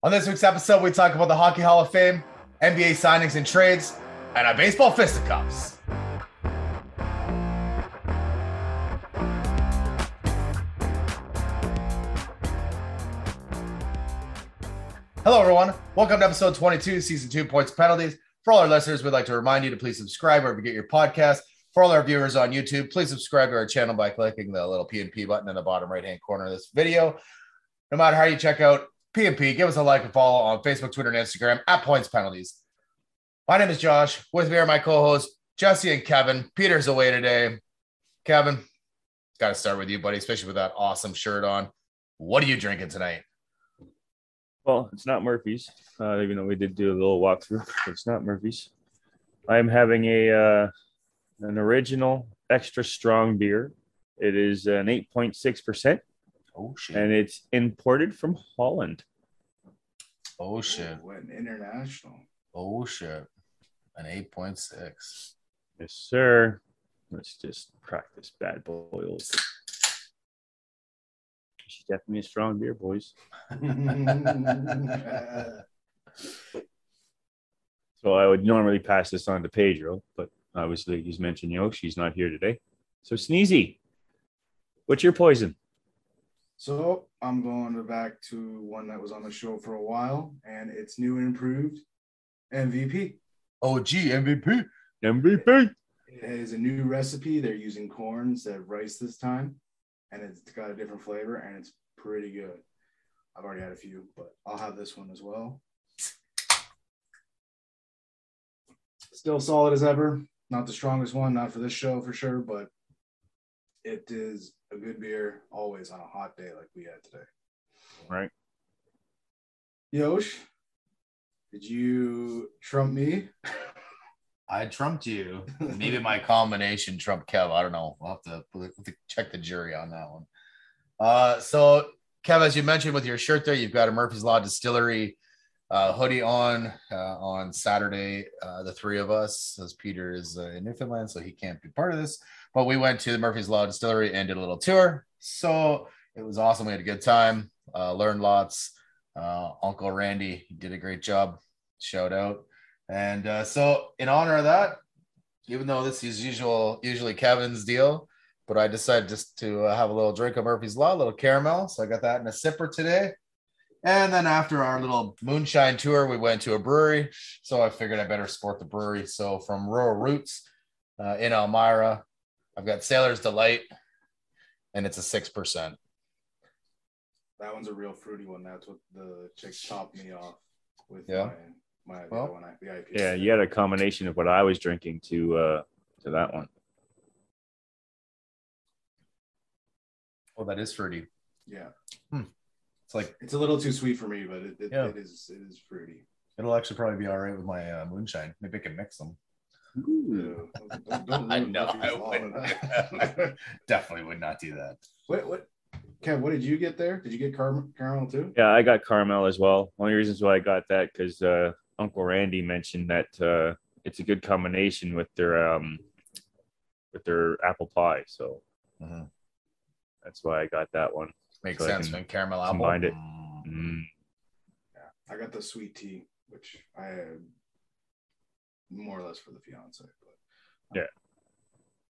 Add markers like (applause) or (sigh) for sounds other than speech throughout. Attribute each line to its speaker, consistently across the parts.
Speaker 1: On this week's episode, we talk about the Hockey Hall of Fame, NBA signings and trades, and our baseball fisticuffs. Hello, everyone. Welcome to episode 22, season two, points penalties. For all our listeners, we'd like to remind you to please subscribe wherever you get your podcast. For all our viewers on YouTube, please subscribe to our channel by clicking the little P&P button in the bottom right-hand corner of this video. No matter how you check out P&P, give us a like and follow on Facebook, Twitter, and Instagram at Points Penalties. My name is Josh. With me are my co-hosts, Jesse and Kevin. Peter's away today. Kevin, got to start with you, buddy, especially with that awesome shirt on. What are you drinking tonight?
Speaker 2: Well, it's not Murphy's, uh, even though we did do a little walkthrough. It's not Murphy's. I'm having a uh, an original extra strong beer. It is an 8.6 percent,
Speaker 1: Oh shit!
Speaker 2: and it's imported from Holland.
Speaker 1: oh shit!
Speaker 3: What an international.
Speaker 1: Oh shit! An eight point six.
Speaker 2: Yes, sir. Let's just practice bad boy open. She's definitely a strong beer, boys. (laughs) So I would normally pass this on to Pedro, but obviously he's mentioned Yo, she's not here today. So Sneezy, what's your poison?
Speaker 3: So I'm going back to one that was on the show for a while, and it's new and improved MVP.
Speaker 1: Oh, gee, MVP.
Speaker 2: MVP.
Speaker 3: It is a new recipe. They're using corn instead of rice this time, and it's got a different flavor, and it's pretty good. I've already had a few, but I'll have this one as well. Still solid as ever. Not the strongest one, not for this show for sure, but it is a good beer always on a hot day like we had today.
Speaker 2: Right.
Speaker 3: Yosh, did you trump me?
Speaker 1: I trumped you. Maybe my combination trumped Kev. I don't know. We'll have to, we'll have to check the jury on that one. Uh, so, Kev, as you mentioned with your shirt there, you've got a Murphy's Law Distillery uh, hoodie on uh, on Saturday. Uh, the three of us, as Peter is uh, in Newfoundland, so he can't be part of this. But we went to the Murphy's Law Distillery and did a little tour. So it was awesome. We had a good time. Uh, learned lots. Uh, Uncle Randy did a great job. Shout out. And uh, so, in honor of that, even though this is usual, usually Kevin's deal, but I decided just to uh, have a little drink of Murphy's Law, a little caramel. So I got that in a sipper today. And then after our little moonshine tour, we went to a brewery. So I figured I better support the brewery. So from Rural Roots uh, in Elmira, I've got Sailor's Delight, and it's a six percent.
Speaker 3: That one's a real fruity one. That's what the chicks chopped me off with
Speaker 1: Yeah.
Speaker 3: my, my
Speaker 1: Well,
Speaker 3: one I, the
Speaker 2: Yeah, you had a combination of what I was drinking to uh to that one.
Speaker 1: Oh, that is fruity.
Speaker 3: Yeah.
Speaker 1: It's like
Speaker 3: It's a little too sweet for me, but it, it,
Speaker 1: Yeah.
Speaker 3: it is it is fruity.
Speaker 1: it'll actually probably be all right with my uh, moonshine. Maybe I can mix them.
Speaker 3: Ew. Don't- don't (laughs)
Speaker 1: I know. I would
Speaker 3: with (laughs)
Speaker 1: definitely would not do that.
Speaker 3: what what Kev, what did you get there? Did you get car- caramel too?
Speaker 2: Yeah, I got caramel as well. Only reasons why I got that because uh, Uncle Randy mentioned that uh, it's a good combination with their um with their apple pie. So
Speaker 1: Mhm.
Speaker 2: that's why I got that one.
Speaker 1: Makes
Speaker 2: So
Speaker 1: sense.
Speaker 2: can
Speaker 1: Man, caramel apple.
Speaker 2: combine it.
Speaker 1: Mm.
Speaker 2: Mm.
Speaker 3: Yeah. I got the sweet tea, which I had more or less for the fiance, but
Speaker 2: Yeah.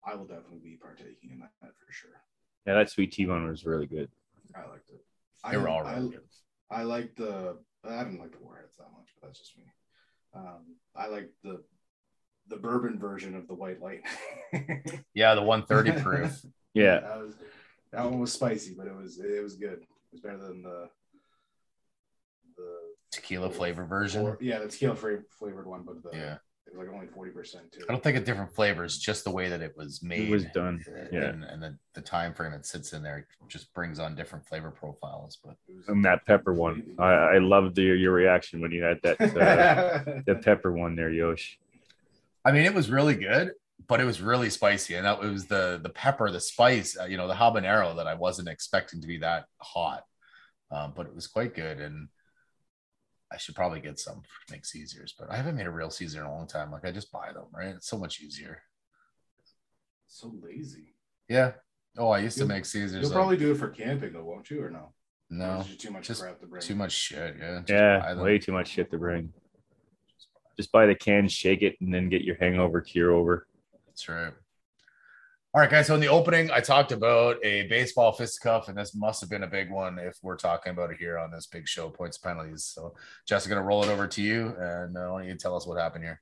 Speaker 3: I will definitely be partaking in that for sure.
Speaker 2: Yeah, that sweet tea one was really good.
Speaker 3: I liked it.
Speaker 1: They were all
Speaker 3: I,
Speaker 1: really good.
Speaker 3: I like the. I didn't like the warheads that much, but that's just me. Um, I like the the bourbon version of the white light. (laughs)
Speaker 1: Yeah, the 130 proof. (laughs)
Speaker 2: Yeah,
Speaker 3: that was that one was spicy, but it was it was good. It was better than the the
Speaker 1: Tequila flavor version.
Speaker 3: or, yeah the tequila flavored one, but the
Speaker 1: Yeah.
Speaker 3: It was like only forty percent too.
Speaker 1: I don't think of different flavors, just the way that it was made.
Speaker 2: it was done. Yeah.
Speaker 1: And, and the, the time frame it sits in there just brings on different flavor profiles. But
Speaker 2: And that pepper one, I, I loved your your reaction when you had that uh, (laughs) the pepper one there, Yosh.
Speaker 1: I mean, it was really good, but it was really spicy. And that it was the the pepper, the spice, uh, you know, the habanero that I wasn't expecting to be that hot. Um, but it was quite good. And I should probably get some to make Caesars, but I haven't made a real Caesar in a long time. Like I just buy them, right? It's so much easier.
Speaker 3: so lazy.
Speaker 1: Yeah. Oh, I used to
Speaker 3: You'll-
Speaker 1: make Caesars.
Speaker 3: You'll
Speaker 1: like-
Speaker 3: probably do it for camping though, won't you? Or no?
Speaker 1: No,
Speaker 3: is it too much
Speaker 1: just
Speaker 3: crap to bring.
Speaker 1: too much shit. Yeah. Just
Speaker 2: Yeah, way too much shit to bring. Just buy the can, shake it, and then get your hangover cure over.
Speaker 1: That's right. All right, guys. So in the opening, I talked about a baseball fisticuff, and this must have been a big one if we're talking about it here on this big show, points penalties. So, Jess, I'm going to roll it over to you, and uh, why don't you tell us what happened here?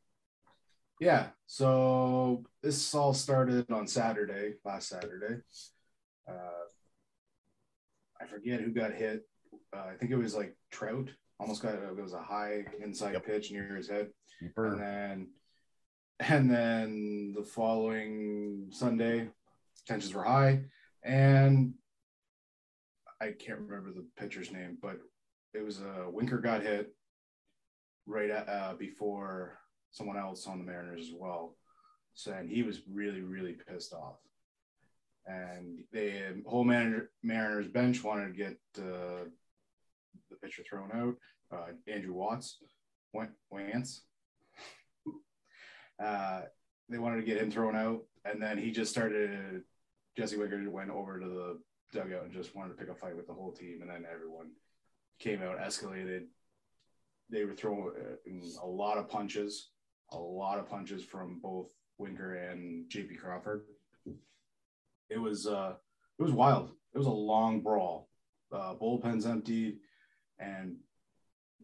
Speaker 3: Yeah. So this all started on Saturday, last Saturday. Uh, I forget who got hit. Uh, I think it was like Trout. Almost got it was a high inside
Speaker 1: Yep.
Speaker 3: pitch near his head, and then and then the following Sunday, tensions were high, and I can't remember the pitcher's name, but it was a uh, Winker got hit right at, uh, before someone else on the Mariners as well. And he was really really pissed off, and the whole manager, Mariners bench wanted to get uh, the pitcher thrown out. Uh, Andrew Wantz, went. Uh, they wanted to get him thrown out, and then he just started. Jesse Winker went over to the dugout and just wanted to pick a fight with the whole team, and then everyone came out, escalated. They were throwing uh, a lot of punches, a lot of punches from both Winker and JP Crawford. It was uh, it was wild. It was a long brawl. Uh, bullpens emptied, and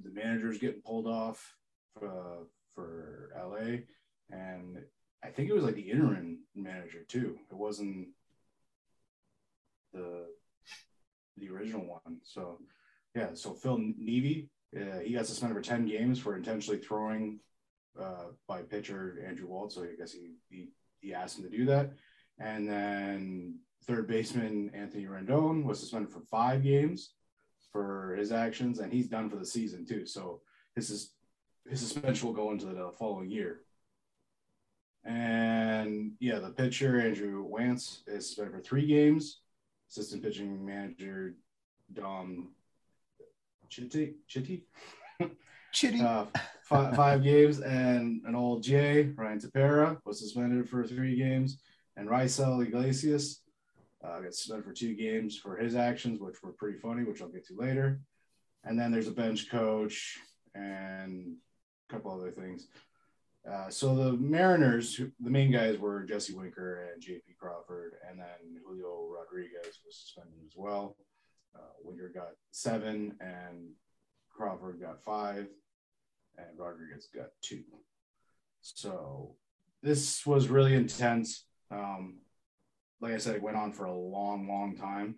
Speaker 3: the managers getting pulled off uh, for LA, and I think it was like the interim manager too. It wasn't the the original one. So yeah, so Phil Nevin, uh, he got suspended for ten games for intentionally throwing uh, by pitcher Andrew Wantz. So I guess he, he he asked him to do that, and then third baseman Anthony Rendon was suspended for five games for his actions, and he's done for the season too. So his his suspension will go into the following year. And yeah, the pitcher Andrew Wantz is suspended for three games. Assistant pitching manager Dom Chitty Chitty
Speaker 1: Chitty.
Speaker 3: uh, five, five games, and an old J Ryan Tepera was suspended for three games, and Raisel Iglesias uh, got suspended for two games for his actions, which were pretty funny, which I'll get to later. And then there's a bench coach and a couple other things. Uh, so the Mariners, the main guys were Jesse Winker and JP Crawford, and then Julio Rodriguez was suspended as well. Uh, Winker got seven, and Crawford got five, and Rodriguez got two. So this was really intense. Um, like I said, it went on for a long, long time,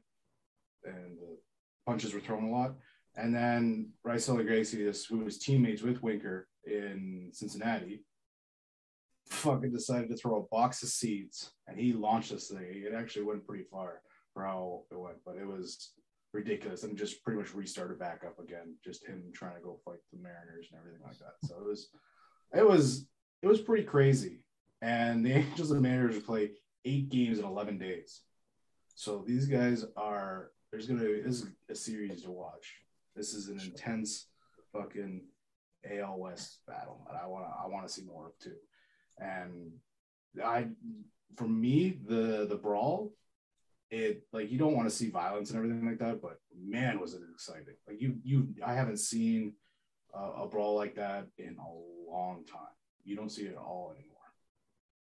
Speaker 3: and the punches were thrown a lot. And then Raisel Iglesias, who was teammates with Winker in Cincinnati, fucking decided to throw a box of seeds, and he launched this thing. It actually went pretty far for how it went, but it was ridiculous and just pretty much restarted back up again. Just him trying to go fight the Mariners and everything like that. So it was, it was, it was pretty crazy. And the (laughs) Angels and Mariners play eight games in 11 days. So these guys are, there's going to be, this is a series to watch. This is an intense fucking AL West battle. And I want to, I want to see more of too. And I, for me, the, the brawl, it like you don't want to see violence and everything like that, but man, was it exciting! Like you, you, I haven't seen a, a brawl like that in a long time. You don't see it at all anymore.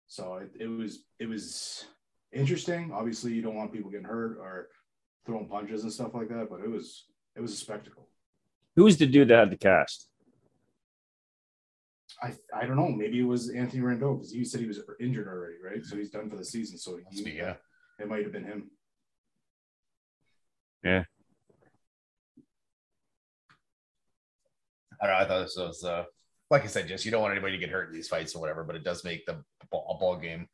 Speaker 3: So it, it was, it was interesting. Obviously, you don't want people getting hurt or throwing punches and stuff like that, but it was, it was a spectacle.
Speaker 2: Who's the dude that had the cast?
Speaker 3: I, I don't know. Maybe it was Anthony Rendon because he said he was injured already, right? So he's done for the season. So he,
Speaker 1: be, yeah.
Speaker 3: it might have been him. Yeah.
Speaker 1: I don't know. I thought this was, uh, like I said, just you don't want anybody to get hurt in these fights or whatever, but it does make the ball, ball game.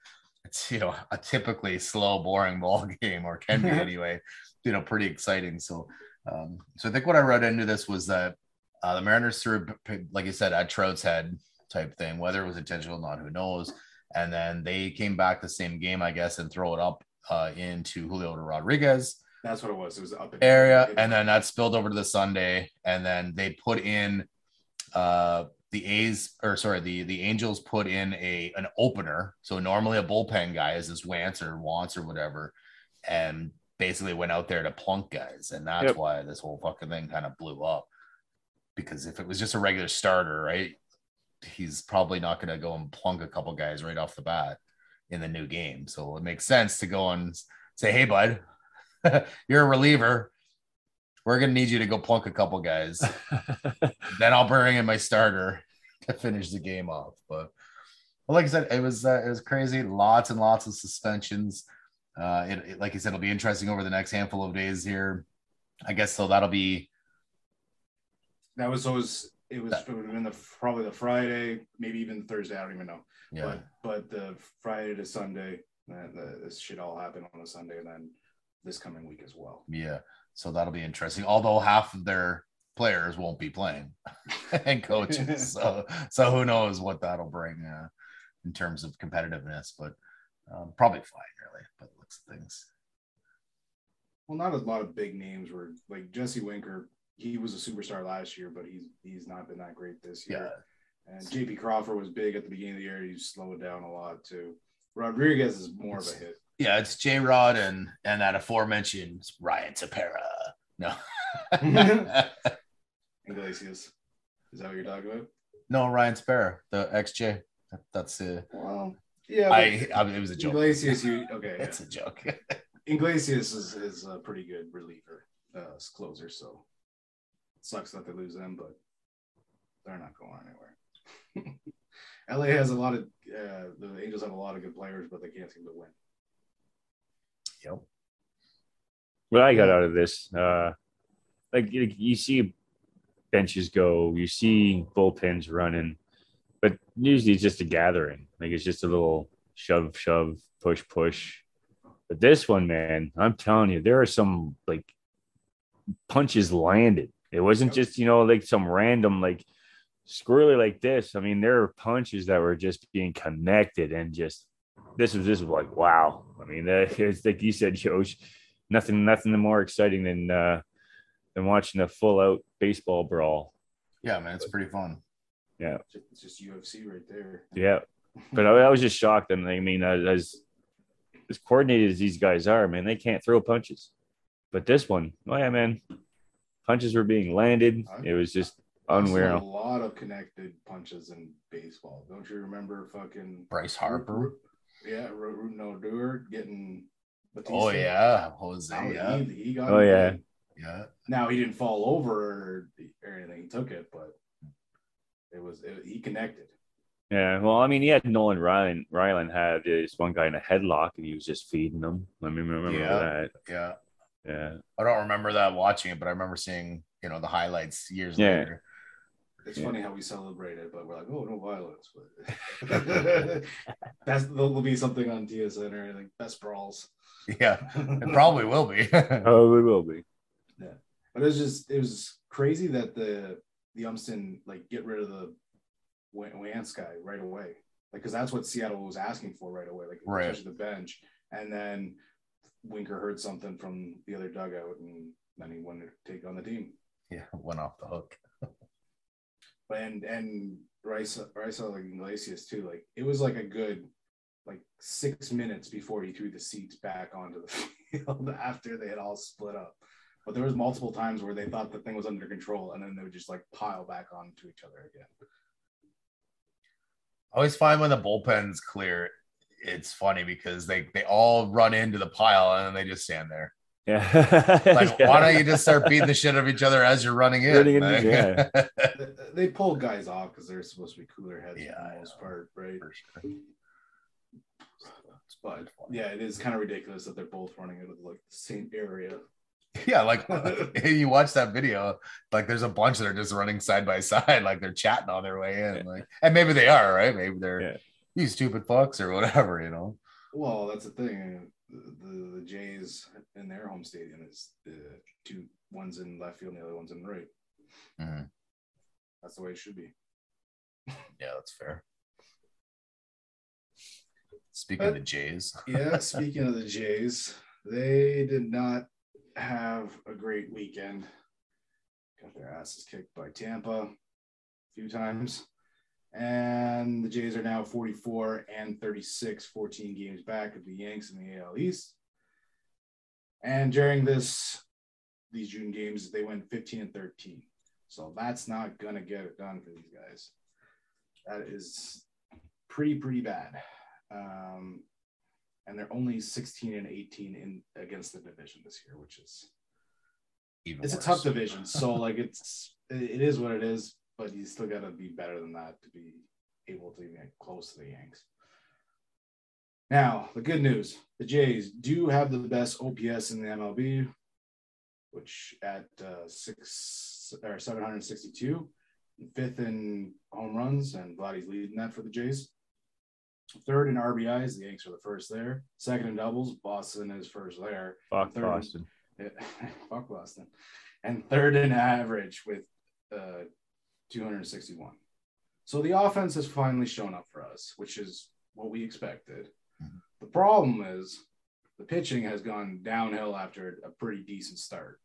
Speaker 1: It's you know a typically slow, boring (laughs) ball game, or can be anyway. You know, pretty exciting. So, um, so I think what I read into this was that uh, the Mariners threw, like you said, at Trout's head type thing. Whether it was intentional or not, who knows? And then they came back the same game, I guess, and throw it up uh, into Julio Rodriguez
Speaker 3: That's what it was. It was up in
Speaker 1: area, and then that spilled over to the Sunday, and then they put in uh the A's or sorry, the the Angels put in a an opener. So normally a bullpen guy is this Wance or Wants or whatever, and basically went out there to plunk guys, and that's
Speaker 2: Yep.
Speaker 1: why this whole fucking thing kind of blew up. Because if it was just a regular starter, right, he's probably not going to go and plunk a couple guys right off the bat in the new game. So it makes sense to go and say, "Hey, bud, (laughs) you're a reliever. We're going to need you to go plunk a couple guys. (laughs) then I'll bring in my starter (laughs) to finish the game off." But well, like I said, it was uh, it was crazy. Lots and lots of suspensions. Uh, it, it- like I said, it'll be interesting over the next handful of days here. I guess so. That'll be
Speaker 3: That was always it was
Speaker 1: That-
Speaker 3: it would have been the probably the Friday, maybe even Thursday. I don't even know.
Speaker 1: yeah,
Speaker 3: But but the Friday to Sunday, uh, the, this should all happen on a Sunday, and then this coming week as well.
Speaker 1: yeah. So that'll be interesting. Although half of their players won't be playing (laughs) and coaches, (laughs) so so who knows what that'll bring uh, in terms of competitiveness, but um, probably fine, really. But looks of things.
Speaker 3: Well, not a lot of big names were like Jesse Winker. He was a superstar last year, but he's he's not been that great this year.
Speaker 1: Yeah,
Speaker 3: And JP Crawford was big at the beginning of the year. He's slowed down a lot too. Rodriguez is more of a hit.
Speaker 1: yeah. It's J Rod and and that aforementioned Ryan Tepera. No, (laughs)
Speaker 3: Iglesias. Is that what you're talking about?
Speaker 1: no, Ryan Tepera, the XJ. That, that's uh,
Speaker 3: Well, yeah.
Speaker 1: I, I. It was a joke.
Speaker 3: Iglesias, you okay? (laughs)
Speaker 1: It's
Speaker 3: yeah.
Speaker 1: a joke. (laughs)
Speaker 3: Iglesias is, is a pretty good reliever, uh, closer. So sucks that they lose them, but they're not going anywhere. (laughs) LA has a lot of uh, the Angels have a lot of good players, but they can't seem to win.
Speaker 1: yep.
Speaker 2: what I got out of this, uh, like you, you see benches go, you see bullpens running, but usually it's just a gathering. Like it's just a little shove, shove, push, push. But this one, man, I'm telling you, there are some like punches landed. It wasn't just you know like some random like squirrely like this. I mean, there are punches that were just being connected and just this was just like wow. I mean, (laughs) it's like you said, Josh nothing nothing more exciting than uh than watching a full out baseball brawl.
Speaker 1: Yeah, man, it's pretty fun. Yeah.
Speaker 3: It's just UFC right there.
Speaker 2: Yeah. But I, I was just shocked and I mean as, as as coordinated as these guys are, man, they can't throw punches. But this one, oh yeah, man. Punches were being landed. It was just
Speaker 3: There's A lot of connected punches in baseball. Don't you remember fucking
Speaker 1: Bryce Harper.
Speaker 3: Yeah, no Doer getting. Bautista.
Speaker 1: Oh yeah, Jose.
Speaker 3: Oh,
Speaker 1: Yeah,
Speaker 3: he, he got
Speaker 2: Oh,
Speaker 3: it
Speaker 2: yeah.
Speaker 3: good.
Speaker 1: yeah.
Speaker 3: Now he didn't fall over or, or anything. He took it, but it was it, he connected.
Speaker 2: Yeah. Well, I mean, he had Nolan Ryan. Ryland had this one guy in a headlock and he was just feeding them. Let me remember
Speaker 1: Yeah.
Speaker 2: that.
Speaker 1: Yeah.
Speaker 2: Yeah.
Speaker 1: I don't remember that watching it, but I remember seeing, you know, the highlights years
Speaker 2: Yeah.
Speaker 1: later.
Speaker 3: It's
Speaker 2: Yeah.
Speaker 3: funny how we celebrate it, but we're like, oh, no violence. But (laughs) (laughs) that's there'll be something on TSN or anything. Best brawls.
Speaker 1: Yeah, it probably will be. (laughs)
Speaker 2: Oh, it will be.
Speaker 3: Yeah, but it was just it was crazy that the the Umston like get rid of the Wa- Wance guy right away, like because that's what Seattle was asking for right away, like
Speaker 1: Right.
Speaker 3: especially the bench. And then Winker heard something from the other dugout, and then he wanted to take on the team.
Speaker 1: yeah, (laughs) went off the hook.
Speaker 3: and and Rice Rice like Iglesias too. Like it was like a good like six minutes before he threw the seats back onto the (laughs) field after they had all split up. But there was multiple times where they thought the thing was under control, and then they would just like pile back onto each other again.
Speaker 1: I always find when the bullpen's clear, it's funny because they they all run into the pile and then they just stand there.
Speaker 2: Yeah.
Speaker 1: Like, (laughs) why don't you just start beating the shit out of each other as you're running in?
Speaker 2: Running in,
Speaker 1: Like-
Speaker 2: yeah. (laughs)
Speaker 3: They- They pull guys off because they're supposed to be cooler heads
Speaker 1: Yeah,
Speaker 3: for
Speaker 1: I
Speaker 3: the most part, right?
Speaker 1: For sure.
Speaker 3: But yeah, it is kind of ridiculous that they're both running into like the same area. (laughs)
Speaker 1: Yeah, like you watch that video, like there's a bunch that are just running side by side, like they're chatting on their way in. Like, and maybe they are, right? Maybe they're
Speaker 2: Yeah.
Speaker 1: You stupid fucks or whatever, you know.
Speaker 3: Well, that's the thing. The, the, the Jays in their home stadium is the two ones in left field and the other one's in right.
Speaker 1: Mhm.
Speaker 3: That's the way it should be.
Speaker 1: Yeah, that's fair. Speaking of the Jays, (laughs)
Speaker 3: Yeah. speaking of the Jays, they did not have a great weekend. Got their asses kicked by Tampa a few times. And the Jays are now 44 and 36, 14 games back of the Yanks in the AL East. And during this these June games, they went 15 and 13. So that's not gonna get it done for these guys. That is pretty pretty bad. Um, and they're only 16 and 18 in against the division this year, which is
Speaker 1: Even
Speaker 3: it's a tough division. So like it's it is what it is, but you still gotta be better than that to be able to even get close to the Yanks. Now, the good news the Jays do have the best OPS in the MLB, which at uh, six or 762, fifth in home runs, and Vladdy's leading that for the Jays. Third in RBIs, the Yanks are the first there. Second in doubles, Boston is first there.
Speaker 2: Fuck
Speaker 3: Third.
Speaker 2: Boston.
Speaker 3: Yeah, (laughs) Fuck Boston. And third in average with uh, 261. So the offense has finally shown up for us, which is what we expected.
Speaker 1: Mhm.
Speaker 3: The problem is the pitching has gone downhill after a pretty decent start.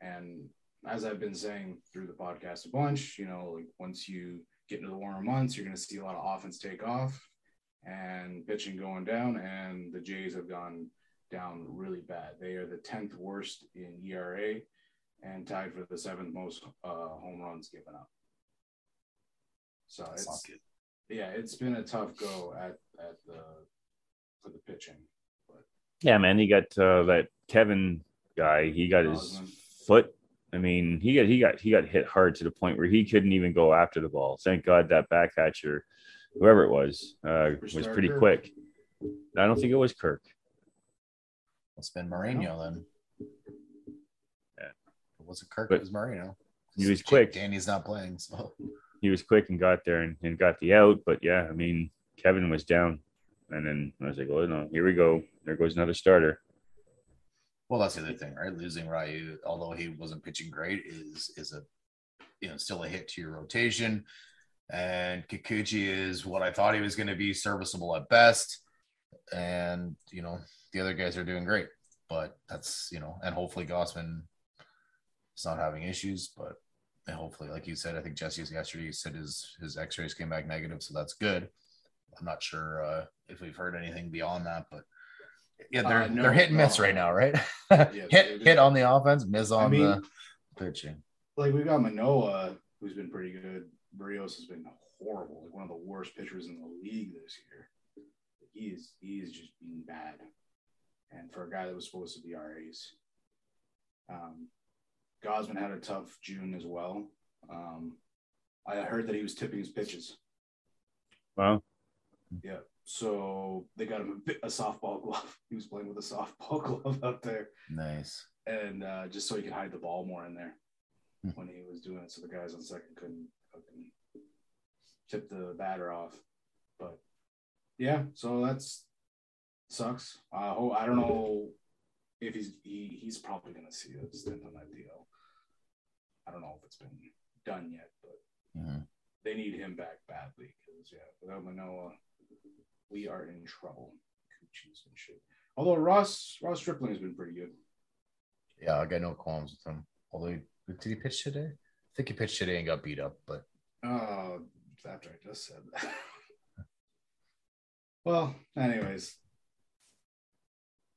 Speaker 3: And as I've been saying through the podcast a bunch, you know, like once you get into the warmer months, you're going to see a lot of offense take off and pitching going down. And the Jays have gone down really bad. They are the 10th worst in ERA and tied for the seventh most uh, home runs given up. So
Speaker 1: That's
Speaker 3: it's
Speaker 1: good.
Speaker 3: yeah, it's been a tough go at at the for the pitching.
Speaker 2: Yeah, man, he got uh, that Kevin guy. He got his foot. I mean, he got he got he got hit hard to the point where he couldn't even go after the ball. Thank God that back catcher, whoever it was, uh, was pretty
Speaker 3: Kirk.
Speaker 2: quick. I don't think it was Kirk.
Speaker 1: It's been Moreno then.
Speaker 2: Yeah.
Speaker 1: It wasn't Kirk,
Speaker 2: But
Speaker 1: it was Moreno.
Speaker 2: he was
Speaker 1: Jake
Speaker 2: quick.
Speaker 1: Danny's not playing, so
Speaker 2: He was quick and got there and, and got the out. But yeah, I mean, Kevin was down, and then I was like, oh no, here we go. There goes another starter.
Speaker 1: well, that's the other thing, right? Losing Ryu, although he wasn't pitching great, is is a you know still a hit to your rotation. And Kikuchi is what I thought he was going to be, serviceable at best. And you know the other guys are doing great, but that's you know, and hopefully Gausman is not having issues, but hopefully, like you said, I think Jesse's yesterday he said his his X-rays came back negative, so that's good. I'm not sure uh, if we've heard anything beyond that, but yeah, they're
Speaker 3: Uh, no,
Speaker 1: they're hit and miss
Speaker 3: no.
Speaker 1: right now, right? (laughs)
Speaker 3: they-
Speaker 1: hit hit on the offense, miss on
Speaker 3: mean-
Speaker 1: the pitching.
Speaker 3: Like we've got Manoah, who's been pretty good. Berrios has been horrible, like one of the worst pitchers in the league this year. He is he is just being bad. And for a guy that was supposed to be our ace. Um Gausman had a tough June as well. Um I heard that he was tipping his pitches.
Speaker 2: Wow.
Speaker 3: Yeah. So they got him a, bit, a softball glove. (laughs) He was playing with a softball (laughs) glove out there.
Speaker 1: Nice.
Speaker 3: and uh, just so he could hide the ball more in there
Speaker 1: Hmm.
Speaker 3: when he was doing it, so the guys on second couldn't fucking tip the batter off. But yeah, so that's sucks. Uh, I don't know if he's he, he's probably gonna see a stint on that deal. I don't know if it's been done yet, but
Speaker 1: Mhm.
Speaker 3: they need him back badly because yeah, without Manoah, we are in trouble. Coochies and shit. Although Ross Ross Stripling has been pretty good.
Speaker 1: Yeah, I got no qualms with him. Although, he, did he pitch today? I think he pitched today and got beat up, but
Speaker 3: Oh, after I just said that. (laughs) well, anyways,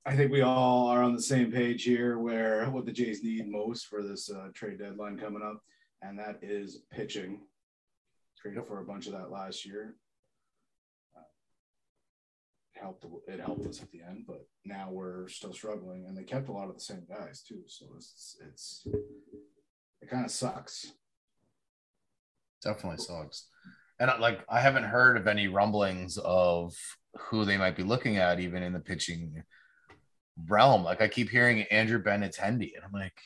Speaker 3: I think we all are on the same page here where what the Jays need most for this uh, trade deadline coming up, and that is pitching. Traded for a bunch of that last year. Uh, helped it helped us at the end, but now we're still struggling, and they kept a lot of the same guys too. So it's it's it kind of sucks.
Speaker 1: definitely sucks. And uh, like, I haven't heard of any rumblings of who they might be looking at, even in the pitching realm. Like, I keep hearing Andrew Benintendi, and I'm like,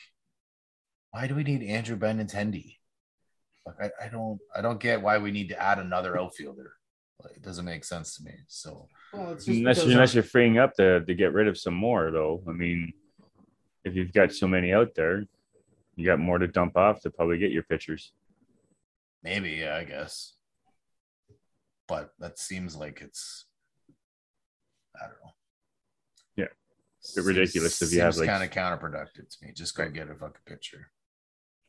Speaker 1: why do we need Andrew Benintendi? Like, I, I don't, I don't get why we need to add another outfielder. Like, it doesn't make sense to me. So,
Speaker 3: Well, it's
Speaker 2: unless
Speaker 3: because
Speaker 2: unless you're freeing up to to get rid of some more, though. I mean, if you've got so many out there, you got more to dump off to probably get your pitchers.
Speaker 1: maybe, yeah, I guess. But that seems like it's, I don't know.
Speaker 2: Yeah. bit ridiculous if you have, like-
Speaker 1: kind of counterproductive to me. Just go get a fucking pitcher,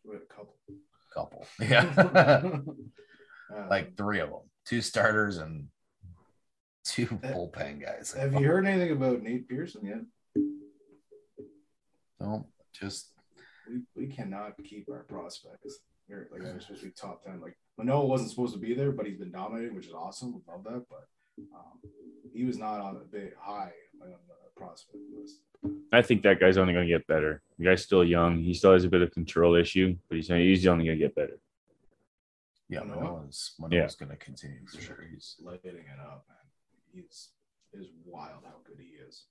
Speaker 3: We a couple.
Speaker 1: couple, (laughs) yeah, (laughs)
Speaker 3: Uh,
Speaker 1: like three of them, two starters and two
Speaker 3: Uh,
Speaker 1: bullpen guys.
Speaker 3: have you heard anything about Nate Pearson yet?
Speaker 1: don't just
Speaker 3: we, we cannot keep our prospects. They're like they're supposed to be top ten. Like Manoah wasn't supposed to be there, but he's been dominating, which is awesome. We love that, but um, he was not on a bit high on the prospect list.
Speaker 2: I think that guy's only going to get better. The guy's still young. He still has a bit of control issue, but he's he's only going to get better.
Speaker 1: yeah,
Speaker 3: Manoah?
Speaker 1: Manoah's, Manoah's gonna continue for sure. He's
Speaker 3: lighting it up, man. He's is wild how good he is.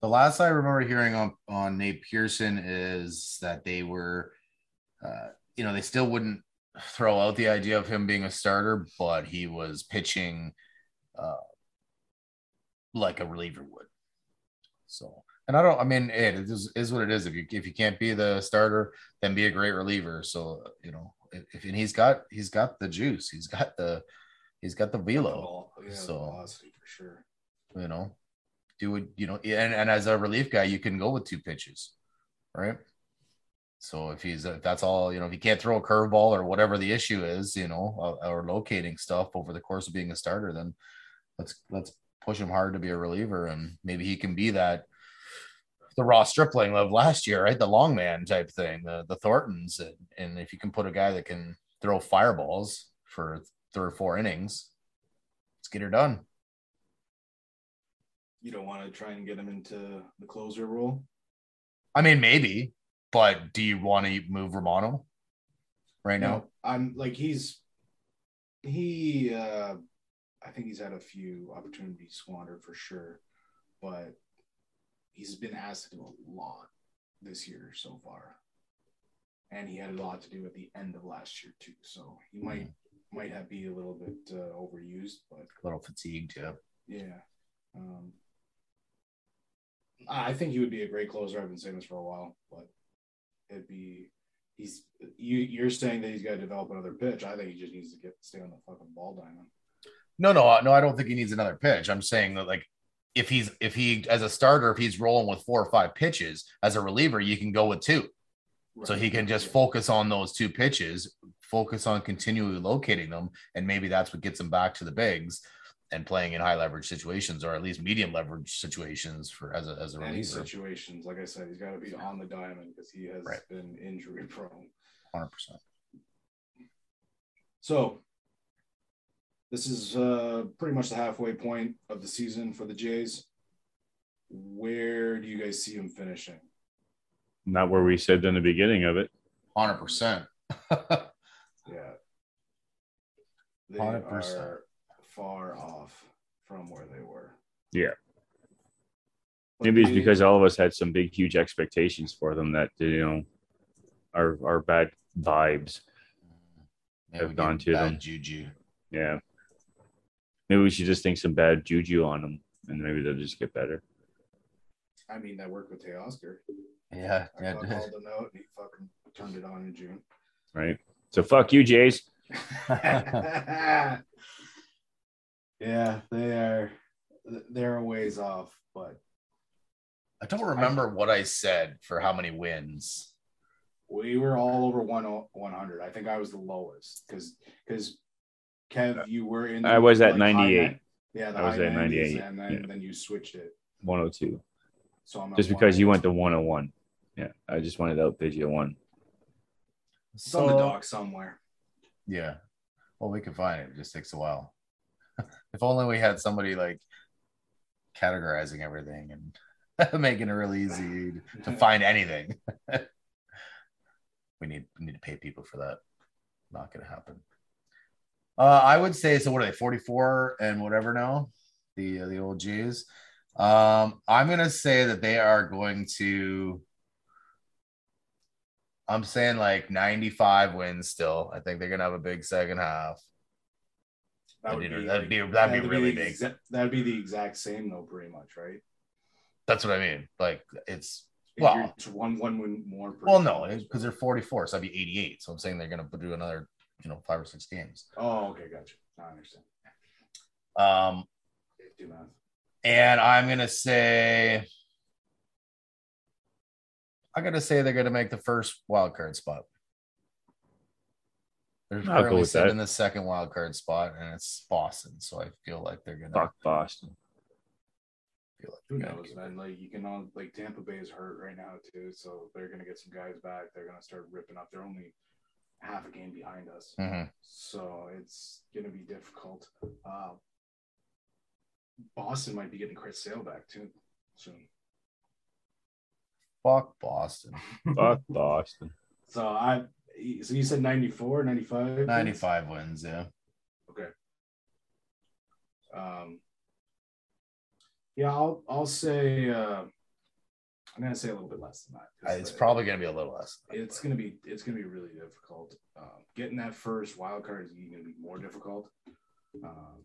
Speaker 1: the last I remember hearing on on Nate Pearson is that they were, uh, you know, they still wouldn't throw out the idea of him being a starter, but he was pitching uh, like a reliever would. So, and I don't, I mean, it is, is what it is. If you if you can't be the starter, then be a great reliever. So, you know, if and he's got he's got the juice, he's got the he's got the velo.
Speaker 3: Yeah,
Speaker 1: so-
Speaker 3: for sure.
Speaker 1: you know, do it, you know, and, and as a relief guy, you can go with two pitches, right? So if he's if that's all, you know, if he can't throw a curveball or whatever the issue is, you know, uh, or locating stuff over the course of being a starter, then let's let's push him hard to be a reliever, and maybe he can be that the Ross Stripling of last year, right? The long man type thing, the the Thorntons, and, and if you can put a guy that can throw fireballs for three or four innings, let's get her done.
Speaker 3: You don't want to try and get him into the closer role.
Speaker 1: I mean, maybe, but do you want to move Romano right now?
Speaker 3: I'm like he's he uh I think he's had a few opportunities squandered for sure, but he's been asked to do a lot this year so far. And he had a lot to do at the end of last year too. So he might might have be a little bit uh, overused, but
Speaker 1: A little fatigued, yeah.
Speaker 3: yeah. Um I think he would be a great closer. I've been saying this for a while, but it'd be he's you you're saying that he's got to develop another pitch. I think he just needs to get stay on the fucking ball diamond.
Speaker 1: No, no, uh, no. I don't think he needs another pitch. I'm saying that, like, if he's if he as a starter, if he's rolling with four or five pitches as a reliever, you can go with two. So he can just focus on those two pitches, focus on continually locating them, and maybe that's what gets him back to the bigs and playing in high leverage situations or at least medium leverage situations for as a as a
Speaker 3: any
Speaker 1: reliever.
Speaker 3: situations. Like I said, he's got to be on the diamond because he has
Speaker 1: Right.
Speaker 3: been injury prone.
Speaker 1: Hundred percent.
Speaker 3: So this is uh, pretty much the halfway point of the season for the Jays. Where do you guys see them finishing?
Speaker 2: Not where we said in the beginning of it.
Speaker 1: Hundred percent.
Speaker 3: Yeah. They
Speaker 1: 100%.
Speaker 3: are far off from where they were.
Speaker 2: Yeah.
Speaker 3: But
Speaker 2: Maybe it's
Speaker 3: they-
Speaker 2: because all of us had some big, huge expectations for them that you know our, are bad vibes.
Speaker 1: Maybe
Speaker 2: Have gone to
Speaker 1: bad
Speaker 2: them.
Speaker 1: juju.
Speaker 2: Yeah. Maybe we should just think some bad juju on them, and maybe they'll just get better.
Speaker 3: I mean, that worked with Teoscar.
Speaker 1: Yeah,
Speaker 3: I
Speaker 1: yeah.
Speaker 3: called
Speaker 1: it did.
Speaker 3: the note and he fucking turned it on in June.
Speaker 2: Right. So fuck you, Jays. (laughs) (laughs)
Speaker 3: yeah, they are. They're a ways off, but
Speaker 1: I don't remember what I said for how many wins.
Speaker 3: we were all over one 100. I think I was the lowest because because Kev, you were in.
Speaker 2: I was at
Speaker 3: high
Speaker 2: 98.
Speaker 3: ni- Yeah, the
Speaker 2: I was
Speaker 3: high
Speaker 2: at 98,
Speaker 3: and then
Speaker 2: yeah.
Speaker 3: then you switched it.
Speaker 2: 102.
Speaker 3: So I'm
Speaker 2: Just because you went to 101. Yeah. I just wanted to outbid you one.
Speaker 3: It's on the dock somewhere.
Speaker 1: Yeah. Well, we can find it. It just takes a while. (laughs) if only we had somebody like categorizing everything and (laughs) making it really easy to (laughs) find anything. we need we need to pay people for that. Not gonna happen. Uh, I would say so. What are they? Forty four and whatever now. The uh, the old G's. Um, I'm gonna say that they are going to. I'm saying like 95 wins still. I think they're gonna have a big second half.
Speaker 3: That
Speaker 1: That'd
Speaker 3: would
Speaker 1: be-
Speaker 3: be
Speaker 1: that'd be- that'd be really
Speaker 3: the
Speaker 1: big.
Speaker 3: that'd be the exact same though, pretty much, right?
Speaker 1: That's what I mean. Like it's
Speaker 3: If
Speaker 1: Well-
Speaker 3: one one win more.
Speaker 1: well, no, because they're 44, so that'd be 88. So I'm saying they're gonna do another, you know, five or six games.
Speaker 3: Oh, okay, gotcha. I understand.
Speaker 1: Um,
Speaker 3: Do math.
Speaker 1: and I'm gonna say, I gotta say they're gonna make the first wild card spot. They're
Speaker 2: I'll
Speaker 1: currently
Speaker 2: with
Speaker 1: sitting in the second wild card spot, and it's Boston. So I feel like they're gonna
Speaker 2: Fuck Boston.
Speaker 1: feel like
Speaker 3: Who knows,
Speaker 1: keep
Speaker 3: man? Like you can all like Tampa Bay is hurt right now too, so they're gonna get some guys back. They're gonna start ripping up. They're only half a game behind us,
Speaker 1: it. Mhm.
Speaker 3: so it's gonna be difficult. Uh, Boston might be getting Chris Sale back too soon.
Speaker 1: Fuck Boston. (laughs)
Speaker 2: Fuck Boston.
Speaker 3: So I, so you said 94, 95?
Speaker 1: 95 wins, yeah.
Speaker 3: Okay. Um. Yeah, I'll I'll say uh, I'm gonna say a little bit less than that.
Speaker 1: It's probably gonna be a little less.
Speaker 3: it's gonna be it's gonna be really difficult. Um, getting that first wild card is gonna be more difficult. Um,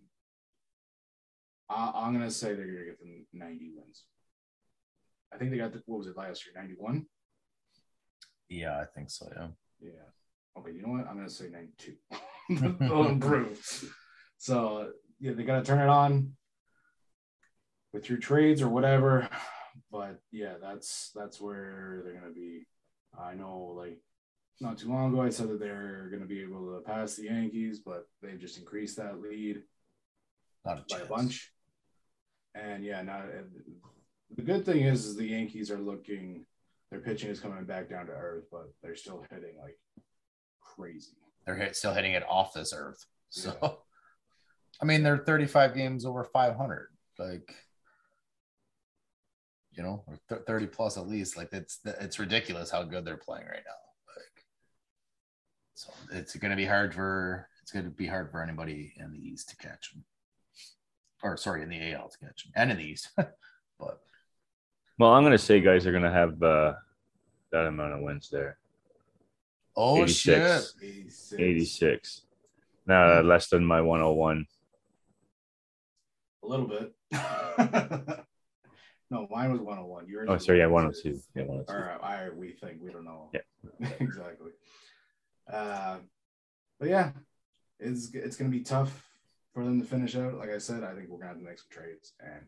Speaker 3: I, I'm gonna say they're gonna get the 90 wins. I think they got the what was it last year 91.
Speaker 1: Yeah, I think so. Yeah.
Speaker 3: Yeah. Okay, you know what? I'm gonna say 92. (laughs) They'll (laughs) improve. So yeah, they gotta turn it on with your trades or whatever. But yeah, that's that's where they're gonna be. I know like not too long ago I said that they're gonna be able to pass the Yankees, but they've just increased that lead
Speaker 1: Not a
Speaker 3: by a bunch. And yeah, now the good thing is, is the Yankees are looking their pitching is coming back down to earth, but they're still hitting like crazy.
Speaker 1: They're hit, still hitting it off this earth. So,
Speaker 3: Yeah. (laughs)
Speaker 1: I mean, they're 35 games over 500. Like, you know, or th- 30 plus at least. Like, it's it's ridiculous how good they're playing right now. Like, so it's going to be hard for it's going to be hard for anybody in the East to catch them. Or sorry, in the AL to catch them, and in the East. (laughs) but
Speaker 2: Well, I'm gonna say guys are gonna have uh, that amount of wins there.
Speaker 1: oh
Speaker 2: 86.
Speaker 1: shit,
Speaker 3: 86.
Speaker 2: 86. Now less than my 101.
Speaker 3: A little bit. (laughs) no, mine was 101. Yours
Speaker 2: Oh,
Speaker 3: was
Speaker 2: sorry, yeah,
Speaker 3: 102.
Speaker 2: 102. Yeah, 102.
Speaker 3: All right, I we think we don't know.
Speaker 2: Yeah. (laughs)
Speaker 3: exactly. Uh, but yeah, it's it's gonna be tough for them to finish out. Like I said, I think we're gonna have to make some trades, and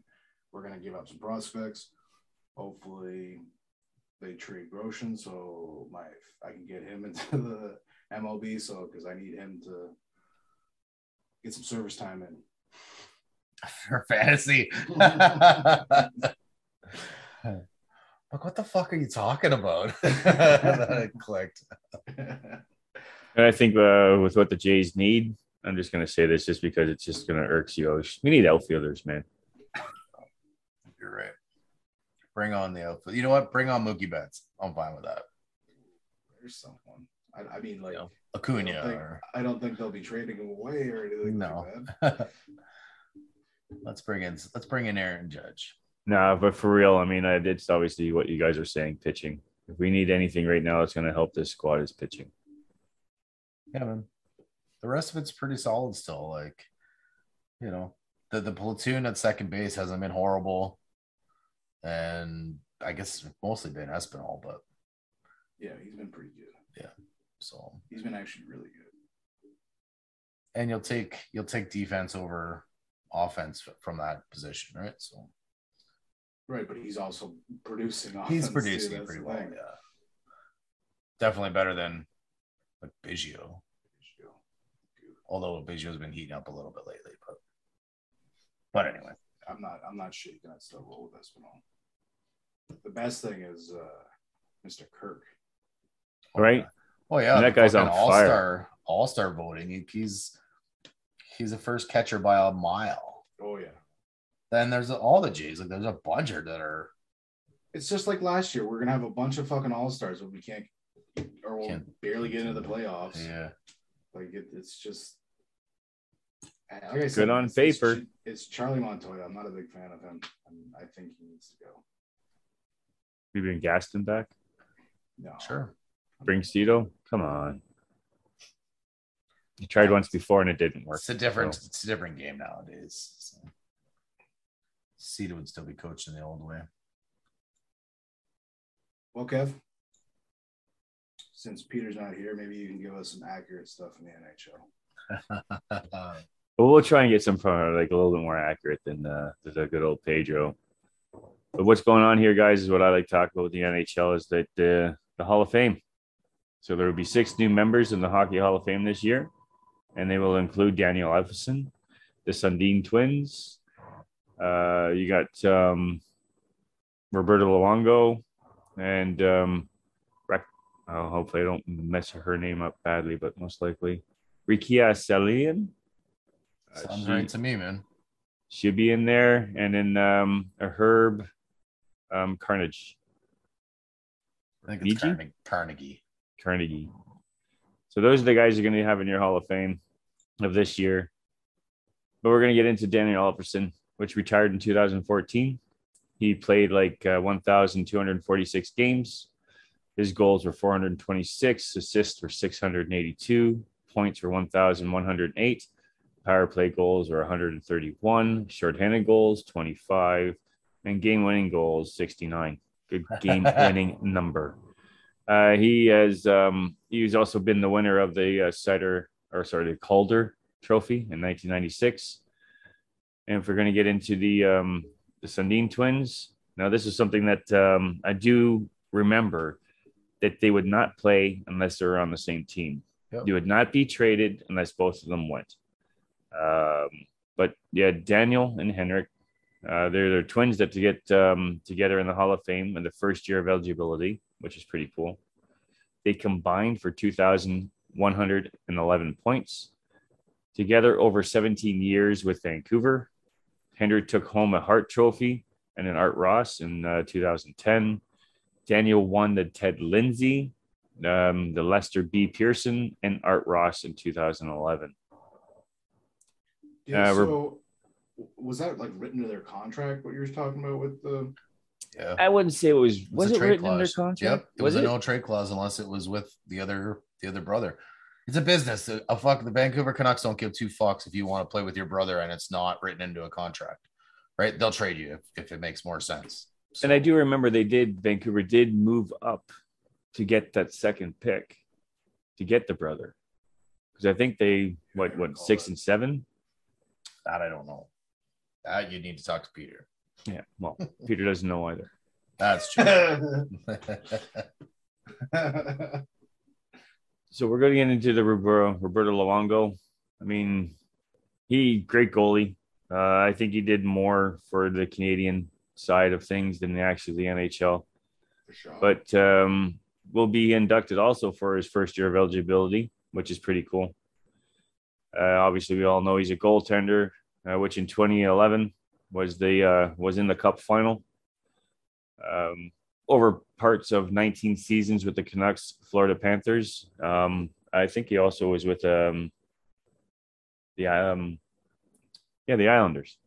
Speaker 3: we're gonna give up some prospects. Hopefully, they trade Groshans, so my I can get him (laughs) into the MLB. So because I need him to get some service time in. (laughs)
Speaker 1: for fantasy. (laughs) like, what the fuck are you talking about? (laughs) that clicked.
Speaker 2: And I think uh, with what the Jays need, I'm just gonna say this just because it's just gonna irk you. We need outfielders, man.
Speaker 1: You're right. Bring on the outfield. You know what? Bring on Mookie Betts. I'm fine with that.
Speaker 3: There's someone. I, I mean, like.
Speaker 1: Yeah.
Speaker 3: I
Speaker 1: Acuna.
Speaker 3: don't, think,
Speaker 1: Or...
Speaker 3: I don't think they'll be trading him away or anything
Speaker 1: No.
Speaker 3: like that. (laughs)
Speaker 1: let's bring in. Let's bring in Aaron Judge.
Speaker 2: Nah, but for real, I mean, it's obviously what you guys are saying, pitching. If we need anything right now that's gonna help this squad is pitching.
Speaker 1: Yeah, man. The rest of it's pretty solid still. Like, you know, the the platoon at second base hasn't been horrible, and I guess mostly been Espinal, but
Speaker 3: Yeah, he's been pretty good. Yeah.
Speaker 1: So
Speaker 3: He's been actually really good.
Speaker 1: and you'll take you'll take defense over offense from that position, right? So
Speaker 3: Right, but he's also producing.
Speaker 1: he's
Speaker 3: offense, too,
Speaker 1: producing pretty well.
Speaker 3: thing.
Speaker 1: Yeah, definitely better than like Biggio. Although Biggio's been heating up a little bit lately, but but anyway,
Speaker 3: I'm not. I'm not shaking that still roll with Espinal. The best thing is uh, Mr. Kirk.
Speaker 2: Right?
Speaker 1: Oh yeah,
Speaker 2: And that guy's on fire.
Speaker 1: all-star all-star voting. He- He's he's the first catcher by a mile.
Speaker 3: Oh yeah.
Speaker 1: Then there's all the Jays. Like there's a bunch of that are
Speaker 3: It's just like last year. We're gonna have a bunch of fucking all stars, but we can't, or we'll
Speaker 1: Can't-
Speaker 3: barely get into the playoffs.
Speaker 1: yeah.
Speaker 3: Like it, it's just. Like I said,
Speaker 2: Good on
Speaker 3: it's- it's
Speaker 2: paper.
Speaker 3: Ch- It's, Charlie Montoyo. I'm not a big fan of him. and I think he needs to go.
Speaker 2: We bring Gaston back.
Speaker 3: No,
Speaker 1: Sure.
Speaker 2: Bring Cito. Come on. You tried once before and it didn't work.
Speaker 1: It's a different
Speaker 2: So,
Speaker 1: it's a different game nowadays. So. Cito would still be coaching the old way.
Speaker 3: Well, Kev, since Peter's not here, maybe you can give us some accurate stuff in the NHL. (laughs)
Speaker 2: but we'll try and get some from like a little bit more accurate than uh, the good old Pedro. But what's going on here, guys, is what I like to talk about with the NHL is that uh, the Hall of Fame. So there will be six new members in the Hockey Hall of Fame this year, and they will include Daniel Alfredsson, the Sedin twins, Uh, you got um, Roberto Luongo and um, oh, hopefully I don't mess her name up badly, but most likely Rikia Salian. Uh,
Speaker 1: Sounds
Speaker 2: she-
Speaker 1: right to me, man.
Speaker 2: She'll be in there, and then um, a Herb um, Carnage.
Speaker 1: I think it's? Carnegie. Carnegie.
Speaker 2: Carnegie. So those are the guys you're going to have in your Hall of Fame of this year. But we're going to get into Daniel Alfredsson, which retired in 2014. He played like uh, 1,246 games. His goals were 426, assists were 682, points were 1,108, power play goals were 131, shorthanded goals 25, and game winning goals 69. Good (laughs) game winning number. Uh, he has um, he's also been the winner of the uh, Cider or sorry the Calder Trophy in 1996. And if we're going to get into the um, the Sedin twins, now this is something that um, I do remember that they would not play unless they were on the same team.
Speaker 1: Yep.
Speaker 2: They would not be traded unless both of them went. Um, but yeah, Daniel and Henrik, uh, they're, they're twins that to get um, together in the Hall of Fame in the first year of eligibility, which is pretty cool. They combined for 2,111 points. Together over 17 years with Vancouver, Henrik took home a Hart Trophy and an Art Ross in uh, 2010. Daniel won the Ted Lindsay, um, the Lester B. Pearson, and Art Ross in 2011.
Speaker 3: Yeah.
Speaker 2: Uh,
Speaker 3: so was that like written to their contract? What you were talking about with the?
Speaker 1: Yeah.
Speaker 2: I wouldn't say it was.
Speaker 1: It's
Speaker 2: Was
Speaker 1: a
Speaker 2: it
Speaker 1: trade
Speaker 2: written in their contract?
Speaker 1: Yep. It was,
Speaker 2: was
Speaker 1: a
Speaker 2: it?
Speaker 1: no trade clause unless it was with the other the other brother. It's a business. A, a fuck the Vancouver Canucks don't give two fucks if you want to play with your brother and it's not written into a contract. Right? They'll trade you if, if it makes more sense.
Speaker 2: And I do remember they did. Vancouver did move up to get that second pick, to get the brother, because I think they what what six
Speaker 3: that.
Speaker 2: and seven.
Speaker 1: that I don't know. That you need to talk to Peter.
Speaker 2: Yeah. Well, Peter doesn't know either.
Speaker 1: That's true. (laughs) (laughs) (laughs)
Speaker 2: So we're going to get into the Roberto, Roberto Luongo. I mean, he great goalie. Uh, I think he did more for the Canadian side of things than actually the NHL.
Speaker 3: For sure.
Speaker 2: But um, will be inducted also for his first year of eligibility, which is pretty cool. Uh, obviously, we all know he's a goaltender, uh, which in 2011 was the uh, was in the Cup final. Um, over parts of 19 seasons with the Canucks, Florida Panthers. Um, I think he also was with um, the um, yeah the Islanders.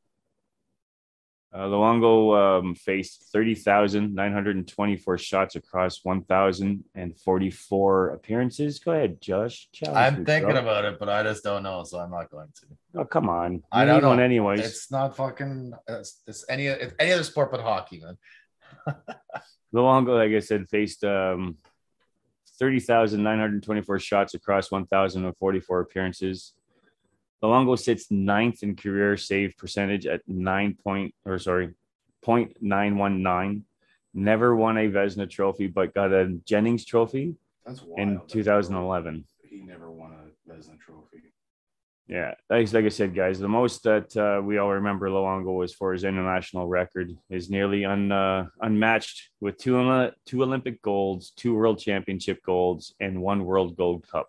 Speaker 2: Uh, Luongo um, faced 30,924 shots across 1,044 appearances. Go ahead, Josh.
Speaker 1: I'm thinking about it, but I just don't know, so I'm not going to.
Speaker 2: Oh, come on.
Speaker 1: I don't know.
Speaker 2: anyways.
Speaker 1: It's not fucking. It's, it's any it's any other sport but hockey, man.
Speaker 2: Luongo, like I said, faced um, 30,924 shots across 1,044 appearances. Luongo sits ninth in career save percentage at nine point or sorry, 0.919. Never won a Vezina trophy, but got a Jennings trophy
Speaker 3: That's wild.
Speaker 2: in
Speaker 3: that
Speaker 2: 2011.
Speaker 3: He never won a Vezina trophy.
Speaker 2: Yeah, like, like I said, guys, the most that uh, we all remember Luongo was for his international record is nearly un, uh, unmatched with two two Olympic golds, two World Championship golds, and one World Gold Cup.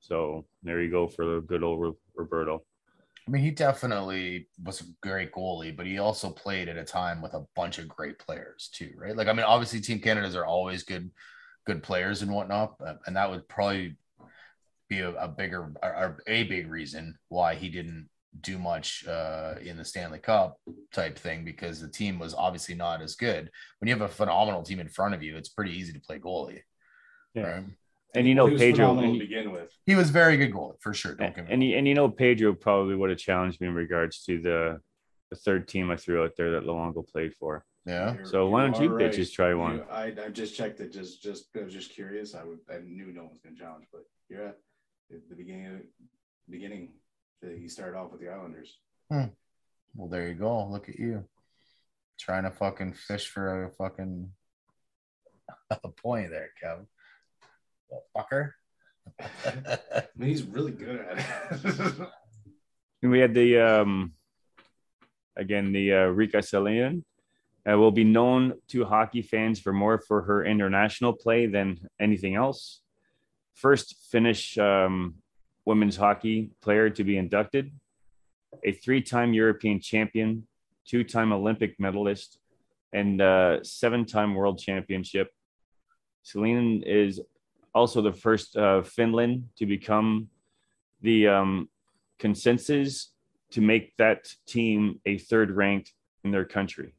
Speaker 2: So there you go for the good old Ro- Roberto.
Speaker 1: I mean, he definitely was a great goalie, but he also played at a time with a bunch of great players too, right? Like, I mean, obviously, Team Canada's are always good, good players and whatnot, and that would probably be a, a bigger or, or a big reason why he didn't do much uh, in the Stanley Cup type thing because the team was obviously not as good. When you have a phenomenal team in front of you, it's pretty easy to play goalie.
Speaker 2: Yeah.
Speaker 1: Right?
Speaker 2: And you know
Speaker 3: He was
Speaker 2: Pedro,
Speaker 3: to begin with.
Speaker 1: He was very good goalie for sure. Don't get me
Speaker 2: and, you, and you know Pedro probably would have challenged me in regards to the the third team I threw out there that Luongo played for.
Speaker 1: yeah.
Speaker 3: You're-
Speaker 2: So why don't you
Speaker 3: are right.
Speaker 2: bitches try one?
Speaker 3: You- I, I just checked it. Just just I was just curious. I would I knew no one's gonna challenge, but you're at the, the beginning. Beginning, that he started off with the Islanders.
Speaker 1: Well, there you go. Look at you trying to fucking fish for a fucking (laughs) a point there, Kevin. Well, fucker. (laughs)
Speaker 3: I mean, he's really good at it.
Speaker 2: And (laughs) we had the um again, the uh, Riikka Sallinen, uh, will be known to hockey fans for more for her international play than anything else. First Finnish um, women's hockey player to be inducted, a three time European champion, two time Olympic medalist, and uh, seven time world championship. Celine is also the first uh, Finland to become the um, consensus to make that team a third ranked in their country.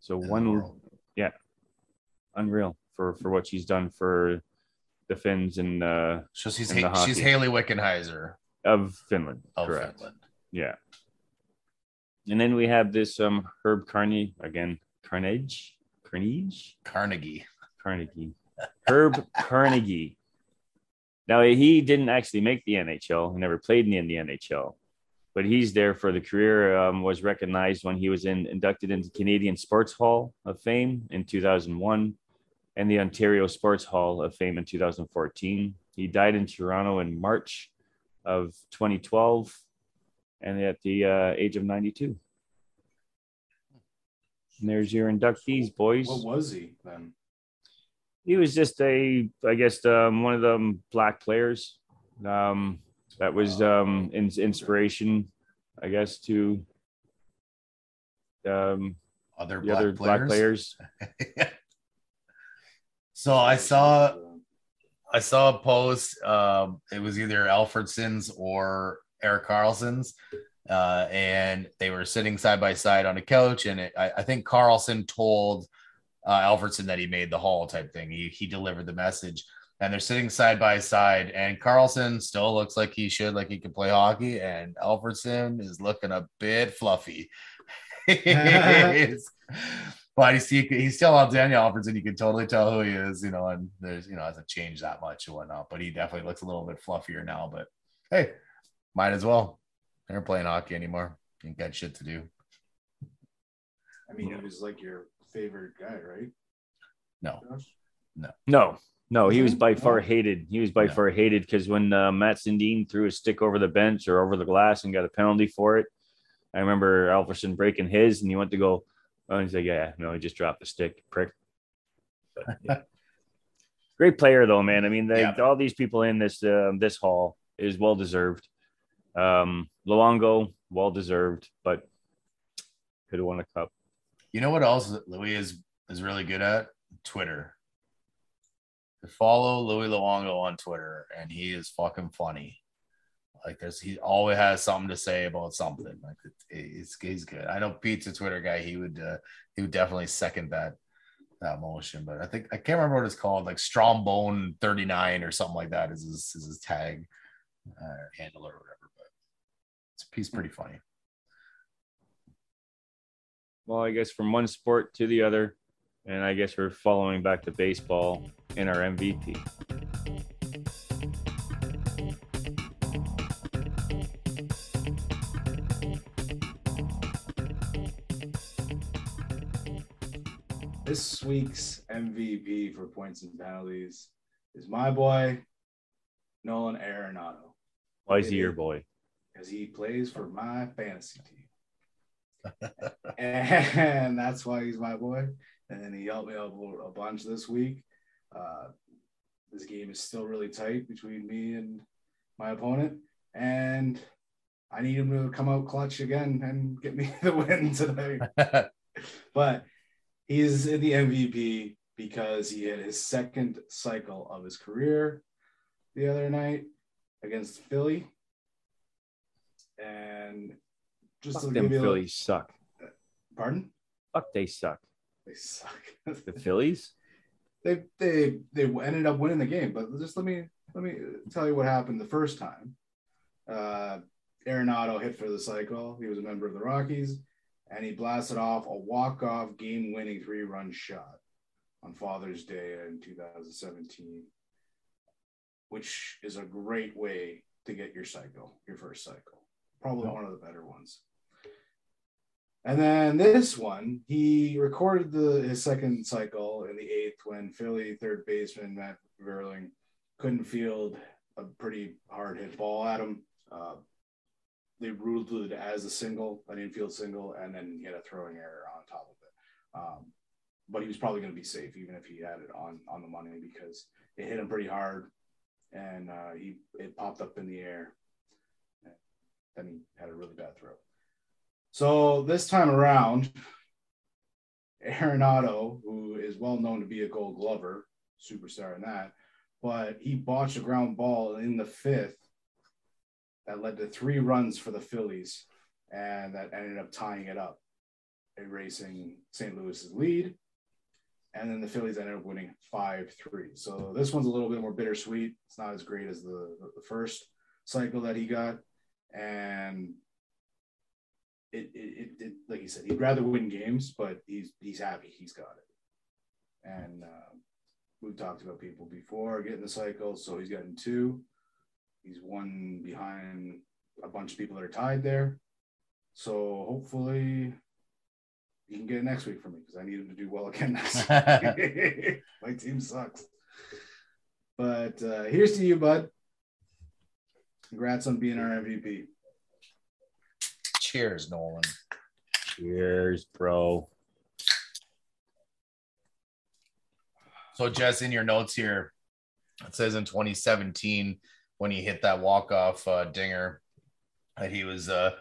Speaker 2: So one, yeah, unreal for for what she's done for the Finns and uh,
Speaker 1: So she's
Speaker 2: in the
Speaker 1: ha- she's. Hayley Wickenheiser
Speaker 2: of Finland.
Speaker 1: of
Speaker 2: correct.
Speaker 1: Finland.
Speaker 2: Yeah. And then we have this um Herb Carney again, Carnage, Carnage,
Speaker 1: Carnegie.
Speaker 2: Carnegie, Herb Carnegie. Now he didn't actually make the NHL. He never played in the NHL, but he's there for the career. Um, was recognized when he was in, inducted into Canadian Sports Hall of Fame in 2001, and the Ontario Sports Hall of Fame in 2014. He died in Toronto in March of 2012, and at the uh, age of 92. And there's your inductees, boys
Speaker 3: What was he then?
Speaker 2: he was just a i guess um, one of them black players um, that was um, in, inspiration i guess to um,
Speaker 1: Other black
Speaker 2: other
Speaker 1: players.
Speaker 2: black players (laughs)
Speaker 1: so I saw I saw a post. Um, it was either Alfredsson's or Erik Karlsson's, uh, and they were sitting side by side on a couch. And it, I, I think Karlsson told uh, Alfredsson that he made the hall type thing. He he delivered the message, and they're sitting side by side. And Karlsson still looks like he should, like he can play hockey, and Alfredsson is looking a bit fluffy. (laughs) (laughs) It's- but he's, he, he's still on Daniel Alfredsson. You can totally tell who he is, you know, and there's, you know, hasn't changed that much and whatnot, but he definitely looks a little bit fluffier now. But hey, might as well. They're playing hockey anymore. You ain't got shit to do.
Speaker 3: I mean, he was like your favorite guy, right?
Speaker 1: No.
Speaker 3: Josh?
Speaker 2: no no he was by far hated he was by
Speaker 1: No.
Speaker 2: far hated because when uh, matt sundin threw a stick over the bench or over the glass and got a penalty for it i remember alfredsson breaking his and he went to go oh, and he's like yeah no he just dropped the stick prick But, yeah. (laughs) great player though man i mean they,
Speaker 1: Yeah.
Speaker 2: all these people in this um this hall is well deserved um luongo well deserved but could have won a cup
Speaker 1: You know what else Louis is is really good at? Twitter. Follow Louis Luongo on Twitter, and he is fucking funny. Like there's he always has something to say about something. Like it, it's he's good. I know Pete's a Twitter guy. He would uh, he would definitely second that that motion. But I think I can't remember what it's called. Like Strombone thirty nine or something like that is his is his tag uh, handle or whatever. But it's he's pretty funny.
Speaker 2: Well, I guess from one sport to the other, and I guess we're following back to baseball in our MVP.
Speaker 3: This week's MVP for points and penalties is my boy, Nolan Arenado,
Speaker 2: Why is he your boy?
Speaker 3: because he plays for my fantasy team. (laughs) and that's why he's my boy. And then he helped me out a bunch this week. Uh, this game is still really tight between me and my opponent. And I need him to come out clutch again and get me (laughs) the win tonight. (laughs) but he's in the MVP because he had his second cycle of his career the other night against Philly. And just
Speaker 2: Fuck
Speaker 3: to
Speaker 2: them
Speaker 3: give you a
Speaker 2: Phillies suck.
Speaker 3: pardon,
Speaker 2: Fuck they suck.
Speaker 3: they suck.
Speaker 2: The Phillies? (laughs)
Speaker 3: they they they ended up winning the game, but just let me let me tell you what happened the first time. Uh, Arenado hit for the cycle. He was a member of the Rockies, and he blasted off a walk-off game-winning three-run shot on Father's Day in 2017, which is a great way to get your cycle, your first cycle. Probably one of the better ones. And then this one, he recorded the his second cycle in the eighth when Philly third baseman Matt Vierling couldn't field a pretty hard hit ball at him. Uh, they ruled it as a single, an infield single, and then he had a throwing error on top of it. Um, but he was probably going to be safe even if he had it on on the money because it hit him pretty hard, and uh, he it popped up in the air. And then he had a really bad throw. So this time around, Arenado, who is well known to be a Gold Glover, superstar in that, but he botched a ground ball in the fifth that led to three runs for the Phillies, and that ended up tying it up, erasing St. Louis's lead. And then the Phillies ended up winning 5 3. So this one's a little bit more bittersweet. It's not as great as the, the first cycle that he got. And it, it, it, like he said, he'd rather win games, but he's he's happy he's got it. And uh, we've talked about people before getting the cycle, so he's gotten two. He's one behind a bunch of people that are tied there. So hopefully he can get it next week for me because I need him to do well (laughs) again next week. (laughs) My team sucks. But uh, here's to you, bud. Congrats on being our MVP.
Speaker 1: Cheers, Nolan.
Speaker 2: Cheers, bro.
Speaker 1: So, Jess, in your notes here, it says in 2017 when he hit that walk off uh, dinger that he was uh,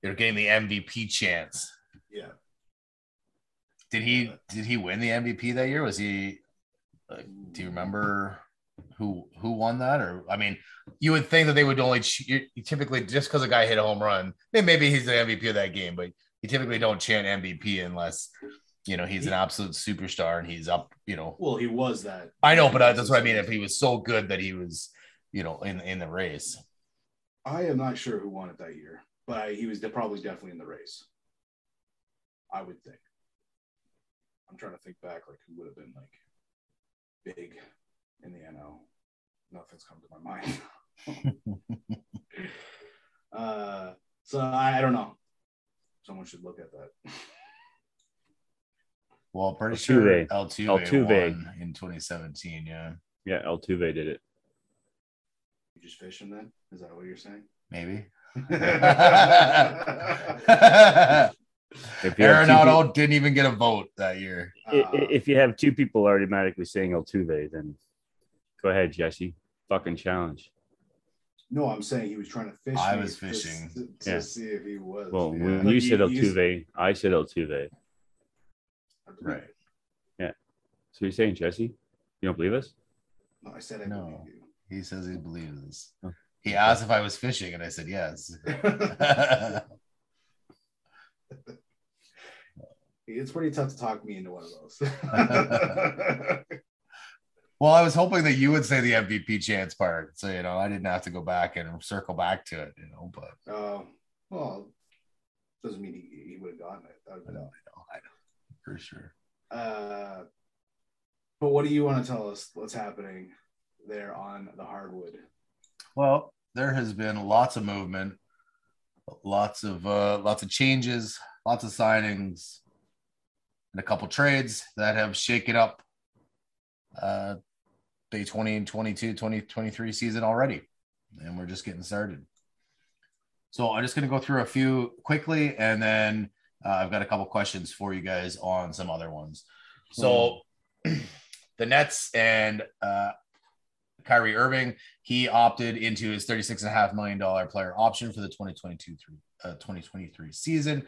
Speaker 1: you know, getting the MVP chance.
Speaker 3: Yeah.
Speaker 1: Did he did he win the MVP that year? Was he? Like, do you remember who who won that? Or I mean, you would think that they would only ch- you, you typically just because a guy hit a home run, maybe he's the MVP of that game, but you typically don't chant MVP unless you know he's an absolute superstar and he's up. You know,
Speaker 3: Well, he was that.
Speaker 1: I know, but uh, that's what I mean. If he was so good that he was, you know, in in the race.
Speaker 3: I am not sure who won it that year, but he was probably definitely in the race. I would think. I'm trying to think back, like who would have been like big in the NL. Nothing's come to my mind. (laughs) uh, so I, I don't know. Someone should look at that.
Speaker 1: Well, pretty
Speaker 2: Altuve.
Speaker 1: sure Altuve,
Speaker 2: Altuve.
Speaker 1: won in 2017. Yeah,
Speaker 2: Yeah, Altuve did it.
Speaker 3: You just fishing then? Is that what you're saying?
Speaker 1: maybe. (laughs)
Speaker 2: If you have
Speaker 1: Arenado didn't even get a vote that year.
Speaker 2: I-
Speaker 3: Uh,
Speaker 2: If you have two people automatically saying Altuve, then go ahead, Jesse. Fucking challenge.
Speaker 3: no, I'm saying he was trying to fish.
Speaker 1: I
Speaker 3: me
Speaker 1: was fishing.
Speaker 3: to, to
Speaker 2: Yeah.
Speaker 3: see if he was.
Speaker 2: Well,
Speaker 3: yeah.
Speaker 2: when
Speaker 3: Like,
Speaker 2: you said
Speaker 3: you-
Speaker 2: Altuve, I said Altuve.
Speaker 1: Right. Yeah.
Speaker 2: So you're saying Jesse? You don't believe us?
Speaker 3: No, I said I
Speaker 1: No.
Speaker 3: believe you.
Speaker 1: He says he believes this.
Speaker 2: Oh.
Speaker 1: He asked if I was fishing, and I said yes. (laughs)
Speaker 3: it's pretty tough to talk me into one of those. (laughs)
Speaker 1: well, I was hoping that you would say the MVP chance part, so you know I didn't have to go back and circle back to it. You know, but
Speaker 3: uh, well, doesn't mean he, he would have gotten it. That
Speaker 1: I know, I know, I know for sure.
Speaker 3: Uh, but what do you want to tell us? What's happening there on the hardwood?
Speaker 1: Well, there has been lots of movement, lots of uh, lots of changes, lots of signings, and a couple trades that have shaken up uh, the 2022 2023 season already. And we're just getting started. So I'm just going to go through a few quickly, and then uh, I've got a couple questions for you guys on some other ones. So (clears throat) the Nets and uh, Kyrie Irving, he opted into his $36.5 million player option for the 2022 through, uh, 2023 season.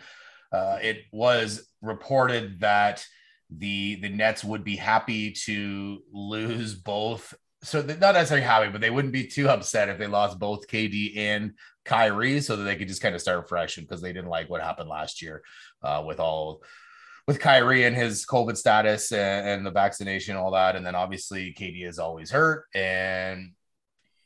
Speaker 1: Uh, it was reported that the the Nets would be happy to lose both. So not necessarily happy, but they wouldn't be too upset if they lost both KD and Kyrie, so that they could just kind of start fresh because they didn't like what happened last year uh, with all with Kyrie and his COVID status and, and the vaccination, all that, and then obviously KD is always hurt, and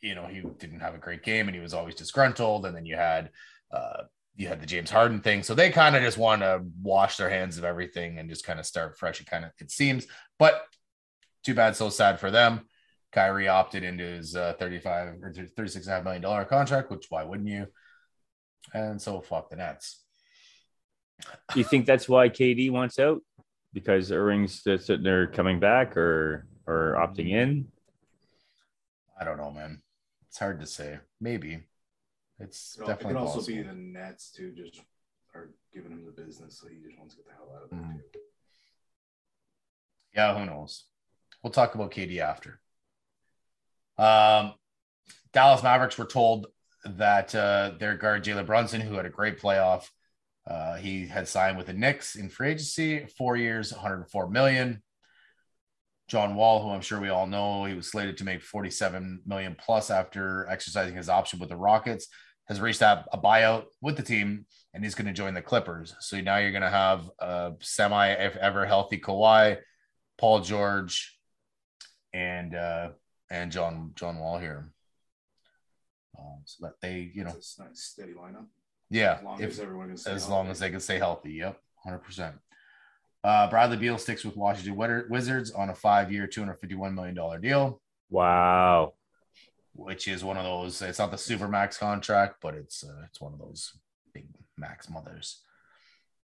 Speaker 1: you know he didn't have a great game, and he was always disgruntled, and then you had uh, you had the James Harden thing, so they kind of just want to wash their hands of everything and just kind of start fresh. It kind of it seems, but too bad, so sad for them. Kyrie opted into his uh, 35 or 36 and a half million dollar contract, which why wouldn't you? And so fuck the Nets.
Speaker 2: Do you think that's why KD wants out? Because Irving's just sitting there coming back or or opting in?
Speaker 1: I don't know, man. It's hard to say. Maybe. It's
Speaker 3: It, al- it
Speaker 1: definitely
Speaker 3: could also
Speaker 1: possible.
Speaker 3: be the Nets too, just are giving him the business, so he just wants to get the hell out of there
Speaker 1: Mhm.
Speaker 3: too.
Speaker 1: Yeah, who knows? We'll talk about KD after. Um, Dallas Mavericks were told that uh, their guard Jalen Brunson, who had a great playoff, uh, he had signed with the Knicks in free agency, four years, 104 million. John Wall, who I'm sure we all know, he was slated to make 47 million plus after exercising his option with the Rockets, has reached out a buyout with the team, and he's going to join the Clippers. So now you're going to have a semi, if ever healthy Kawhi, Paul George, and uh, and John John Wall here. Um, so that they, you know,
Speaker 3: It's a nice steady lineup.
Speaker 1: Yeah,
Speaker 3: As long
Speaker 1: if-
Speaker 3: as everyone can stay
Speaker 1: as long as they can stay healthy. Yep, hundred percent. Uh, Bradley Beal sticks with Washington Wizards on a five-year, two hundred fifty-one million dollar deal,
Speaker 2: Wow.
Speaker 1: which is one of those. It's not the super max contract, but it's uh, it's one of those big max mothers.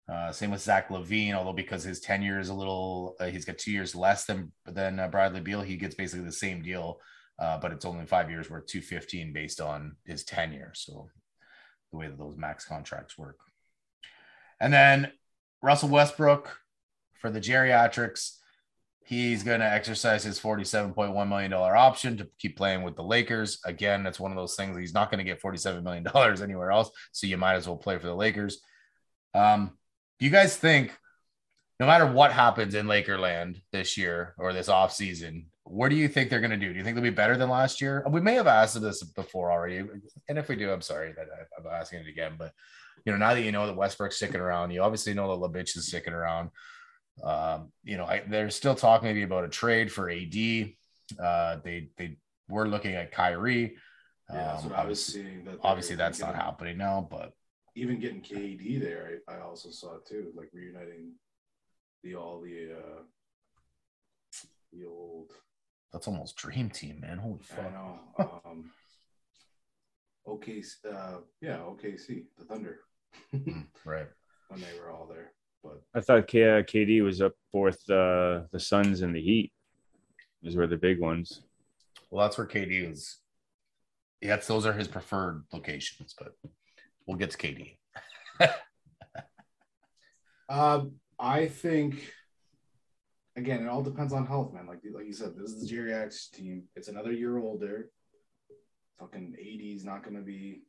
Speaker 1: Uh, same with Zach LaVine, although because his tenure is a little, uh, he's got two years less than than uh, Bradley Beal. He gets basically the same deal, uh, but it's only five years worth two fifteen based on his tenure. So the way that those max contracts work. And then Russell Westbrook for the geriatrics, he's going to exercise his $47.1 million option to keep playing with the Lakers. Again, that's one of those things he's not going to get $47 million (laughs) anywhere else. So you might as well play for the Lakers. Um, do you guys think no matter what happens in Lakerland this year or this offseason, what do you think they're going to do? Do you think they'll be better than last year? We may have asked this before already. And if we do, I'm sorry that I- I'm asking it again. But, you know, now that you know that Westbrook's sticking around, you obviously know that LeBitch is sticking around. Um, you know, I, they're still talking maybe about a trade for AD. Uh, they they were looking at Kyrie.
Speaker 3: Yeah,
Speaker 1: Um,
Speaker 3: I was seeing. That
Speaker 1: obviously that's not
Speaker 3: of
Speaker 1: happening now, but
Speaker 3: Even getting KD there, I, I also saw it too, like reuniting the all the uh the old.
Speaker 1: That's almost dream team, man. Holy fuck.
Speaker 3: I
Speaker 1: fuck.
Speaker 3: know. (laughs) Um, OKC, uh, yeah, OKC, the Thunder,
Speaker 1: Mm, (laughs) right.
Speaker 3: when they were all there. But
Speaker 2: I thought K- uh, KD was up fourth. Uh, the Suns and the Heat. Those were the big ones.
Speaker 1: Well, that's where KD is. Yes, those are his preferred locations, but we'll get to KD. (laughs)
Speaker 3: Um, I think again, it all depends on health, man. Like like you said, this is the geriatrics team. It's another year older. Fucking AD is not going to be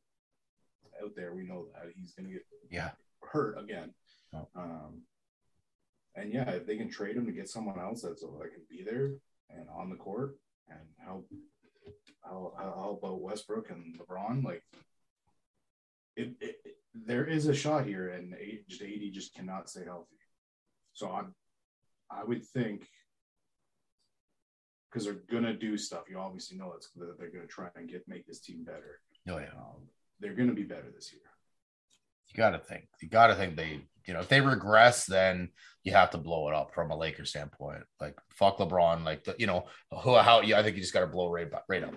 Speaker 3: out there. We know that he's going to get
Speaker 1: Yeah.
Speaker 3: hurt again.
Speaker 1: Oh.
Speaker 3: Um, and yeah, if they can trade him to get someone else that's so that can be there and on the court and help help, help out Westbrook and LeBron, like it, it, there is a shot here, and eight, just AD just cannot stay healthy. So I'm, I would think because they're gonna do stuff. You obviously know it's that they're gonna try and get make this team better.
Speaker 1: Oh yeah.
Speaker 3: Um, they're gonna be better this year.
Speaker 1: You gotta think. You gotta think they, you know, if they regress, then you have to blow it up from a Lakers standpoint. Like fuck LeBron, like the, you know, who how yeah, I think you just gotta blow right, right up.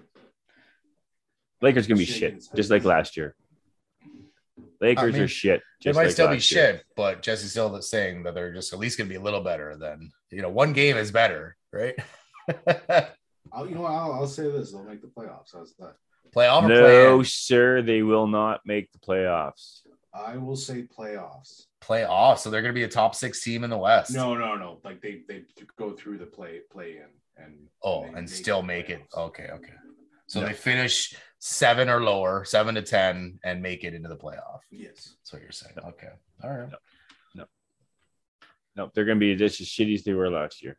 Speaker 2: Lakers gonna be
Speaker 3: Shaking
Speaker 2: shit, just like last year. Lakers
Speaker 1: mean,
Speaker 2: are shit.
Speaker 1: They might
Speaker 2: like
Speaker 1: still be
Speaker 2: last year.
Speaker 1: shit, but Jesse's still saying that they're just at least gonna be a little better than you know, one game is better, right? (laughs)
Speaker 3: I'll, you know, what, I'll, I'll say this: they'll make the playoffs. How's that?
Speaker 1: Playoff or
Speaker 2: No,
Speaker 1: play in?
Speaker 2: sir, they will not make the playoffs.
Speaker 3: I will say playoffs.
Speaker 1: Playoff. So they're gonna be a top six team in the West.
Speaker 3: No, no, no. Like they they go through the play play in and
Speaker 1: Oh,
Speaker 3: they
Speaker 1: and
Speaker 3: make
Speaker 1: still
Speaker 3: the
Speaker 1: make it. Okay, okay. So
Speaker 2: No.
Speaker 1: they finish seven or lower, seven to ten, and make it into the playoff.
Speaker 3: Yes.
Speaker 1: That's what you're saying. Okay. All right.
Speaker 2: No, no, they're gonna be just as shitty as they were last year.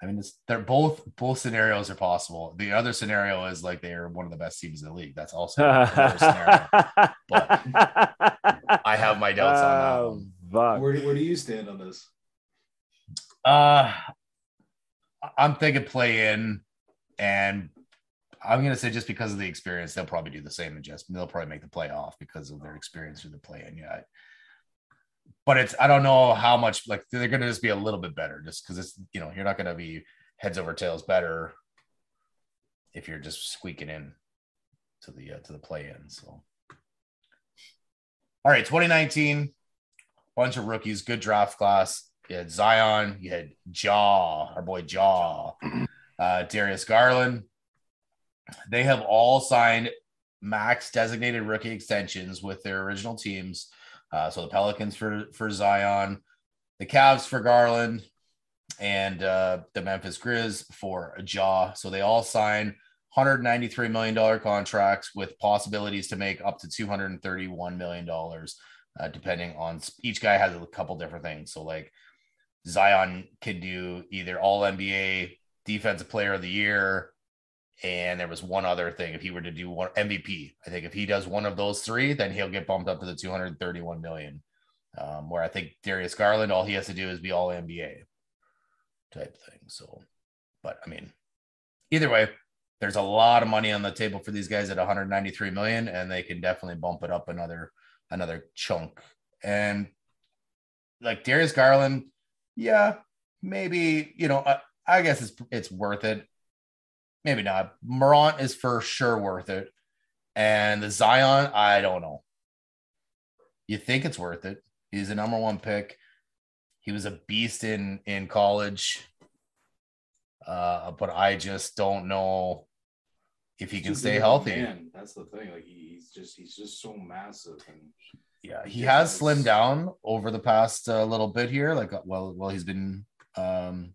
Speaker 1: I mean, it's, they're both both scenarios are possible. The other scenario is like they are one of the best teams in the league. That's also another scenario. I have my doubts on that
Speaker 2: Oh,
Speaker 1: one.
Speaker 3: Where, where do you stand on this?
Speaker 1: Uh, I'm thinking play in, and I'm gonna say just because of the experience, they'll probably do the same and just they'll probably make the playoff because of their experience with the play in. Yeah, but it's I don't know how much like they're gonna just be a little bit better just because it's you know you're not gonna be heads over tails better if you're just squeaking in to the uh, to the play in. So, all right, 2019, bunch of rookies, good draft class. You had Zion, you had Ja, our boy Ja, (clears throat) uh, Darius Garland. They have all signed max designated rookie extensions with their original teams. Uh, so the Pelicans for for Zion, the Cavs for Garland, and uh, the Memphis Grizz for Ja. So they all sign 193 million dollar contracts with possibilities to make up to 231 million dollars, uh, depending on each guy has a couple different things. So like Zion can do either All NBA, Defensive Player of the Year, and there was one other thing. If he were to do one MVP, I think if he does one of those three, then he'll get bumped up to the 231 million. Um, where I think Darius Garland, all he has to do is be all NBA type thing. So, but I mean, either way, there's a lot of money on the table for these guys at 193 million, and they can definitely bump it up another another chunk. And like Darius Garland, yeah, maybe you know, I, I guess it's it's worth it maybe not. Morant is for sure worth it. And the Zion, I don't know. You think it's worth it. He's a number one pick. He was a beast in in college. Uh, but I just don't know if he can stay healthy. Man,
Speaker 3: that's the thing. Like he's just he's just so massive and
Speaker 1: yeah, he has slimmed down over the past uh, little bit here. Like well, well, he's been um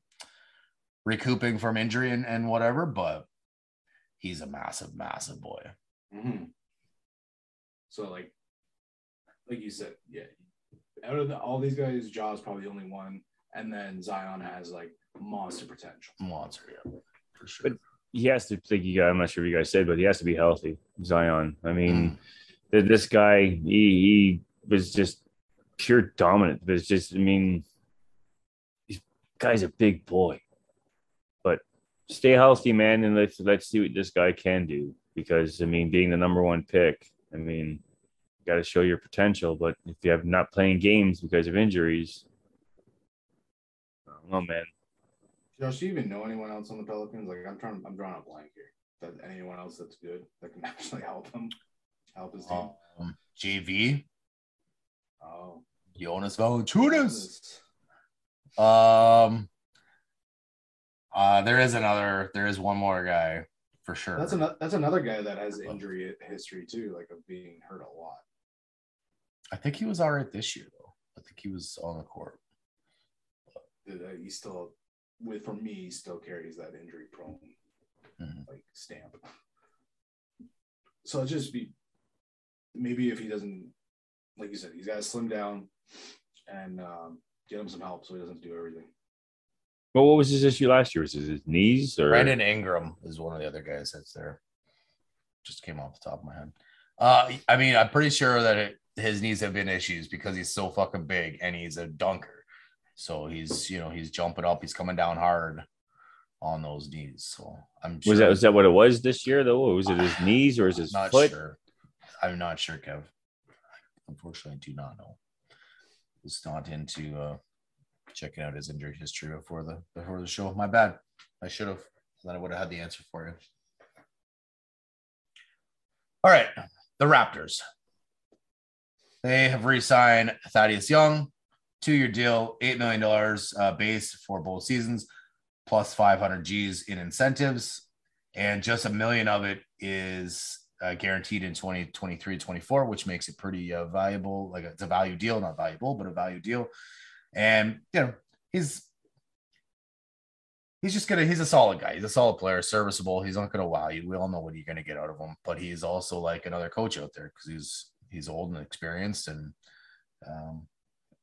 Speaker 1: recouping from injury and, and whatever, but he's a massive, massive boy.
Speaker 3: Mm-hmm. So like, like you said, yeah, out of the, all these guys, Ja's probably the only one, and then Zion has like monster potential.
Speaker 1: Monster, yeah, for sure.
Speaker 2: But he has to think. You I'm not sure if you guys said, but he has to be healthy. Zion. I mean, mm. this guy, he, he was just pure dominant. But it's just, I mean, this guy's a big boy stay healthy, man, and let's let's see what this guy can do. Because I mean, being the number one pick, I mean, you got to show your potential. But if you have not playing games because of injuries, I don't know, man.
Speaker 3: Does she even know anyone else on the Pelicans? Like, I'm trying, I'm drawing a blank here. That anyone else that's good that can (laughs) actually help him, help his team?
Speaker 1: Um, JV.
Speaker 3: Oh,
Speaker 1: Jonas Valanciunas. Um, uh, there is another. There is one more guy for sure.
Speaker 3: That's another. That's another guy that has injury history too, like of being hurt a lot.
Speaker 1: I think he was all right this year though. I think he was on the court.
Speaker 3: He still, with for me, he still carries that injury prone mm-hmm. like stamp. So just be maybe if he doesn't, like you said, he's got to slim down and um, get him some help so he doesn't do everything.
Speaker 2: Well, what was his issue last year? Was it his knees or
Speaker 1: Brandon Ingram is one of the other guys that's there. Just came off the top of my head. Uh, I mean, I'm pretty sure that it, his knees have been issues because he's so fucking big and he's a dunker. So he's, you know, he's jumping up, he's coming down hard on those knees. So I'm
Speaker 2: sure. Was that was that what it was this year though? Or was it his knees or is his
Speaker 1: not
Speaker 2: foot?
Speaker 1: Sure. I'm not sure, Kev. Unfortunately, I do not know. It's not into uh checking out his injury history before the before the show. My bad. I should have. Then I would have had the answer for you. All right, the Raptors. They have re-signed Thaddeus Young, two-year deal, eight million dollars uh, base for both seasons, plus 500 G's in incentives, and just a million of it is uh, guaranteed in 2023 24 which makes it pretty uh, valuable like it's a value deal not valuable but a value deal and you know, he's he's just gonna he's a solid guy. He's a solid player, serviceable. He's not gonna wow you. We all know what you're gonna get out of him, but he's also like another coach out there because he's he's old and experienced. And um,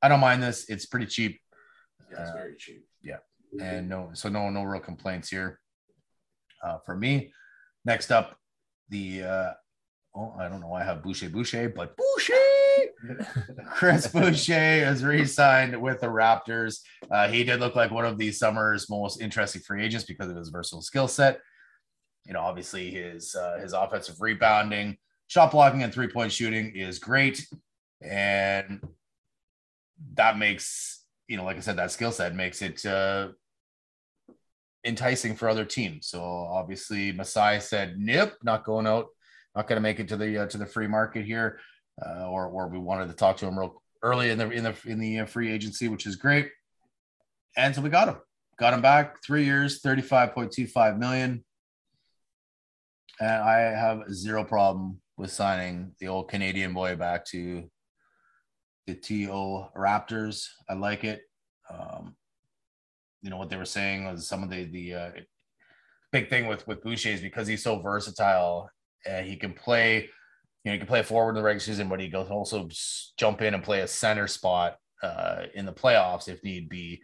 Speaker 1: I don't mind this. It's pretty cheap.
Speaker 3: Yeah, it's uh, very cheap.
Speaker 1: Yeah, and no, so no no real complaints here uh, for me. Next up, the uh, oh I don't know why I have Boucher Boucher, but Boucher (laughs) Chris Boucher is re-signed with the Raptors. Uh, he did look like one of the summer's most interesting free agents because of his versatile skill set. You know, obviously his uh, his offensive rebounding, shot blocking, and three point shooting is great, and that makes you know, like I said, that skill set makes it uh, enticing for other teams. So obviously, Masai said, "Nope, not going out, not going to make it to the uh, to the free market here." Uh, or or we wanted to talk to him real early in the in the in the uh, free agency, which is great. And so we got him, got him back three years, thirty five point two five million. and I have zero problem with signing the old Canadian boy back to the TO Raptors. I like it. Um, you know what they were saying was some of the the uh, big thing with with Boucher is because he's so versatile. Uh, he can play, you know, he can play forward in the regular season, but he can also jump in and play a center spot uh, in the playoffs if need be.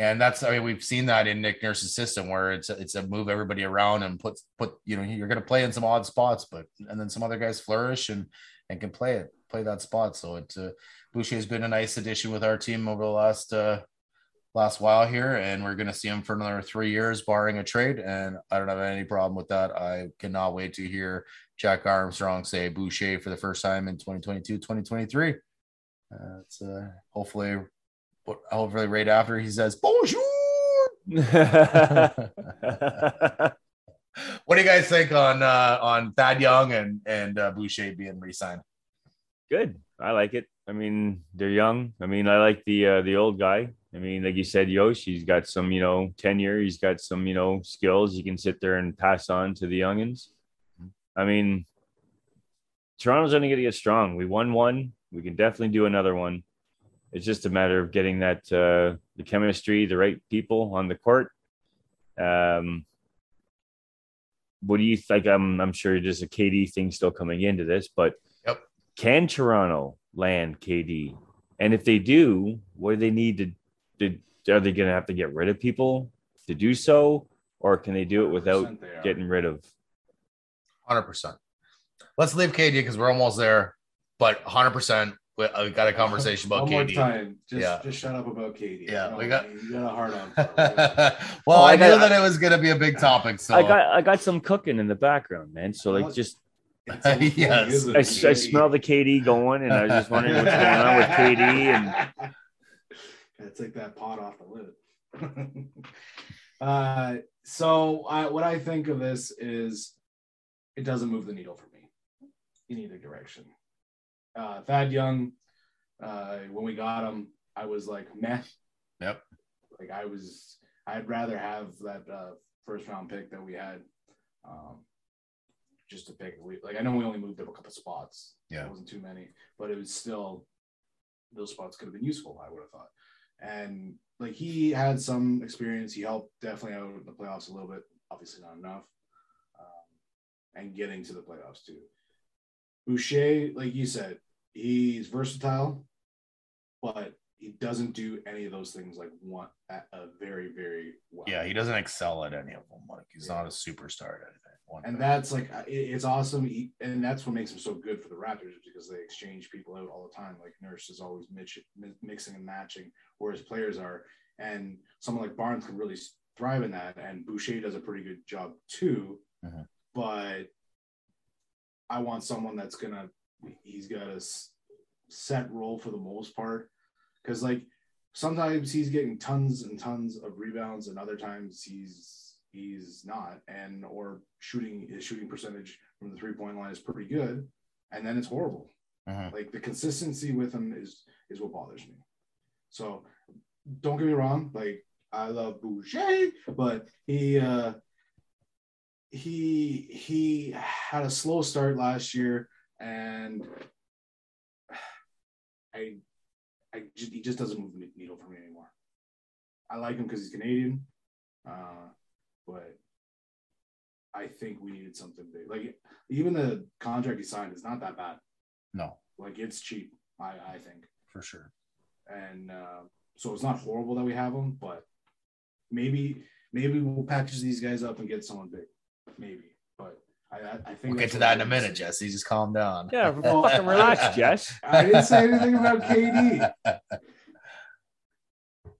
Speaker 1: And that's I mean we've seen that in Nick Nurse's system where it's a, it's a move everybody around and put put you know you're going to play in some odd spots, but and then some other guys flourish and and can play it play that spot. So it uh, Boucher has been a nice addition with our team over the last uh, last while here, and we're going to see him for another three years, barring a trade. And I don't have any problem with that. I cannot wait to hear Jack Armstrong say Boucher for the first time in 2022, 2023. Uh, it's uh, hopefully, hopefully, right after he says bonjour. (laughs) (laughs) what do you guys think on uh, on Thad Young and and uh, Boucher being re-signed?
Speaker 2: Good, I like it. I mean, they're young. I mean, I like the uh, the old guy. I mean, like you said, Yosh, he's got some, you know, tenure. He's got some, you know, skills. He can sit there and pass on to the youngins. I mean, Toronto's only going to get strong. We won one. We can definitely do another one. It's just a matter of getting that uh, the chemistry, the right people on the court. Um, what do you think? I'm I'm sure there's a KD thing still coming into this, but
Speaker 1: yep.
Speaker 2: can Toronto land KD? And if they do, what do they need to did are they going to have to get rid of people to do so, or can they do it without getting rid of?
Speaker 1: Hundred percent. Let's leave KD because we're almost there, but hundred percent. We got a conversation about
Speaker 3: One
Speaker 1: KD.
Speaker 3: More time. Just, yeah. just shut up about KD.
Speaker 1: Yeah, we got
Speaker 3: you got a hard on. (laughs)
Speaker 1: well, oh, I, I got, knew that it was going to be a big topic. So
Speaker 2: I got I got some cooking in the background, man. So like just (laughs)
Speaker 1: yes,
Speaker 2: I, I, smell the KD going, and I was just wondering what's going on with KD and (laughs)
Speaker 3: Gotta take that pot off the lid. uh, so I, what I think of this is it doesn't move the needle for me in either direction. Uh, Thad Young, uh, when we got him, I was like, meh.
Speaker 1: Yep.
Speaker 3: Like I was, I'd rather have that uh, first round pick that we had, um, just to pick. We like I know we only moved up a couple spots.
Speaker 1: Yeah,
Speaker 3: it wasn't too many, but it was still those spots could have been useful. I would have thought and like he had some experience. He helped definitely out in the playoffs a little bit. Obviously not enough, and getting to the playoffs too. Boucher, like you said, he's versatile, but he doesn't do any of those things like one at a very very well.
Speaker 1: Yeah, he doesn't excel at any of them. Like he's yeah. not a superstar at anything.
Speaker 3: and that's like it's awesome, he, and that's what makes him so good for the Raptors because they exchange people out all the time. Like Nurse is always mix, mixing and matching, whereas players are, and someone like Barnes can really thrive in that, and Boucher does a pretty good job too.
Speaker 1: Mm-hmm.
Speaker 3: But I want someone that's gonna he's got a set role for the most part because like sometimes he's getting tons and tons of rebounds, and other times he's he's not, and or shooting his shooting percentage from the three point line is pretty good, and then it's horrible.
Speaker 1: Uh-huh.
Speaker 3: Like the consistency with him is is what bothers me. So don't get me wrong, like I love Boucher, but he uh he he had a slow start last year and (sighs) I I just, he just doesn't move the needle for me anymore. I like him because he's Canadian, uh, but I think we needed something big. Like even the contract he signed is not that bad.
Speaker 1: No,
Speaker 3: like it's cheap. I I think
Speaker 1: for sure.
Speaker 3: And uh, so it's not horrible that we have him, but maybe maybe we'll package these guys up and get someone big. Maybe, but I, I think
Speaker 1: we'll get to that in a minute, Jesse. Just calm down.
Speaker 2: Yeah, well, fucking relax, (laughs) Jess.
Speaker 3: I didn't say anything about KD. (laughs)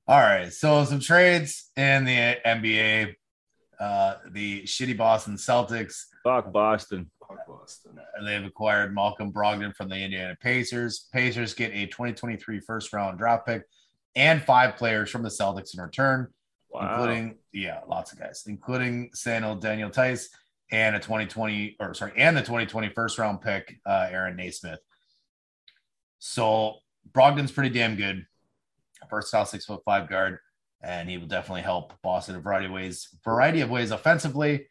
Speaker 1: All right, so some trades in the NBA. Uh, the shitty Boston Celtics.
Speaker 2: Fuck Boston.
Speaker 3: Fuck Boston.
Speaker 1: They've acquired Malcolm Brogdon from the Indiana Pacers. Pacers get a 2023 first round draft pick and five players from the Celtics in return, wow. including yeah, lots of guys, including Sano Daniel Theis and a 2020 or sorry, and the 2020 first round pick, uh, Aaron Nesmith. So Brogdon's pretty damn good. Versatile six foot five guard, and he will definitely help Boston in a variety of ways, variety of ways offensively,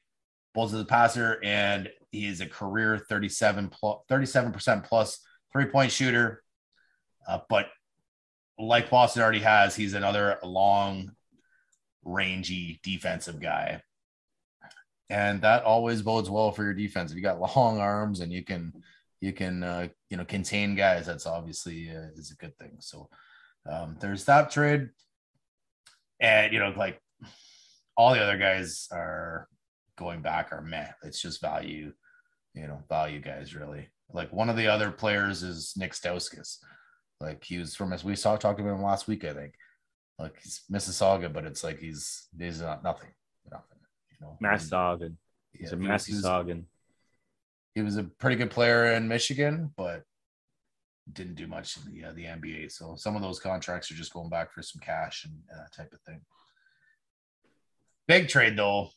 Speaker 1: both as a passer and he is a career 37 plus 37% plus three point shooter. Uh, but like Boston already has, he's another long, rangy defensive guy. And that always bodes well for your defense. If you got (laughs) long arms and you can you can uh, you know contain guys, that's obviously uh, is a good thing. So um, there's that trade, and you know like all the other guys are going back are meh. It's just value, you know, value guys really. Like one of the other players is Nik Stauskas. Like he was from as we saw talked about him last week, I think. Like he's Mississauga, but it's like he's he's not nothing, nothing. You know,
Speaker 2: Massaugan. He's
Speaker 1: Yeah,
Speaker 2: a
Speaker 1: he he was-
Speaker 2: Massaugan.
Speaker 1: he was a pretty good player in Michigan, but didn't do much in the uh, the NBA. So some of those contracts are just going back for some cash and uh, that type of thing. Big trade though,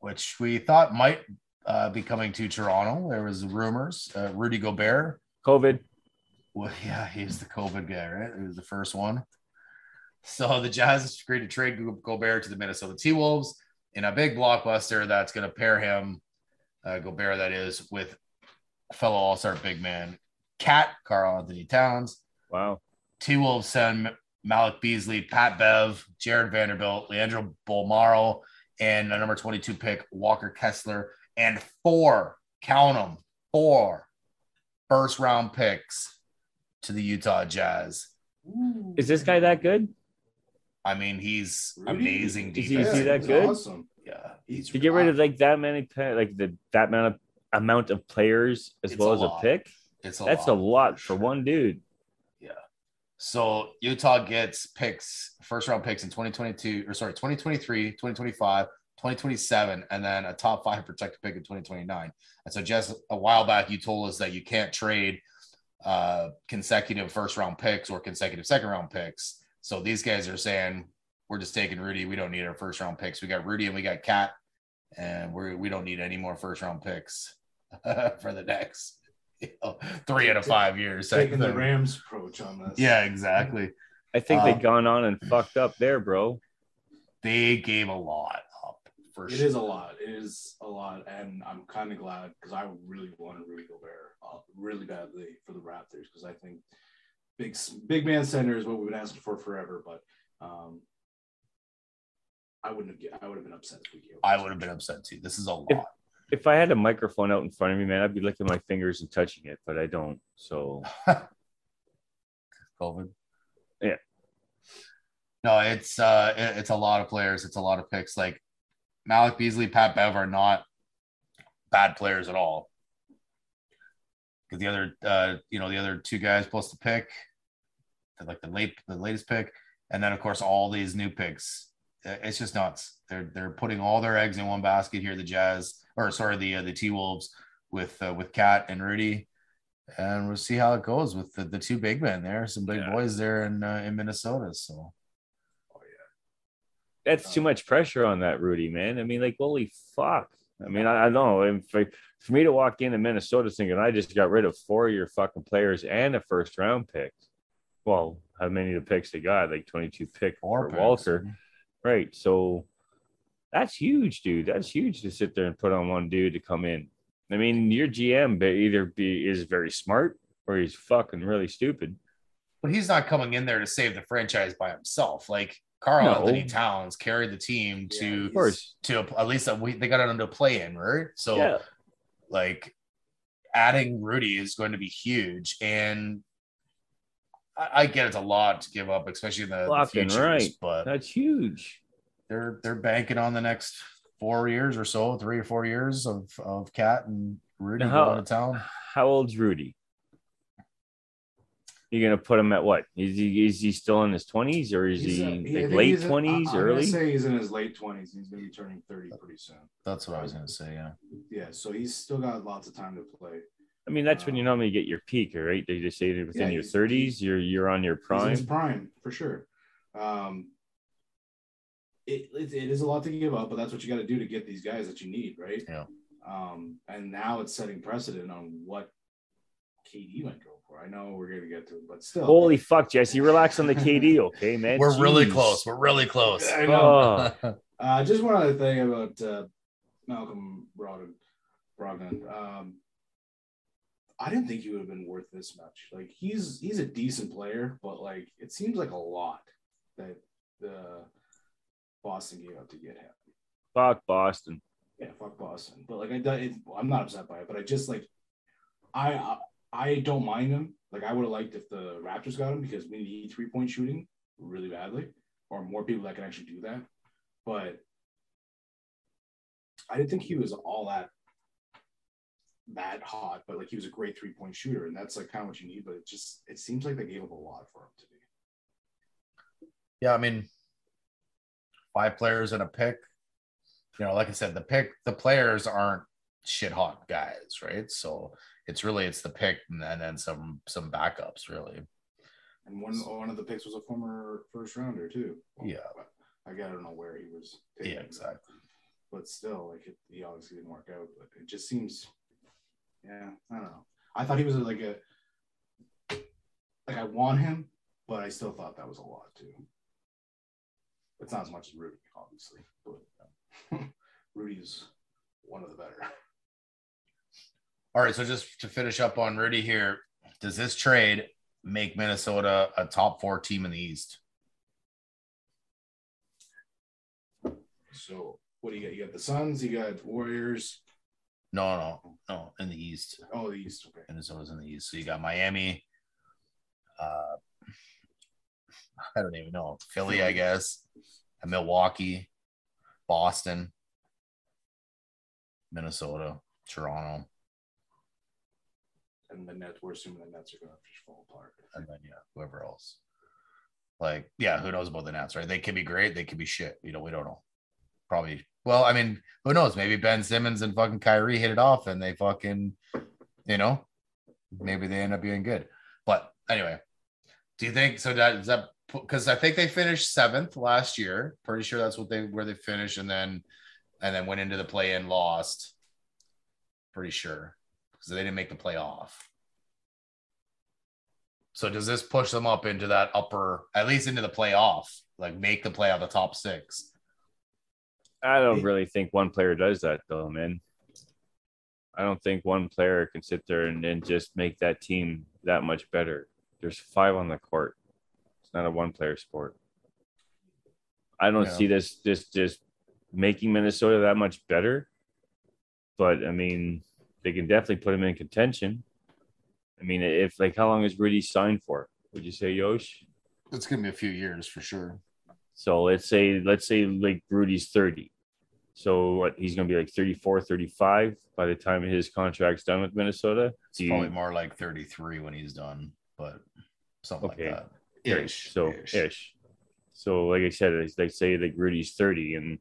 Speaker 1: which we thought might uh, be coming to Toronto. There was rumors. Uh, Rudy Gobert.
Speaker 2: COVID.
Speaker 1: Well, (laughs) yeah, he's the COVID guy, right? He was the first one. So the Jazz agreed to trade Go- Gobert to the Minnesota T Wolves in a big blockbuster that's going to pair him, uh, Gobert, that is, with fellow All Star big man KAT Carl Anthony Towns.
Speaker 2: Wow.
Speaker 1: T Wolves send Malik Beasley, Pat Bev, Jarred Vanderbilt, Leandro Bolmaro, and a number 22 pick, Walker Kessler, and four, count them, four first round picks to the Utah Jazz.
Speaker 2: Is this guy that good?
Speaker 1: I mean, he's
Speaker 3: Rudy?
Speaker 1: amazing
Speaker 2: Is he-
Speaker 1: defense.
Speaker 2: is he that
Speaker 3: he's
Speaker 2: good?
Speaker 3: Awesome.
Speaker 1: Yeah, he's
Speaker 2: To get rid of like that many, like the that amount of amount of players as
Speaker 1: It's
Speaker 2: well
Speaker 1: a
Speaker 2: as a pick,
Speaker 1: it's a lot
Speaker 2: that's
Speaker 1: lot,
Speaker 2: a lot
Speaker 1: sure.
Speaker 2: for one dude. Yeah.
Speaker 1: So Utah gets picks, first round picks in 2022, or sorry, 2023, 2025, 2027, and then a top five protected pick in 2029. And so just a while back, you told us that you can't trade uh, consecutive first round picks or consecutive second round picks. So these guys are saying, we're just taking Rudy. We don't need our first round picks. We got Rudy and we got KAT, and we're, we don't need any more first round picks (laughs) for the next you know, three out of five years.
Speaker 3: Taking the. (laughs) Rams approach on this.
Speaker 1: Yeah, exactly.
Speaker 2: I think
Speaker 1: Um,
Speaker 2: they've gone on and fucked up there, bro.
Speaker 1: They gave a lot up for
Speaker 3: It
Speaker 1: sure.
Speaker 3: is a lot. It is a lot, and I'm kind of glad because I really wanted Rudy Gobert uh, really badly for the Raptors because I think big big man center is what we've been asking for forever. But um, I wouldn't have. I would have been upset if we gave.
Speaker 1: I would have been upset too. This is a lot.
Speaker 2: If I had a microphone out in front of me, man, I'd be licking my fingers and touching it, but I don't. So (laughs)
Speaker 1: COVID.
Speaker 2: Yeah.
Speaker 1: No, it's uh it- it's a lot of players. It's a lot of picks. Like Malik Beasley, Pat Bev are not bad players at all. The other uh you know the other two guys plus the pick, the- like the late the latest pick, and then of course all these new picks. It's just nuts. They're they're putting all their eggs in one basket here. The Jazz, or sorry, the uh, the T Wolves with uh, with KAT and Rudy, and we'll see how it goes with the, the two big men there. Some big
Speaker 2: Yeah.
Speaker 1: boys there in uh, in Minnesota. So Oh, yeah.
Speaker 2: that's too much pressure on that Rudy, man. I mean, like, holy fuck. I mean, I, I know if, for for me to walk into Minnesota thinking I just got rid of four of your fucking players and a first round pick. Well, how many of the picks they got? Like 22 pick
Speaker 1: four
Speaker 2: for
Speaker 1: picks.
Speaker 2: Walker. Right. So that's huge, dude. That's huge to sit there and put on one dude to come in. I mean, your GM either be is very smart or he's fucking really stupid.
Speaker 1: but he's not coming in there to save the franchise by himself. Like Carl
Speaker 2: No.
Speaker 1: Anthony Towns carried the team
Speaker 3: Yeah,
Speaker 1: to
Speaker 2: Of course.
Speaker 1: to at least a, we, they got it into play in, right? So
Speaker 2: Yeah.
Speaker 1: like adding Rudy is going to be huge, and I, I get it's a lot to give up, especially in the, the
Speaker 2: Fucking
Speaker 1: futures,
Speaker 2: right.
Speaker 1: but
Speaker 2: That's huge.
Speaker 1: they're they're banking on the next four years or so, three or four years of of KAT and Rudy
Speaker 2: Now,
Speaker 1: going to town.
Speaker 2: How old's Rudy? You're gonna put him at what? Is he is he still in his twenties or is
Speaker 3: He's,
Speaker 2: he
Speaker 3: uh,
Speaker 2: like late
Speaker 3: he's in-
Speaker 2: twenties,
Speaker 3: I- I'm gonna
Speaker 2: early?
Speaker 3: say he's in his late twenties. He's gonna be turning thirty pretty soon.
Speaker 1: That's what I was gonna say. Yeah,
Speaker 3: Yeah, so he's still got lots of time to play.
Speaker 2: I mean, that's when you
Speaker 3: um,
Speaker 2: normally get your peak, right? They just say that within
Speaker 3: Yeah,
Speaker 2: your thirties, you're you're on your
Speaker 3: He's
Speaker 2: prime.
Speaker 3: prime for sure. Um, it, it, it is a lot to give up, but that's what you got to do to get these guys that you need, right?
Speaker 1: Yeah.
Speaker 3: Um, and now it's setting precedent on what KD might go for. I know we're gonna get to it, but still,
Speaker 2: Holy fuck, Jesse! Relax on the KD, (laughs) okay, man.
Speaker 1: we're really close. We're really close.
Speaker 3: I know.
Speaker 2: Oh, (laughs)
Speaker 3: Uh, just one other thing about uh, Malcolm Brogdon. Brogdon. Um, I didn't think he would have been worth this much. Like he's he's a decent player, but like it seems like a lot that the Boston gave up to get him.
Speaker 2: Fuck Boston.
Speaker 3: Yeah, fuck Boston. But like I, it, I'm not upset by it. But I just like I I, don't mind him. Like I would have liked if the Raptors got him because we need three point shooting really badly, or more people that can actually do that. But I didn't think he was all that that hot, but like he was a great three point shooter, and that's like kind of what you need. But it just it seems like they gave up a lot for him to be.
Speaker 1: Yeah, I mean, five players and a pick. You know, like I said, the pick, the players aren't shit hot guys, right? So it's really it's the pick and then, and then some some backups, really.
Speaker 3: And one one of the picks was a former first rounder too.
Speaker 1: Yeah.
Speaker 3: I I don't know where he was.
Speaker 1: Taken, yeah, exactly.
Speaker 3: But still, like it, he obviously didn't work out. But it just seems, yeah, I don't know. I thought he was like a, like I want him, but I still thought that was a lot too. It's not as much as Rudy, obviously, but um, (laughs) Rudy's one of the better.
Speaker 1: All right, so just to finish up on Rudy here, does this trade make Minnesota a top four team in the East?
Speaker 3: So what do you got? You got the Suns, you got Warriors.
Speaker 1: No, no, no, in the East.
Speaker 3: Oh, the East. Okay.
Speaker 1: Minnesota's in the East. So you got Miami. Uh, (laughs) I don't even know. Philly, I guess. And Milwaukee, Boston, Minnesota, Toronto.
Speaker 3: And the Nets, we're assuming the Nets are going to just fall apart.
Speaker 1: And then, yeah, whoever else. Like, yeah, who knows about the Nets, right? They could be great. They could be shit. You know, we don't know. Probably. Well, I mean, who knows? Maybe Ben Simmons and fucking Kyrie hit it off and they fucking, you know, maybe they end up being good. But anyway, do you think so? That is that because I think they finished seventh last year. Pretty sure that's what they where they finished, and then and then went into the play and lost. Pretty sure because they didn't make the playoff. So does this push them up into that upper, at least into the playoff, like make the play out the top six?
Speaker 2: I don't really think one player does that though, man. I don't think one player can sit there and then just make that team that much better. There's five on the court. It's not a one player sport. I don't yeah. see this just just making Minnesota that much better. But I mean, they can definitely put him in contention. I mean, if like how long is Rudy signed for? Would you say Yosh?
Speaker 1: It's gonna be a few years for sure.
Speaker 2: So let's say let's say like Rudy's 30. So what he's going to be like 34, 35 by the time his contract's done with Minnesota.
Speaker 1: It's you, probably more like 33 when he's done, but something okay. like
Speaker 2: that. Ish. So ish. ish. So like I said, they say like Rudy's 30 and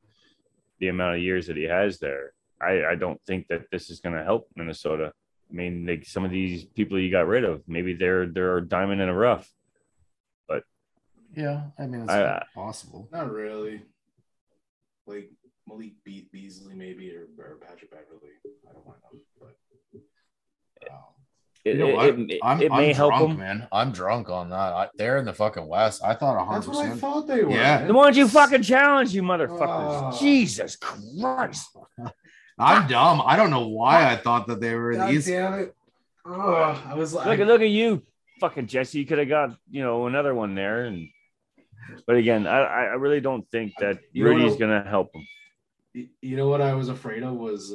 Speaker 2: the amount of years that he has there, I, I don't think that this is going to help Minnesota. I mean, like some of these people you got rid of, maybe they're they're a diamond in a rough. But
Speaker 1: yeah, I mean, it's I, possible.
Speaker 3: Not really. Like Malik Be- Beasley, maybe, or, or Patrick Beverly. I don't want to know, but.
Speaker 2: Um, it, you know it, it,
Speaker 1: I'm,
Speaker 2: it
Speaker 1: may I'm help drunk, them. man. I'm drunk on that. I, they're in the fucking West. I thought
Speaker 3: 100. That's what I thought they were.
Speaker 2: Yeah, the ones you fucking challenge, you motherfuckers. Uh, Jesus Christ! (laughs)
Speaker 1: I'm dumb. I don't know why I thought that they were in
Speaker 3: God
Speaker 1: the East.
Speaker 3: Damn it! Oh, I was like,
Speaker 2: look at look at you, fucking Jesse. You could have got you know another one there, and but again, I I really don't think that Rudy's gonna help him
Speaker 3: you know what I was afraid of was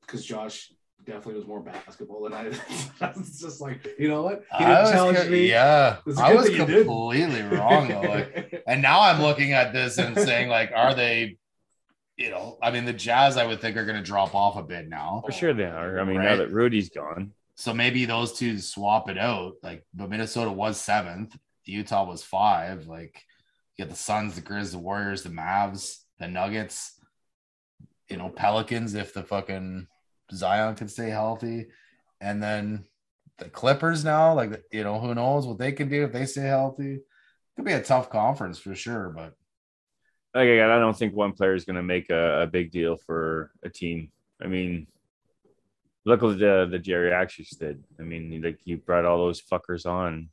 Speaker 3: because uh, Josh definitely was more basketball than I. (laughs) it's just like you know what
Speaker 1: he didn't challenge me. Yeah, I was completely wrong though. Like, and now I'm looking at this and saying like, are they? You know, I mean, the Jazz I would think are going to drop off a bit now.
Speaker 2: For sure they are. I mean, right? now that Rudy's gone.
Speaker 1: So maybe those two swap it out. Like, but Minnesota was seventh. Utah was five. Like, you get the Suns, the Grizz, the Warriors, the Mavs, the Nuggets you know, Pelicans if the fucking Zion can stay healthy. And then the Clippers now, like, you know, who knows what they can do if they stay healthy. It could be a tough conference for sure, but.
Speaker 2: Like again, I don't think one player is going to make a, a, big deal for a team. I mean, look what the the geriatrics did. I mean, like you brought all those fuckers on,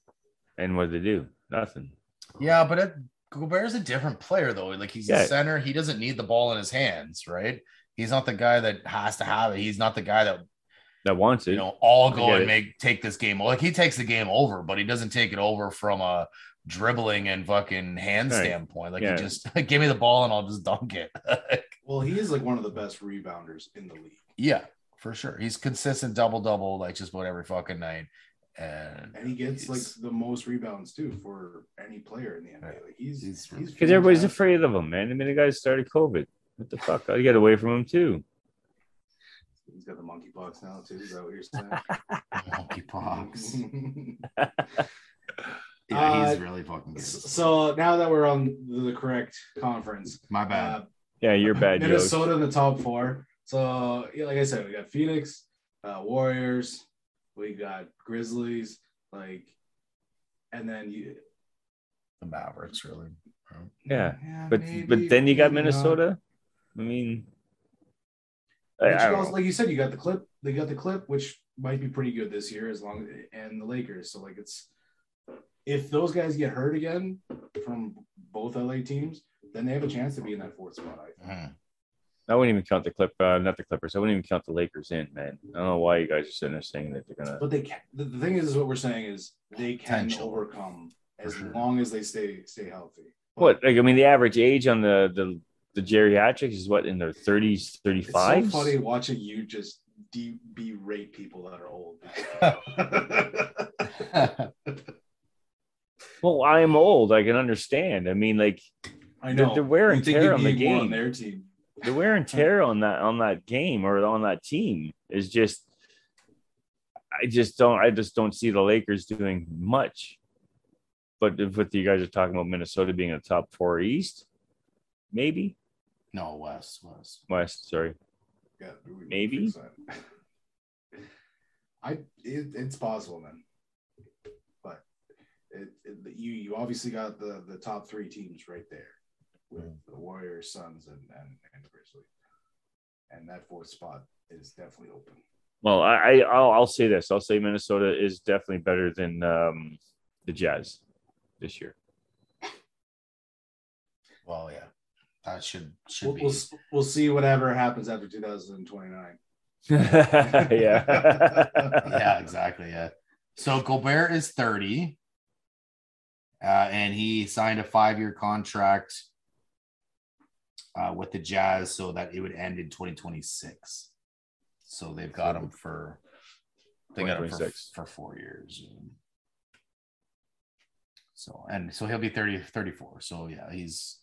Speaker 2: and what did they do? Nothing.
Speaker 1: Yeah, but it, Gobert's a different player though. Like he's yeah. a center. He doesn't need the ball in his hands, right? He's not the guy that has to have it. He's not the guy that
Speaker 2: That wants it.
Speaker 1: you know all go and make take this game. Like he takes the game over, but he doesn't take it over from a dribbling and fucking hand
Speaker 2: Right.
Speaker 1: standpoint. Like
Speaker 2: Yeah.
Speaker 1: he just (laughs) give me the ball and I'll just dunk it. (laughs)
Speaker 3: Well, he is like one of the best rebounders in the league,
Speaker 1: yeah, for sure. He's consistent double double like just about every fucking night. And
Speaker 3: and he gets like the most rebounds too for any player in the NBA. Like he's
Speaker 1: He's-
Speaker 3: he's
Speaker 2: Because everybody's afraid of him, man. I mean, the guy started COVID. What the fuck? I get away from him too.
Speaker 3: He's got the monkeypox now too. Is that what you're saying? (laughs)
Speaker 1: monkeypox. Yeah, he's
Speaker 3: Uh,
Speaker 1: really fucking good.
Speaker 3: so now that we're on the correct conference,
Speaker 1: My bad.
Speaker 3: uh,
Speaker 2: Yeah, you're bad, Joe.
Speaker 3: Minnesota in the top four. So yeah, like I said, we got Phoenix, uh, Warriors, we got Grizzlies, like, and then you.
Speaker 1: the Mavericks, really.
Speaker 2: Yeah, But but then you got Minnesota. I mean, I, I
Speaker 3: also, like you said, you got the clip. They got the clip, which might be pretty good this year, as long and the Lakers. So like it's if those guys get hurt again from both LA teams, then they have a chance to be in that fourth spot. I think.
Speaker 1: Mhm.
Speaker 2: I wouldn't even count the clip, uh, not the Clippers. I wouldn't even count the Lakers in, man. I don't know why you guys are sitting there saying that they're gonna.
Speaker 3: But they can. The, the thing is, is what we're saying is they can
Speaker 1: Potential.
Speaker 3: overcome as
Speaker 1: sure.
Speaker 3: long as they stay stay healthy. But
Speaker 2: What? Like, I mean, the average age on the the the geriatrics is what in their thirties, thirty
Speaker 3: It's
Speaker 2: five.
Speaker 3: so funny watching you just de- berate people that are old. (laughs) (laughs)
Speaker 2: Well, I am old. I can understand. I mean, like
Speaker 3: I
Speaker 2: The-
Speaker 3: know
Speaker 2: the wear and
Speaker 3: You think
Speaker 2: tear on the game.
Speaker 3: on their team.
Speaker 2: the wear and (laughs) tear on that on that game or on that team is just. I just don't. I just don't see the Lakers doing much. But if what you guys are talking about Minnesota being a top four East, maybe
Speaker 1: no, West, West.
Speaker 2: West. Sorry.
Speaker 3: Yeah, we- we
Speaker 2: Maybe. (laughs)
Speaker 3: I it, it's possible, man. But it, it you you obviously got the the top three teams right there with the Warriors, Suns, and and, and Grizzlies, and that fourth spot is definitely open.
Speaker 2: Well, I, I I'll, I'll say this. I'll say Minnesota is definitely better than um, the Jazz this year.
Speaker 1: Well, yeah, that should should
Speaker 3: We'll,
Speaker 1: be.
Speaker 3: we'll we'll see whatever happens after 2029. (laughs)
Speaker 2: yeah. (laughs)
Speaker 1: yeah, exactly. Yeah. So Gobert is 30. Uh, and he signed a five-year contract uh, with the Jazz so that it would end in 2026. So they've got him for they got him for, for four years. So and so he'll be 30, 34. So yeah, he's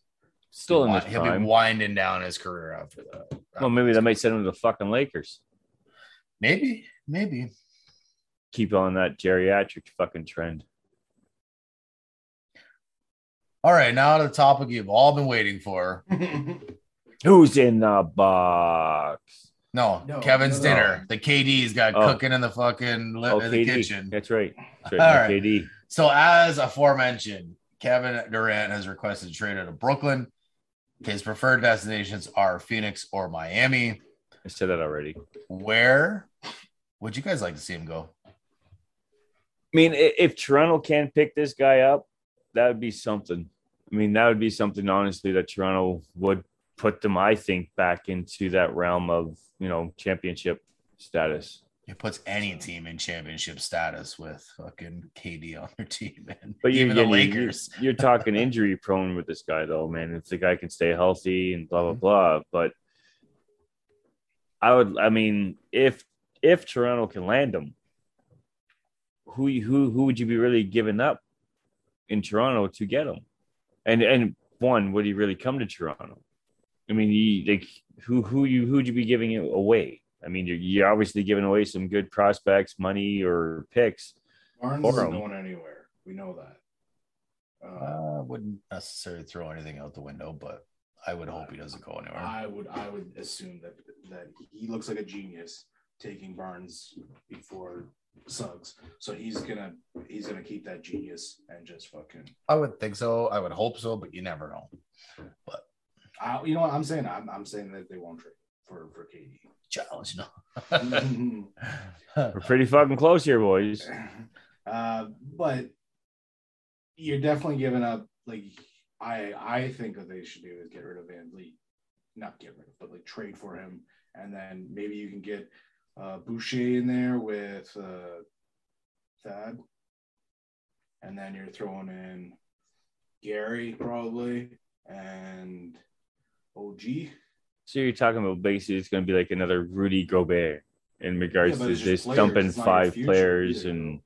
Speaker 2: Still in his
Speaker 1: he'll
Speaker 2: prime.
Speaker 1: be winding down his career after that.
Speaker 2: Well, maybe that might send him to the fucking Lakers.
Speaker 1: maybe, maybe.
Speaker 2: Keep on that geriatric fucking trend.
Speaker 1: All right, now to the topic you've all been waiting for. (laughs)
Speaker 2: Who's in the box?
Speaker 1: No,
Speaker 3: No,
Speaker 1: Kevin's
Speaker 3: no, no.
Speaker 1: dinner. The KD's got
Speaker 2: Oh.
Speaker 1: cooking in the fucking li-
Speaker 2: Oh,
Speaker 1: in the
Speaker 2: KD.
Speaker 1: kitchen.
Speaker 2: That's right. That's right.
Speaker 1: All
Speaker 2: no
Speaker 1: right.
Speaker 2: KD.
Speaker 1: So, as aforementioned, Kevin Durant has requested a trade out of Brooklyn. His preferred destinations are Phoenix or Miami.
Speaker 2: I said that already.
Speaker 1: Where would you guys like to see him go?
Speaker 2: I mean, if Toronto can't pick this guy up, that would be something. I mean, that would be something, honestly, that Toronto would put them, I think, back into that realm of, you know, championship status.
Speaker 1: It puts any team in championship status with fucking KD on their team, (laughs) man.
Speaker 2: But you,
Speaker 1: even the
Speaker 2: again, you-
Speaker 1: Lakers.
Speaker 2: You're, (laughs) you're talking injury prone with this guy, though, man. If the guy can stay healthy and blah blah
Speaker 1: Mhm.
Speaker 2: blah, but I would, I mean, if if Toronto can land him, who who who would you be really giving up in Toronto to get him? And and one, would he really come to Toronto? I mean, you, like who who you who would you be giving it away? I mean, you're, you're obviously giving away some good prospects, money or picks.
Speaker 3: Barnes isn't going anywhere. We know that. Uh,
Speaker 1: Uh, wouldn't necessarily throw anything out the window, but I would hope he doesn't go anywhere.
Speaker 3: I would I would assume that that he looks like a genius taking Barnes before Suggs. So he's gonna he's gonna keep that genius and just fucking.
Speaker 1: I would think so. I would hope so, but you never know.
Speaker 3: But I, you know what I'm saying? I'm, I'm saying that they won't trade for for KD.
Speaker 1: Challenge, no.
Speaker 2: We're pretty fucking close here, boys. (laughs)
Speaker 3: uh, but you're definitely giving up. Like I I think what they should do is get rid of VanVleet not get rid of, but like trade for him, and then maybe you can get uh, Boucher in there with uh, Thad, and then you're throwing in Gary probably and OG.
Speaker 2: So you're talking about basically it's going to be like another Rudy Gobert in regards
Speaker 3: but
Speaker 2: to
Speaker 3: it's just
Speaker 2: just
Speaker 3: players,
Speaker 2: dumping
Speaker 3: it's not your
Speaker 2: five players
Speaker 3: either,
Speaker 2: and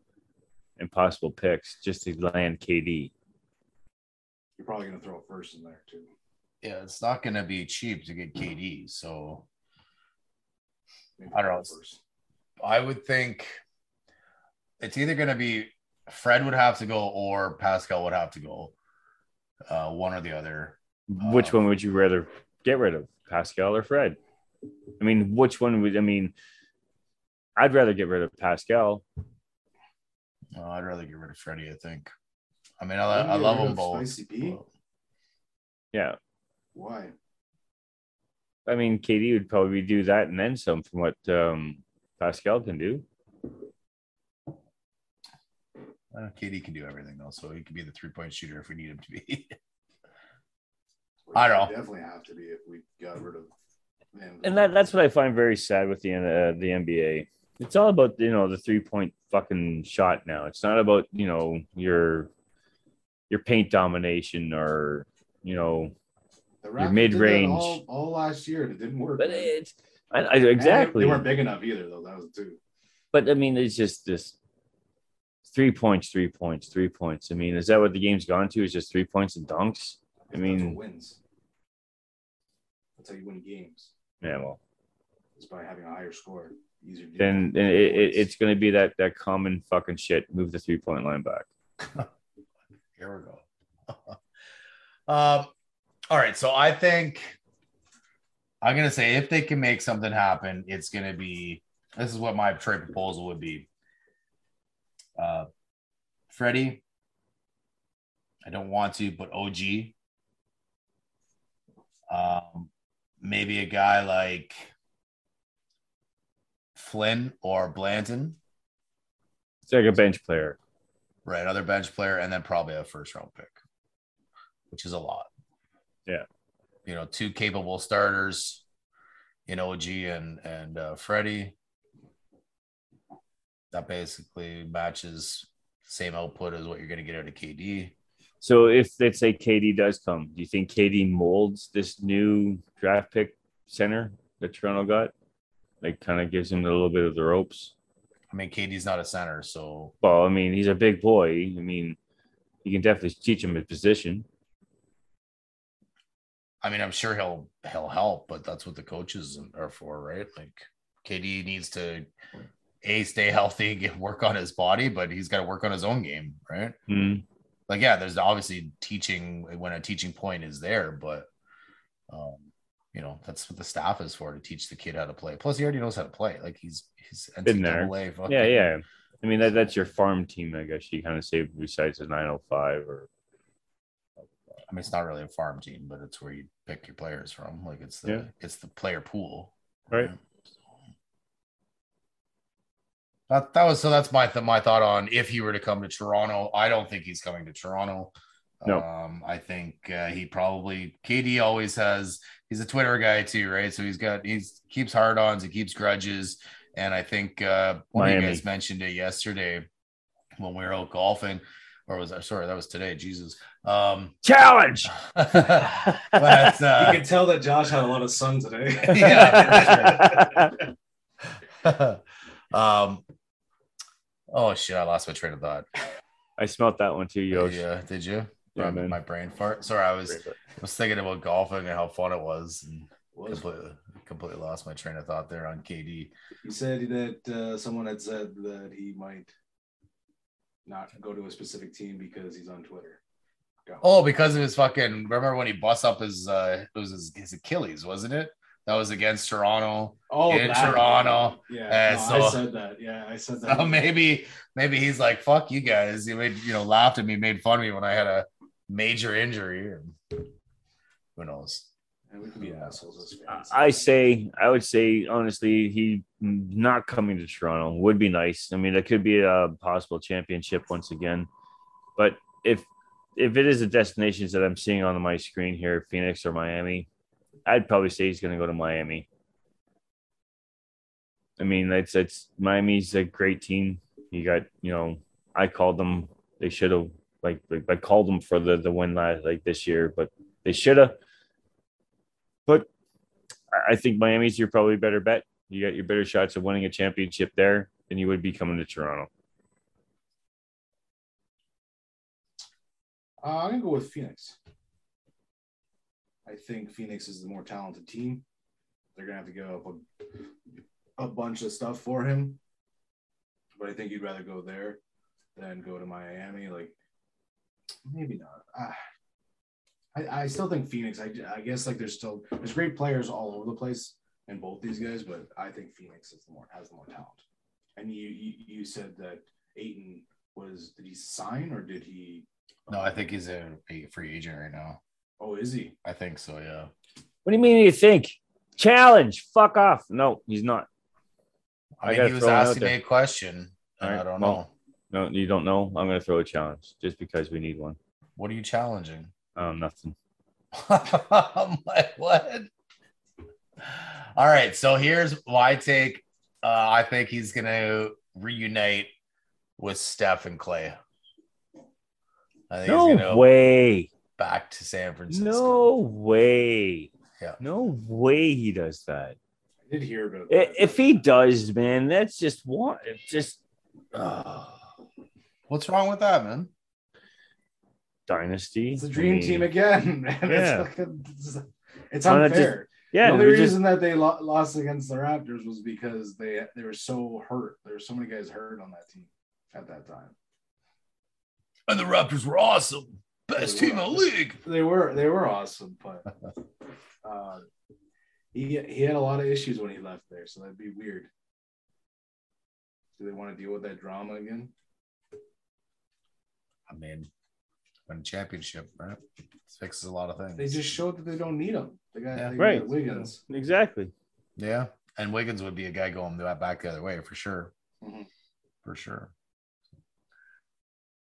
Speaker 2: and possible picks just to land KD.
Speaker 3: You're probably gonna throw a first in there too.
Speaker 1: Yeah, it's not going to be cheap to get KD. So
Speaker 3: Maybe
Speaker 1: I don't know. I would think it's either going to be Fred would have to go or Pascal would have to go, uh, one or the other.
Speaker 2: Which
Speaker 1: Uh,
Speaker 2: one would you rather get rid of, Pascal or Fred? I mean, which one would I mean? I'd rather get rid of Pascal.
Speaker 1: I'd rather get rid of Freddie. I think. I mean, I, I love them both.
Speaker 3: Spicy P?
Speaker 2: Yeah,
Speaker 3: Why?
Speaker 2: I mean, KD would probably do that and then some from what um, Pascal can do.
Speaker 1: Uh, KD can do everything though, so he could be the three point shooter if we need him to be. (laughs) I don't know.
Speaker 3: Definitely have to be if we got rid of him.
Speaker 2: And that, that's what I find very sad with the uh, the NBA. It's all about you know the three point fucking shot now. It's not about you know your your paint domination or you know,
Speaker 3: The Raptors
Speaker 2: mid-range.
Speaker 3: all, all last year and it didn't work.
Speaker 2: but it's I, I, exactly.
Speaker 3: They weren't big enough either, though. That was too.
Speaker 2: But I mean, it's just this three points, three points, three points. I mean, is that what the game's gone to? Is just three points and dunks? I
Speaker 3: That's
Speaker 2: mean-
Speaker 3: what wins. That's how you win games.
Speaker 2: Yeah, well,
Speaker 3: it's by having a higher score. Easier.
Speaker 2: then it, it, it's going to be that that common fucking shit. Move the three point line back. (laughs)
Speaker 1: Here we go. (laughs) um, all right. So I think I'm gonna say if they can make something happen, it's gonna be this is what my trade proposal would be. Uh Freddie. I don't want to, but OG. Um, maybe a guy like Flynn or Banton,
Speaker 2: It's like a bench player.
Speaker 1: right? another bench player, and then probably a first round pick, which is a lot.
Speaker 2: Yeah.
Speaker 1: You know, two capable starters in OG and and uh, Freddie. That basically matches same output as what you're going to get out of KD.
Speaker 2: So if let's say KD does come, do you think KD molds this new draft pick center that Toronto got? Like kind of gives him a little bit of the ropes.
Speaker 1: I mean, KD's not a center, so
Speaker 2: Well, I mean, he's a big boy. I mean, you can definitely teach him his position.
Speaker 1: I mean, I'm sure he'll he'll help, but that's what the coaches are for, right? Like KD needs to a stay healthy, get work on his body, but he's got to work on his own game, right?
Speaker 2: Hmm.
Speaker 1: Like, yeah, there's obviously teaching when a teaching point is there, but um, you know that's what the staff is for to teach the kid how to play. Plus, he already knows how to play. Like he's he's. NCAA fucking-
Speaker 2: Yeah, yeah. I mean, that, that's your farm team, I guess you kind of say, besides the 905 or.
Speaker 1: I mean, it's not really a farm team, but it's where you pick your players from. Like it's the
Speaker 2: Yeah.
Speaker 1: it's the player pool,
Speaker 2: Right.
Speaker 1: That, that was so. That's my th- my thought on if he were to come to Toronto. I don't think he's coming to Toronto.
Speaker 2: No.
Speaker 1: Um, I think uh, he probably KD always has. He's a Twitter guy too, right? So he's got he's keeps hard ons, he keeps grudges, and I think uh, one of you guys mentioned it yesterday when we were out golfing, or was that sorry that was today? Jesus. Um,
Speaker 2: Challenge! (laughs)
Speaker 1: but
Speaker 3: you
Speaker 1: uh,
Speaker 3: can tell that Josh had a lot of sun today. (laughs)
Speaker 1: Yeah. (laughs) um, oh shit, I lost my train of thought.
Speaker 2: I smelt that one too, Yosh.
Speaker 1: Yeah, did you?
Speaker 2: Yeah,
Speaker 1: my,
Speaker 2: man.
Speaker 1: my brain fart. Sorry, I was I was thinking about golfing and how fun it was, and
Speaker 3: Was-
Speaker 1: completely completely lost my train of thought there on KD.
Speaker 3: He said that uh, someone had said that he might not go to a specific team because he's on Twitter. Go.
Speaker 1: Oh, because of his fucking. Remember when he bust up his uh, it was his, his Achilles, wasn't it? That was against Toronto.
Speaker 3: Oh,
Speaker 1: in
Speaker 3: that-
Speaker 1: Toronto.
Speaker 3: Yeah,
Speaker 1: Uh,
Speaker 3: no, I said that. Yeah, I said that.
Speaker 1: So (laughs) maybe maybe he's like, "Fuck you guys." You made you know laughed at me, made fun of me when I had a major injury. And who knows?
Speaker 3: And we can be assholes as fans.
Speaker 2: I say, I would say, honestly, he not coming to Toronto would be nice. I mean, that could be a possible championship once again. But if if it is the destinations that I'm seeing on my screen here, Phoenix or Miami, I'd probably say he's going to go to Miami. I mean, it's it's Miami's a great team. You got, you know, I called them. They should have like, like I called them for the the win last like this year, but they should have. But I think Miami's your probably better bet. You got your better shots of winning a championship there than you would be coming to Toronto.
Speaker 3: Uh, I'm gonna go with Phoenix. I think Phoenix is the more talented team. They're gonna have to give up a, a bunch of stuff for him, but I think you'd rather go there than go to Miami. Like, maybe not. Uh, I, I still think Phoenix. I, I guess like there's still there's great players all over the place in both these guys, but I think Phoenix is the more has the more talent. And you you, you said that Ayton was did he sign or did he?
Speaker 1: No, I think he's a free agent right now.
Speaker 3: Oh, is he?
Speaker 1: I think so. Yeah.
Speaker 2: What do you mean you think? Challenge. Fuck off. No, he's not.
Speaker 1: I
Speaker 2: I
Speaker 1: mean, he was
Speaker 2: throw it out
Speaker 1: asking me a question. and
Speaker 2: All
Speaker 1: I don't
Speaker 2: well- No, you don't know. I'm going to throw a challenge just because we need one.
Speaker 1: What are you challenging?
Speaker 2: Um, nothing. (laughs)
Speaker 1: I'm like, what? All right. So here's my take. Uh, I think he's going to reunite with Steph and Clay. I think he's
Speaker 2: No
Speaker 1: going to
Speaker 2: way.
Speaker 1: back to San Francisco.
Speaker 2: No way.
Speaker 1: Yeah.
Speaker 2: No way he does that.
Speaker 3: I did hear about
Speaker 2: I-
Speaker 3: that.
Speaker 2: If he does, man, that's just what It's just uh,
Speaker 1: What's wrong with that, man?
Speaker 2: dynasty.
Speaker 3: it's a dream
Speaker 2: mean,
Speaker 3: team again, (laughs) man.
Speaker 2: Yeah.
Speaker 3: It's, fucking- it's, it's
Speaker 2: Why just-
Speaker 3: unfair.
Speaker 2: Yeah,
Speaker 3: the only
Speaker 2: we just-
Speaker 3: reason that they lo- lost against the Raptors was because they they were so hurt. There were so many guys hurt on that team at that time.
Speaker 1: And the Raptors were awesome. Best team in the league.
Speaker 3: They were they were awesome, but uh, (laughs) he he had a lot of issues when he left there, so that'd be weird. Do they want to deal with that drama again?
Speaker 1: I mean, win a championship, right? fixes a lot of things.
Speaker 3: They just showed that they don't need him. They got,
Speaker 1: Yeah.
Speaker 3: they
Speaker 2: Right.
Speaker 3: got Wiggins.
Speaker 2: exactly.
Speaker 1: Yeah, and Wiggins would be a guy going back the other way for sure,
Speaker 3: Mhm.
Speaker 1: for sure.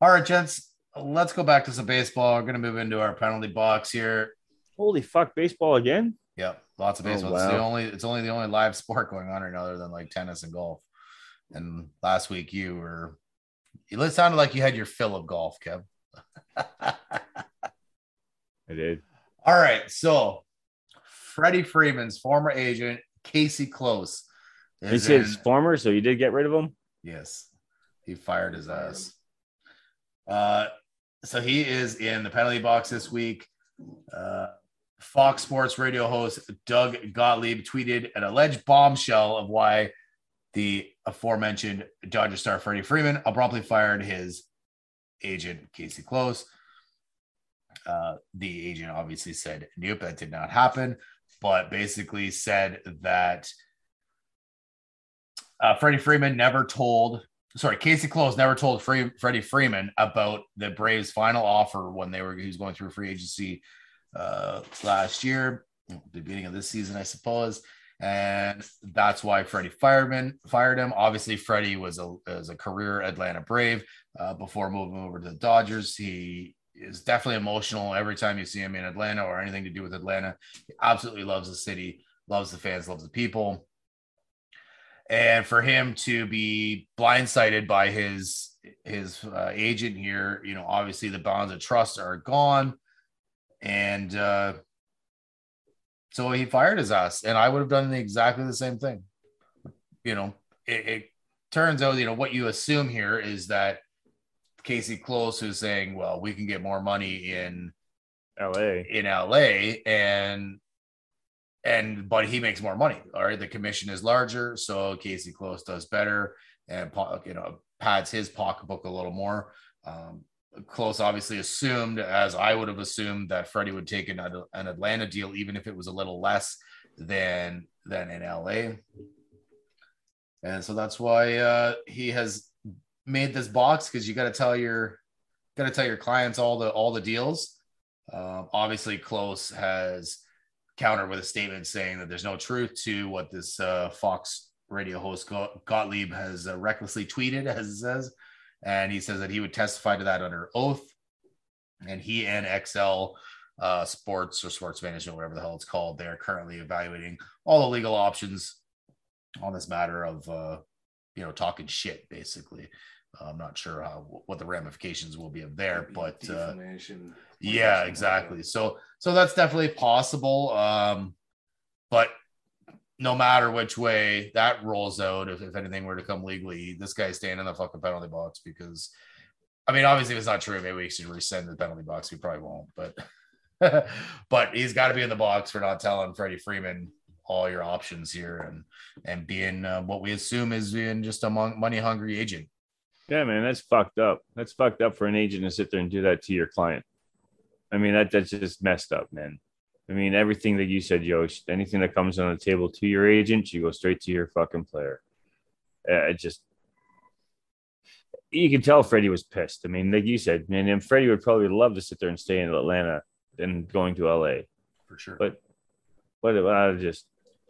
Speaker 1: All right, gents, let's go back to some baseball. We're gonna move into our penalty box here.
Speaker 2: Holy fuck, baseball again?
Speaker 1: Yep, lots of
Speaker 2: Oh,
Speaker 1: baseball. It's the only it's only the only live (laughs) sport going on right now, other than like tennis and golf. And last week you were, you sounded like you had your fill of golf, Kev. (laughs)
Speaker 2: I did.
Speaker 1: All right, so Freddie Freeman's former agent Casey Close.
Speaker 2: He said
Speaker 1: in-
Speaker 2: his former, so you did get rid of him.
Speaker 1: Yes, he fired his
Speaker 3: Fired
Speaker 1: ass. Uh, so he is in the penalty box this week. Uh, Fox Sports radio host Doug Gottlieb tweeted an alleged bombshell of why the aforementioned Dodger star Freddie Freeman abruptly fired his agent Casey Close. Uh, the agent obviously said, "Nope, that did not happen," but basically said that uh, Freddie Freeman never told, sorry, Casey Close never told Free, Freddie Freeman about the Braves' final offer when they were he was going through free agency uh, last year, the beginning of this season, I suppose. And that's why Freddie Fireman fired him. Obviously, Freddie was a, was a career Atlanta Brave uh, before moving over to the Dodgers. He is definitely emotional every time you see him in Atlanta or anything to do with Atlanta. He absolutely loves the city, loves the fans, loves the people and for him to be blindsided by his his uh, agent here you know obviously the bonds of trust are gone and uh so he fired his ass and i would have done exactly the same thing you know it, it turns out you know what you assume here is that casey close who's saying well we can get more money in
Speaker 2: L.A.
Speaker 1: in LA and and but he makes more money. All right, the commission is larger, so Casey Close does better and you know pads his pocketbook a little more. Um, Close obviously assumed, as I would have assumed, that Freddie would take an, an Atlanta deal, even if it was a little less than than in LA. And so that's why uh, he has made this box because you got to tell your got to tell your clients all the all the deals. Um, obviously, Close has countered with a statement saying that there's no truth to what this uh, Fox radio host Gottlieb has uh, recklessly tweeted, as it says, and he says that he would testify to that under oath. And he and Excel uh, sports or sports management, whatever the hell it's called. They're currently evaluating all the legal options on this matter of, uh, you know, talking shit, basically. I'm not sure how what the ramifications will be of there, but uh, yeah, exactly. So, so that's definitely possible. Um, but no matter which way that rolls out, if, if anything were to come legally, this guy's staying in the fucking penalty box because, I mean, obviously, if it's not true, maybe we should resend the penalty box. We probably won't, but (laughs) but he's got to be in the box for not telling Freddie Freeman all your options here and and being uh, what we assume is being just a money hungry agent.
Speaker 2: Yeah, man, that's fucked up. That's fucked up for an agent to sit there and do that to your client. I mean, that that's just messed up, man. I mean, everything that you said, Yosh, anything that comes on the table to your agent, you go straight to your fucking player. Uh, it just, you can tell Freddie was pissed. I mean, like you said, man, and Freddie would probably love to sit there and stay in Atlanta than going to LA
Speaker 1: for sure.
Speaker 2: But what uh, just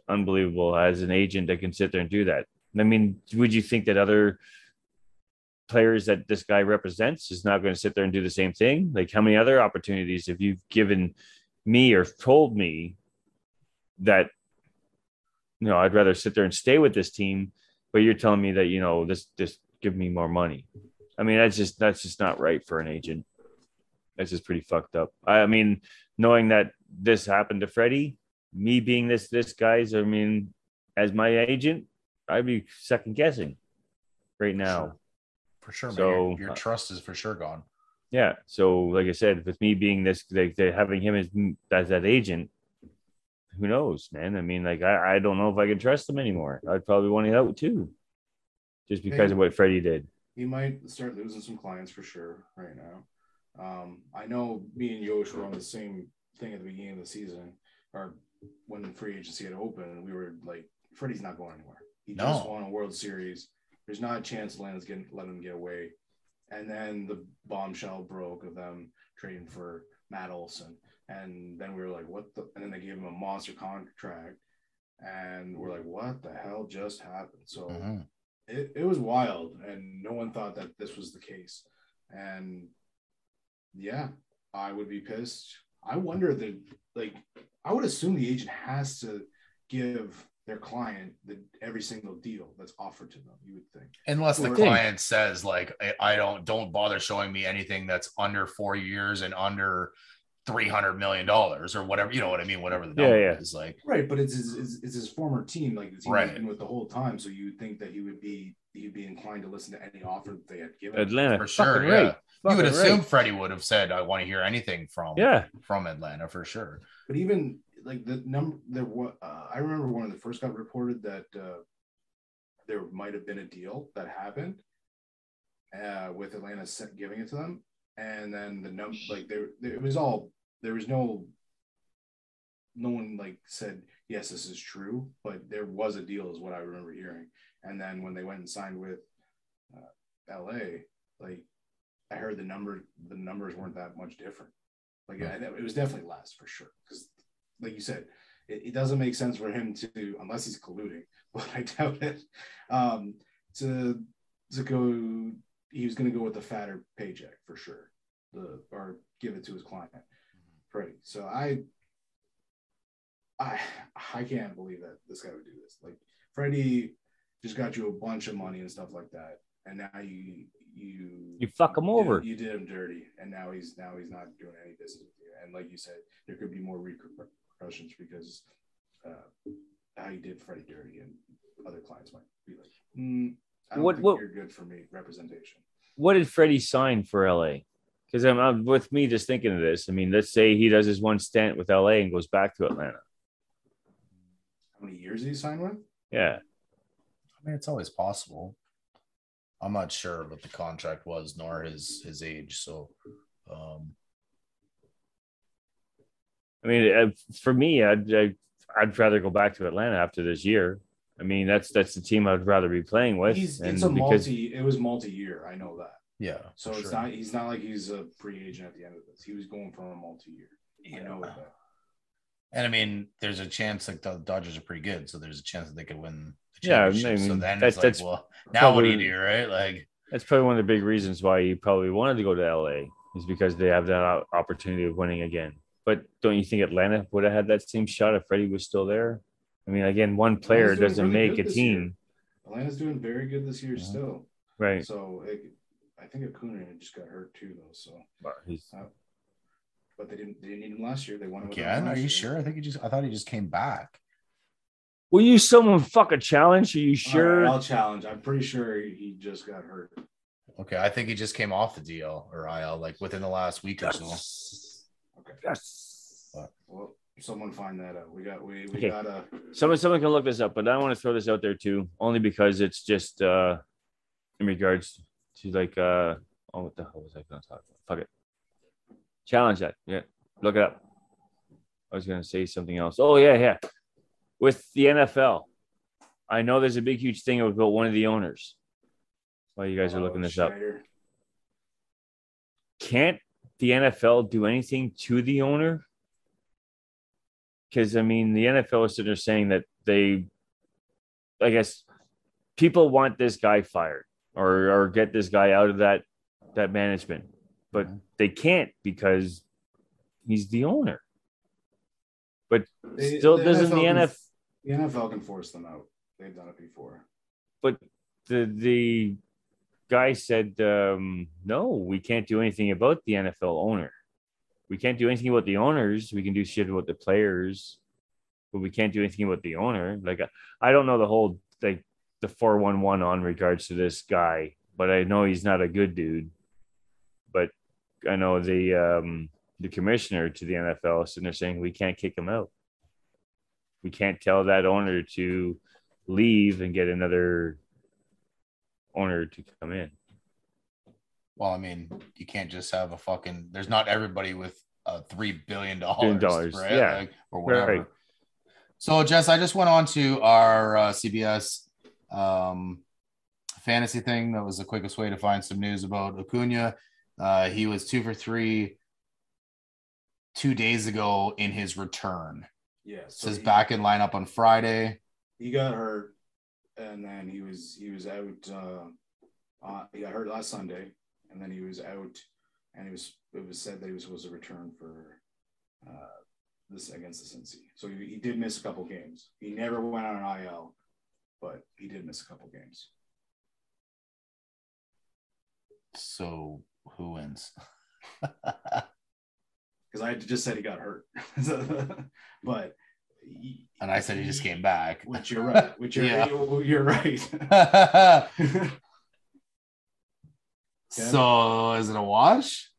Speaker 2: unbelievable as an agent that can sit there and do that. I mean, would you think that other players that this guy represents is not going to sit there and do the same thing? Like, how many other opportunities have you given me or told me that you know I'd rather sit there and stay with this team, but you're telling me that you know this just give me more money. I mean, that's just that's just not right for an agent. That's just pretty fucked up. I, mean, knowing that this happened to Freddie, me being this this guy's, I mean, as my agent, I'd be second guessing right now.
Speaker 1: Sure. For sure so your, your uh, trust is for sure gone.
Speaker 2: Yeah. So, like I said, with me being this, like they're having him as as that agent, who knows, man? I mean, like I, I don't know if I can trust him anymore. I'd probably want it out too, just because Maybe. of what Freddie did.
Speaker 3: He might start losing some clients for sure right now. Um, I know me and Yosh were on the same thing at the beginning of the season, or when free agency had opened, and we were like, Freddie's not going anywhere. He no. just won a World Series. There's not a chance Atlanta's getting let him get away. And then the bombshell broke of them trading for Matt Olson. And then we were like, what the? And then they gave him a monster contract. And we're like, what the hell just happened? So mm-hmm. it, it was wild. And no one thought that this was the case. And yeah, I would be pissed. I wonder that, like, I would assume the agent has to give their client the every single deal that's offered to them you would think
Speaker 1: unless the client says like I, don't don't bother showing me anything that's under four years and under 300 million dollars or whatever you know what i mean whatever the number yeah, yeah. is like
Speaker 3: right but it's his, it's, it's his former team like the team right. been with the whole time so you would think that he would be he'd be inclined to listen to any offer that they had given
Speaker 2: atlanta
Speaker 1: for sure yeah right. you would assume right. freddie would have said i want to hear anything from
Speaker 2: yeah
Speaker 1: from atlanta for sure
Speaker 3: but even like the number there was uh, I remember when the first got reported that uh, there might have been a deal that happened uh, with Atlanta giving it to them, and then the number like there it was all there was no no one like said yes this is true, but there was a deal is what I remember hearing, and then when they went and signed with uh, L.A. like I heard the number the numbers weren't that much different. Like it was definitely less for sure because like you said, it, it, doesn't make sense for him to, unless he's colluding, (laughs) but I doubt it, um, to to go. He was going to go with the fatter paycheck for sure, the or give it to his client, Freddie. So I, I, I can't believe that this guy would do this. Like Freddie just got you a bunch of money and stuff like that, and now you you
Speaker 2: you fuck him over.
Speaker 3: You did him dirty, and now he's now he's not doing any business with you. And like you said, there could be more repercussions because uh, how you did Freddie Dirty and other clients might be like, mm, I don't what, think what, you're good for me representation.
Speaker 2: What did Freddie sign for LA? Because I'm, I'm, with me just thinking of this. I mean, let's say he does his one stint with LA and goes back to Atlanta.
Speaker 3: How many years did he sign with?
Speaker 2: Yeah.
Speaker 1: I mean, it's always possible. I'm not sure what the contract was, nor his his age. So, um,
Speaker 2: I mean, uh, for me, I'd, I'd rather go back to Atlanta after this year. I mean, that's that's the team I'd rather be playing with.
Speaker 3: He's, it's a because, multi. It was multi-year. I know that.
Speaker 1: Yeah.
Speaker 3: So it's sure. not. He's not like he's a free agent at the end of this. He was going for a multi-year. Yeah. I know that.
Speaker 1: And I mean, there's a chance like the Dodgers are pretty good, so there's a chance that they could win.
Speaker 2: The yeah, I mean,
Speaker 1: so then that's, it's like, well, now probably, what do you do, right? Like
Speaker 2: that's probably one of the big reasons why he probably wanted to go to LA is because they have that opportunity of winning again. But don't you think Atlanta would have had that same shot if Freddie was still there? I mean, again, one player
Speaker 3: Atlanta's
Speaker 2: doesn't
Speaker 3: really
Speaker 2: make a
Speaker 3: this year.
Speaker 2: team,
Speaker 3: Atlanta's doing very good this year
Speaker 1: Yeah.
Speaker 3: still.
Speaker 2: right?
Speaker 3: So it, I think Acuna just got hurt too, though. So,
Speaker 2: But he's uh,
Speaker 3: but they didn't they didn't need him last year. They won with him
Speaker 1: Again,
Speaker 3: last
Speaker 1: are you
Speaker 3: year.
Speaker 1: sure? I think he just. I thought he just came back.
Speaker 2: Will you someone fuck a challenge? Are you sure?
Speaker 3: right, I'll challenge. I'm pretty sure he just got hurt.
Speaker 1: Okay, I think he just came off the DL or IL like within the last week or so.
Speaker 2: Yes.
Speaker 3: Okay.
Speaker 2: Yes.
Speaker 3: Well, someone find that out. We got we we
Speaker 2: Okay.
Speaker 3: gotta.
Speaker 2: Someone someone can look this up, but I want to throw this out there too, only because it's just uh in regards to like uh oh what the hell was I gonna talk about? Fuck it. Challenge that. Yeah. Look it up. I was gonna say something else. Oh yeah, yeah. With the NFL. I know there's a big huge thing about one of the owners. While you guys are looking
Speaker 3: uh,
Speaker 2: this up. Can't the NFL do anything to the owner? Because I mean, the NFL is sitting there saying that they, I guess, people want this guy fired or or get this guy out of that that management, but
Speaker 1: Mhm.
Speaker 2: they can't because he's the owner. But
Speaker 3: They-
Speaker 2: still,
Speaker 3: the
Speaker 2: doesn't the NFL?
Speaker 3: The NFL can force them out. They've done it before.
Speaker 2: But the the guy said, um, "No, we can't do anything about the NFL owner. We can't do anything about the owners. We can do shit about the players, but we can't do anything about the owner." Like, I don't know the whole like the four one one on regards to this guy, but I know he's not a good dude. But I know the um, the commissioner to the NFL is sitting there saying we can't kick him out. We can't tell that owner to leave and get another owner to come in.
Speaker 1: Well, I mean, you can't just have a fucking. There's not everybody with uh, three billion dollars, right?
Speaker 2: yeah.
Speaker 1: Like, or whatever.
Speaker 2: Right.
Speaker 1: So, Jess, I just went on to our uh, CBS um, fantasy thing. That was the quickest way to find some news about Acuna. Uh, he was two for three two days ago in his return.
Speaker 3: Yeah.
Speaker 1: It
Speaker 3: So
Speaker 1: says back in lineup on Friday.
Speaker 3: he got hurt, and then he was he was out. Uh, uh, he got hurt last Sunday, and then he was out, and he was it was said that he was supposed to return for uh, this against the Cincy. So he, he did miss a couple games. He never went on an IL, but he did miss a couple games.
Speaker 1: So, who wins? (laughs)
Speaker 3: Because I just said he got hurt, (laughs) but
Speaker 1: and I said he just came back.
Speaker 3: Which you're (laughs) right. Which you're
Speaker 1: Yeah.
Speaker 3: you're right. (laughs)
Speaker 1: so is it a wash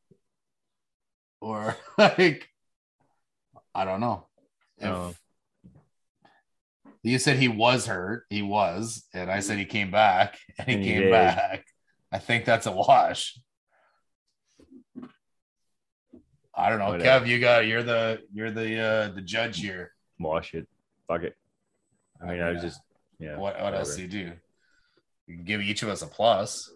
Speaker 1: or (laughs) like i don't know If- you said he was hurt he was and i said he came back and he
Speaker 2: And he
Speaker 1: came
Speaker 2: did.
Speaker 1: back i think that's a wash i don't know
Speaker 2: Whatever.
Speaker 1: kev you got you're the you're the uh the judge here
Speaker 2: Wash it. Fuck it. I mean, I was just yeah.
Speaker 1: what what else do you do you can give each of us a plus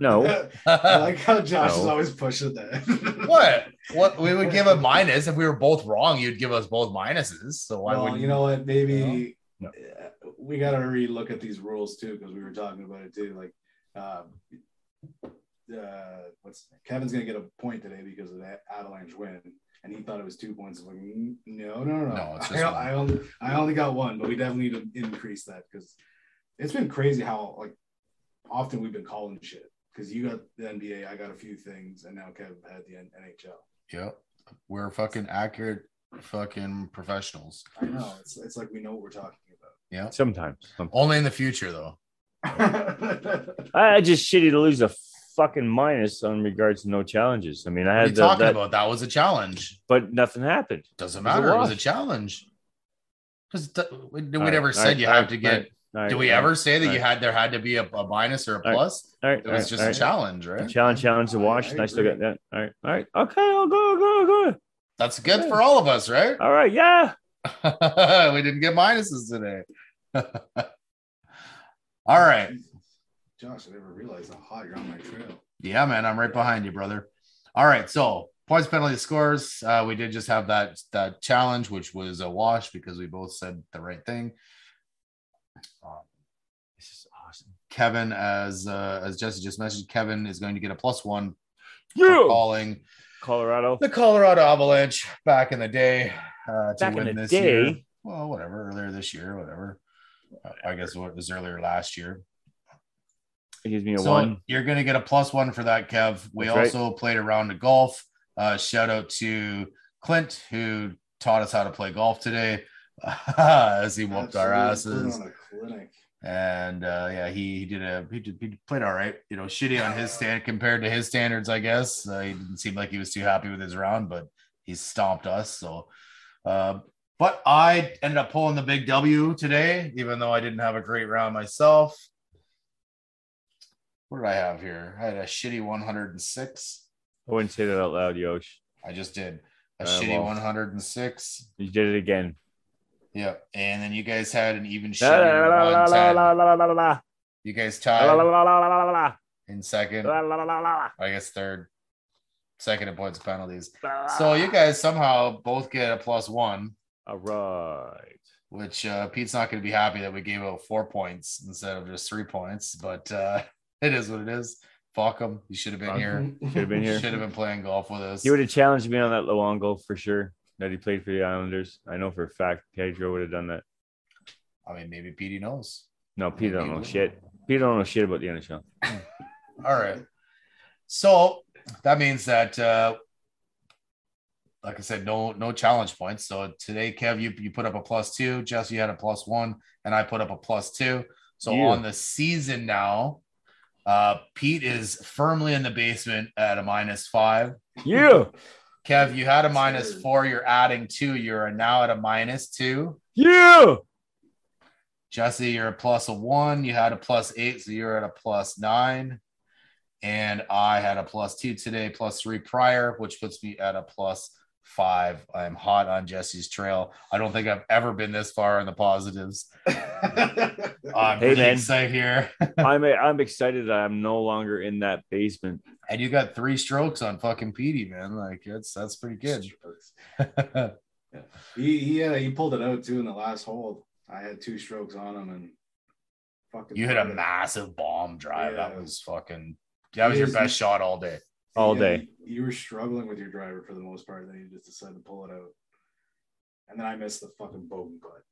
Speaker 2: No. (laughs)
Speaker 3: I like how Josh is always pushing that. (laughs)
Speaker 1: What? What we would give a (laughs) minus if we were both wrong. You'd give us both minuses. So why
Speaker 3: well,
Speaker 1: would
Speaker 3: you know what? Maybe
Speaker 2: No.
Speaker 3: we got to relook at these rules too because we were talking about it too. Like, um, uh, what's Kevin's gonna get a point today because of that Avalanche win, and he thought it was two points. I'm like, mm, no, no, no, no.
Speaker 1: No, it's (laughs)
Speaker 3: I,
Speaker 1: one.
Speaker 3: I only, I only got one, but we definitely need to increase that because it's been crazy how like often we've been calling shit. Because you got the NBA, I got a few things, and now Kev had the NHL.
Speaker 1: Yep. We're fucking accurate fucking professionals.
Speaker 3: I know it's it's like we know what we're talking about.
Speaker 1: Yeah.
Speaker 2: Sometimes. Sometimes.
Speaker 1: Only in the future though. (laughs)
Speaker 2: I I just shitty to lose a fucking minus on regards to no challenges. I mean, I had
Speaker 1: you
Speaker 2: the,
Speaker 1: talking
Speaker 2: that,
Speaker 1: about? That was a challenge.
Speaker 2: but nothing happened.
Speaker 1: Doesn't
Speaker 2: a
Speaker 1: matter. It was a challenge. Because we, we
Speaker 2: All right,
Speaker 1: never said
Speaker 2: right,
Speaker 1: you
Speaker 2: all
Speaker 1: have to get.
Speaker 2: right, right,
Speaker 1: we ever say that you had there had to be a, a minus or a plus?
Speaker 2: All right,
Speaker 1: It was just a challenge, right?
Speaker 2: Challenge, challenge, the
Speaker 3: I-
Speaker 2: wash.
Speaker 3: I
Speaker 2: and I still got that. All right, all right. Okay, I'll go, I'll go, I'll go.
Speaker 1: That's good for all of us, right?
Speaker 2: All right, yeah. (laughs)
Speaker 1: we didn't get minuses today. (laughs) all right.
Speaker 3: Josh, I never realized how hot you're on my trail.
Speaker 1: Yeah, man, I'm right behind you, brother. All right, so points, penalty, scores. Uh, we did just have that that challenge, which was a wash because we both said the right thing. Um,
Speaker 2: This is awesome.
Speaker 1: Kevin, as uh, as Jesse just mentioned, Kevin is going to get a plus one
Speaker 2: You
Speaker 1: calling
Speaker 2: Colorado.
Speaker 1: the Colorado Avalanche back in the day uh, to
Speaker 2: Back in
Speaker 1: win
Speaker 2: the
Speaker 1: this
Speaker 2: day?
Speaker 1: year. Well, whatever, earlier this year, whatever. Uh, I guess what was earlier last year.
Speaker 2: It gives me a
Speaker 1: So
Speaker 2: one.
Speaker 1: you're gonna get a plus one for that, Kev. We
Speaker 2: That's right.
Speaker 1: also played a round of golf. Uh, shout out to Clint who taught us how to play golf today (laughs) as he whooped our asses.
Speaker 3: put on a clinic.
Speaker 1: And uh, yeah, he, he did a he, did, he played all right. You know, shitty on his stand compared to his standards, I guess. Uh, he didn't seem like he was too happy with his round, but he stomped us. So, uh, but I ended up pulling the big W today, even though I didn't have a great round myself. What did I have here? I had a shitty 106.
Speaker 2: I wouldn't say that out loud, Yosh.
Speaker 1: I just did a
Speaker 2: Uh,
Speaker 1: shitty
Speaker 2: well.
Speaker 1: 106.
Speaker 2: You did it again.
Speaker 1: Yep. And then you guys had an even shittier
Speaker 2: la, la, la,
Speaker 1: 110.
Speaker 2: la, la, la, la, la.
Speaker 1: You guys tied in second. I guess third, second in points penalties. So you guys somehow both get a plus one,
Speaker 2: All right.
Speaker 1: which uh, Pete's not going to be happy that we gave out four points instead of just three points, but uh, it is what it is. Fuck him. You should have been
Speaker 2: Fuck
Speaker 1: here. (laughs)
Speaker 2: Should have been here.
Speaker 1: Should have been playing golf with us.
Speaker 2: He would have challenged me on that Luongo for sure. That he played for the Islanders. I know for a fact Pedro would have done that.
Speaker 1: I mean, maybe Petey knows.
Speaker 2: No, Pete don't know shit. Pete don't know shit about the NHL. (laughs)
Speaker 1: All right. So that means that, uh, like I said, no no challenge points. So today, Kev, you, you put up a plus two. Jesse you had a plus one, and I put up a plus two. So
Speaker 2: Yeah.
Speaker 1: on the season now, uh, Pete is firmly in the basement at a minus five.
Speaker 2: You, (laughs)
Speaker 1: Kev, you had a four. You're adding two. You're now at a minus two.
Speaker 2: you.
Speaker 1: Jesse, you're a plus a one. You had a plus eight, so you're at a plus nine. And I had a plus two today, plus three prior, which puts me at a plus five. I'm hot on Jesse's trail. I don't think I've ever been this far in the positives. (laughs) I'm
Speaker 2: Hey,
Speaker 1: pretty
Speaker 2: man.
Speaker 1: excited here. (laughs)
Speaker 2: I'm I'm excited that I'm no longer in that basement.
Speaker 1: and you got three strokes on fucking Petey, man. Like that's that's pretty good.
Speaker 3: he he, uh, he pulled it out too in the last hole. I had two strokes on him and fucking.
Speaker 1: you hit a
Speaker 3: it.
Speaker 1: massive bomb drive. That was fucking. That was your best shot all day.
Speaker 2: All
Speaker 3: Yeah,
Speaker 2: day.
Speaker 3: You, you were struggling with your driver for the most part. Then you just decided to pull it out, and then I missed the fucking bogey putt.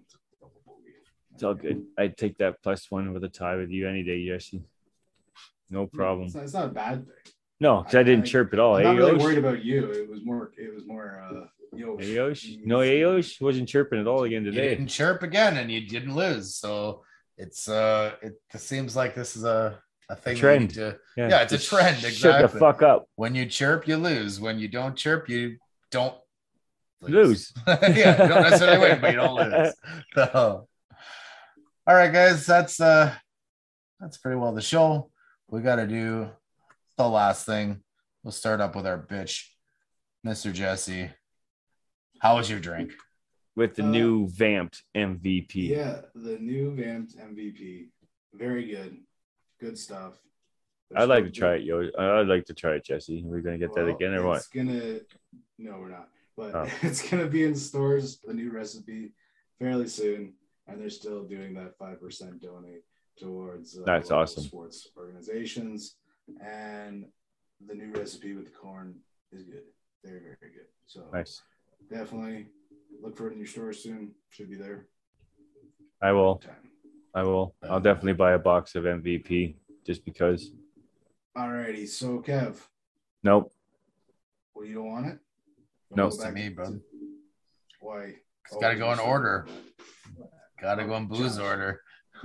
Speaker 3: It's a double bogey.
Speaker 2: It's all good. I'd take that plus one with a tie with you any day, Jesse. No problem.
Speaker 3: It's not, it's not a bad thing.
Speaker 2: No, because I didn't
Speaker 3: I-
Speaker 2: chirp at all.
Speaker 3: I'm
Speaker 2: Hey,
Speaker 3: not really
Speaker 2: Yosh?
Speaker 3: worried about you. It was more. It was more. Uh, yo,
Speaker 2: Hey, Yosh? No, hey, Yosh wasn't chirping at all again today.
Speaker 1: You didn't chirp again, and you didn't lose. So it's uh, it seems like this is a a thing. that you
Speaker 2: trend.
Speaker 1: to- Yeah, it's a
Speaker 2: just
Speaker 1: trend,
Speaker 2: Shut the fuck up.
Speaker 1: when you chirp, you lose. When you don't chirp, you don't
Speaker 2: Lose. (laughs)
Speaker 1: yeah, you don't necessarily win, but you don't lose. (laughs) So, all right, guys, that's uh, that's pretty well the show. We got to do the last thing. We'll start up with our bitch, Mr. Jesse. How was your drink?
Speaker 2: With the
Speaker 3: Uh,
Speaker 2: new vamped MVP.
Speaker 3: Yeah, the new vamped MVP. Very good. Good stuff.
Speaker 2: I'd like to try it, yo. I'd like to try it, Jesse. We're gonna get that again or what?
Speaker 3: It's gonna no, we're not. But
Speaker 2: Oh. (laughs)
Speaker 3: it's gonna be in stores, the new recipe, fairly soon. And they're still doing that five percent donate towards uh,
Speaker 2: That's awesome.
Speaker 3: sports organizations. And the new recipe with the corn is good. Very, very good. So
Speaker 2: Nice.
Speaker 3: definitely look for it in your store soon. Should be there.
Speaker 2: I will.
Speaker 3: Time.
Speaker 2: I will. I'll definitely buy a box of MVP just because.
Speaker 3: Alrighty, so Kev,
Speaker 2: Nope.
Speaker 3: well, you don't want it?
Speaker 2: No.
Speaker 3: wanna
Speaker 1: It's to me, bro.
Speaker 3: Why?
Speaker 1: It's got to oh, go in
Speaker 3: Oh,
Speaker 1: order. Got to go in booze
Speaker 3: Josh.
Speaker 1: order. (laughs)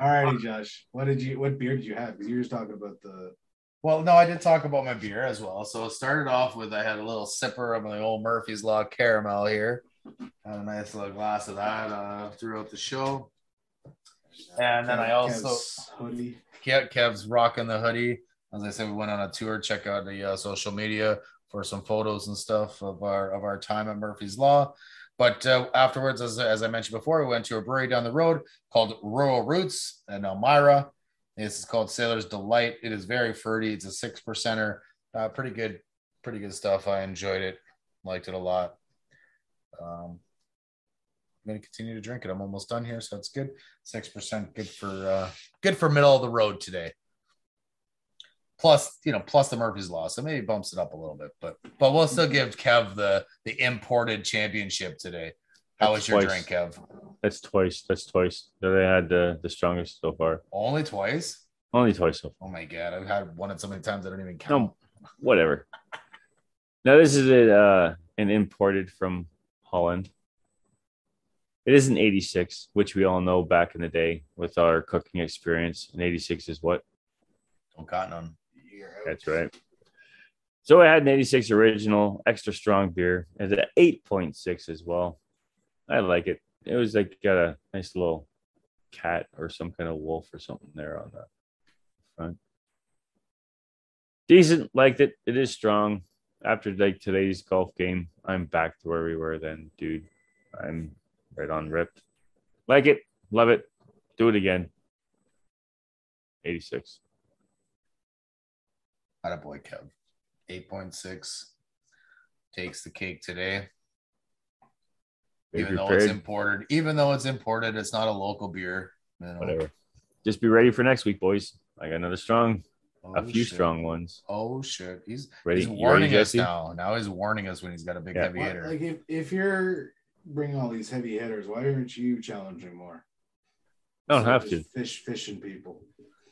Speaker 3: Alrighty, (laughs) Josh. What did you? What beer did you have? Because you were just talking about the.
Speaker 1: Well, no, I did talk about my beer as well. So it started off with I had a little sipper of my old Murphy's Law caramel here. Had a nice little glass of that uh, throughout the show. And then I also
Speaker 3: Kev's hoodie.
Speaker 1: Kev, Kev's rocking the hoodie. As I said, we went on a tour. Check out the uh, social media for some photos and stuff of our of our time at Murphy's Law. But uh, afterwards, as, as I mentioned before, we went to a brewery down the road called Rural Roots in Elmira. This is called Sailor's Delight. It is very fruity. It's a six percenter. Uh, pretty good, pretty good stuff. I enjoyed it. Liked it a lot. Um, I'm gonna continue to drink it. I'm almost done here, so it's good. Six percent, good for uh, good for middle of the road today. plus you know plus the Murphy's law, so maybe bumps it up a little bit. But but we'll still give Kev the the imported championship today. How was your
Speaker 2: twice.
Speaker 1: drink, Kev?
Speaker 2: That's twice. That's twice that I had the the strongest so far.
Speaker 1: Only twice?
Speaker 2: Only twice so far.
Speaker 1: Oh my god, I've had one at so many times I don't even count.
Speaker 2: No, whatever. Now this is a, uh, an imported from Holland. It is an 86, which we all know back in the day with our cooking experience. An 86 is what?
Speaker 1: Don't got none.
Speaker 2: That's right. So I had an 86 original extra strong beer and an 8.6 as well. I like it. It was like got a nice little cat or some kind of wolf or something there on the front. Decent, liked it. It is strong. After like today's golf game, I'm back to where we were then, dude. I'm right on ripped. Like it, love it. Do it again. 86.
Speaker 1: Had a boy, Kev. 8.6 takes the cake today.
Speaker 2: Be
Speaker 1: even though it's imported, even though it's imported, it's not a local beer. You know.
Speaker 2: whatever. Just be ready for next week, boys. I got another strong,
Speaker 1: Oh,
Speaker 2: a few
Speaker 1: shit.
Speaker 2: strong ones.
Speaker 1: Oh shit, he's
Speaker 2: Ready?
Speaker 1: he's
Speaker 2: You ready,
Speaker 1: warning us now. Now he's warning us when he's got a big
Speaker 2: Yeah.
Speaker 1: heavy hitter.
Speaker 3: like if, if you're bringing all these heavy hitters, why aren't you challenging more?
Speaker 2: I don't
Speaker 3: So
Speaker 2: have to,
Speaker 3: fish fishing people.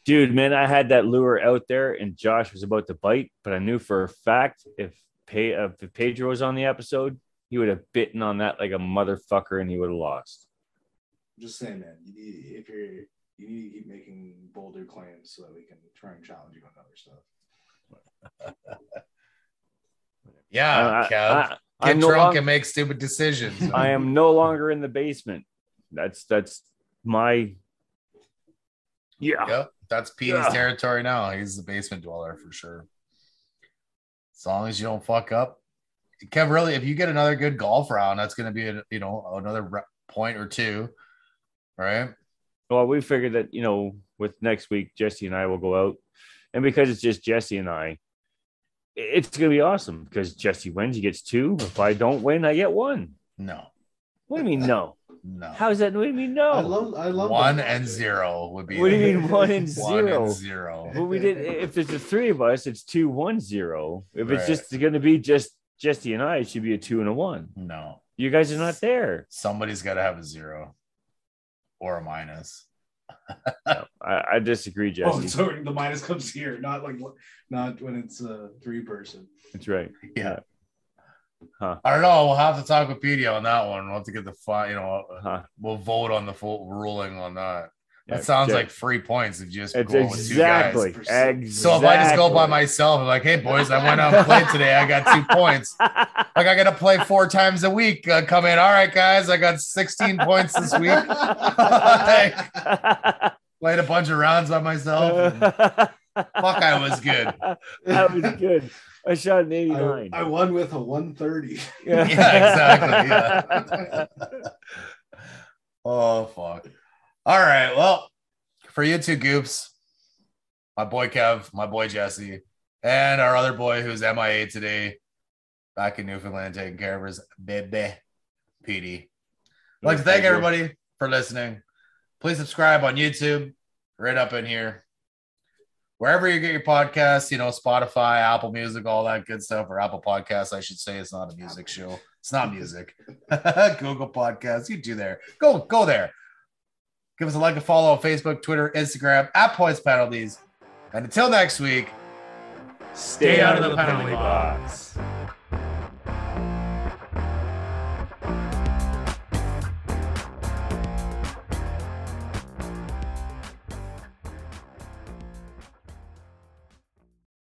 Speaker 2: dude. Man, I had that lure out there, and Josh was about to bite, but I knew for a fact if Pe- uh, if Pedro was on the episode, he would have bitten on that like a motherfucker, and he would have lost.
Speaker 3: I'm just saying, man. If you're you need to keep making bolder claims so that we can try and challenge you on other stuff. (laughs)
Speaker 1: yeah,
Speaker 2: I,
Speaker 1: Kev.
Speaker 2: I,
Speaker 1: Get
Speaker 2: I'm no
Speaker 1: drunk
Speaker 2: long-
Speaker 1: and make stupid decisions. (laughs)
Speaker 2: I am no longer in the basement. That's that's my yeah.
Speaker 1: Yep, that's Petey's
Speaker 2: Yeah.
Speaker 1: territory now. He's the basement dweller for sure. As long as you don't fuck up, Kev. Really, if you get another good golf round, that's going to be a, you know another re- point or two, right?
Speaker 2: Well, we figured that you know, with next week, Jesse and I will go out, and because it's just Jesse and I, it's gonna be awesome. Because Jesse wins, he gets two. If I don't win, I get one.
Speaker 1: No,
Speaker 2: What do you mean no?
Speaker 1: no.
Speaker 2: How's that? What do you mean no?
Speaker 3: I love I love
Speaker 1: one
Speaker 3: that
Speaker 1: and zero would be.
Speaker 2: what do you mean one and
Speaker 1: One
Speaker 2: zero?
Speaker 1: and zero.
Speaker 2: Well, we did. If there's the three of us, it's two, one, zero. If it's just going to be just Jesse and I, it should be a two and a one.
Speaker 1: No,
Speaker 2: You guys are not there.
Speaker 1: somebody's got to have a zero or a minus.
Speaker 2: I, I disagree, oh, Jesse.
Speaker 3: Oh, so the minus comes here, not like not when it's a three person.
Speaker 2: That's right.
Speaker 1: Yeah.
Speaker 2: Huh.
Speaker 1: I don't know. We'll have to talk with Petey on that one. We'll have to get the fi- you know,
Speaker 2: Huh.
Speaker 1: we'll vote on the full ruling on that. That
Speaker 2: Yeah,
Speaker 1: sounds
Speaker 2: Ja-
Speaker 1: like free points if you just
Speaker 2: It's
Speaker 1: go with two guys.
Speaker 2: exactly. Exactly.
Speaker 1: So if I just go by myself, I'm like, hey boys, I went out and played today. I got two points. (laughs) Like I got to play four times a week. Uh, come in. All right, guys, I got 16 points this week. Like, (laughs) played a bunch of rounds by myself. Fuck, I was good.
Speaker 2: That was good. I shot an
Speaker 3: I,
Speaker 2: 89.
Speaker 3: I won with a 130. (laughs)
Speaker 1: Yeah, exactly. Yeah. oh fuck. All right. Well, for you two goops, my boy Kev, my boy Jesse, and our other boy who's MIA today, back in Newfoundland taking care of his baby, Petey. I'd like to thank everybody for listening. Please subscribe on YouTube, right up in here. Wherever you get your podcasts, you know, Spotify, Apple Music, all that good stuff, or Apple Podcasts, I should say. It's not a music show. It's not music. (laughs) Google Podcasts, you do there. Go, go there. Give us a like, a follow on Facebook, Twitter, Instagram, at Points Penalties. And until next week,
Speaker 2: Stay out of the penalty box.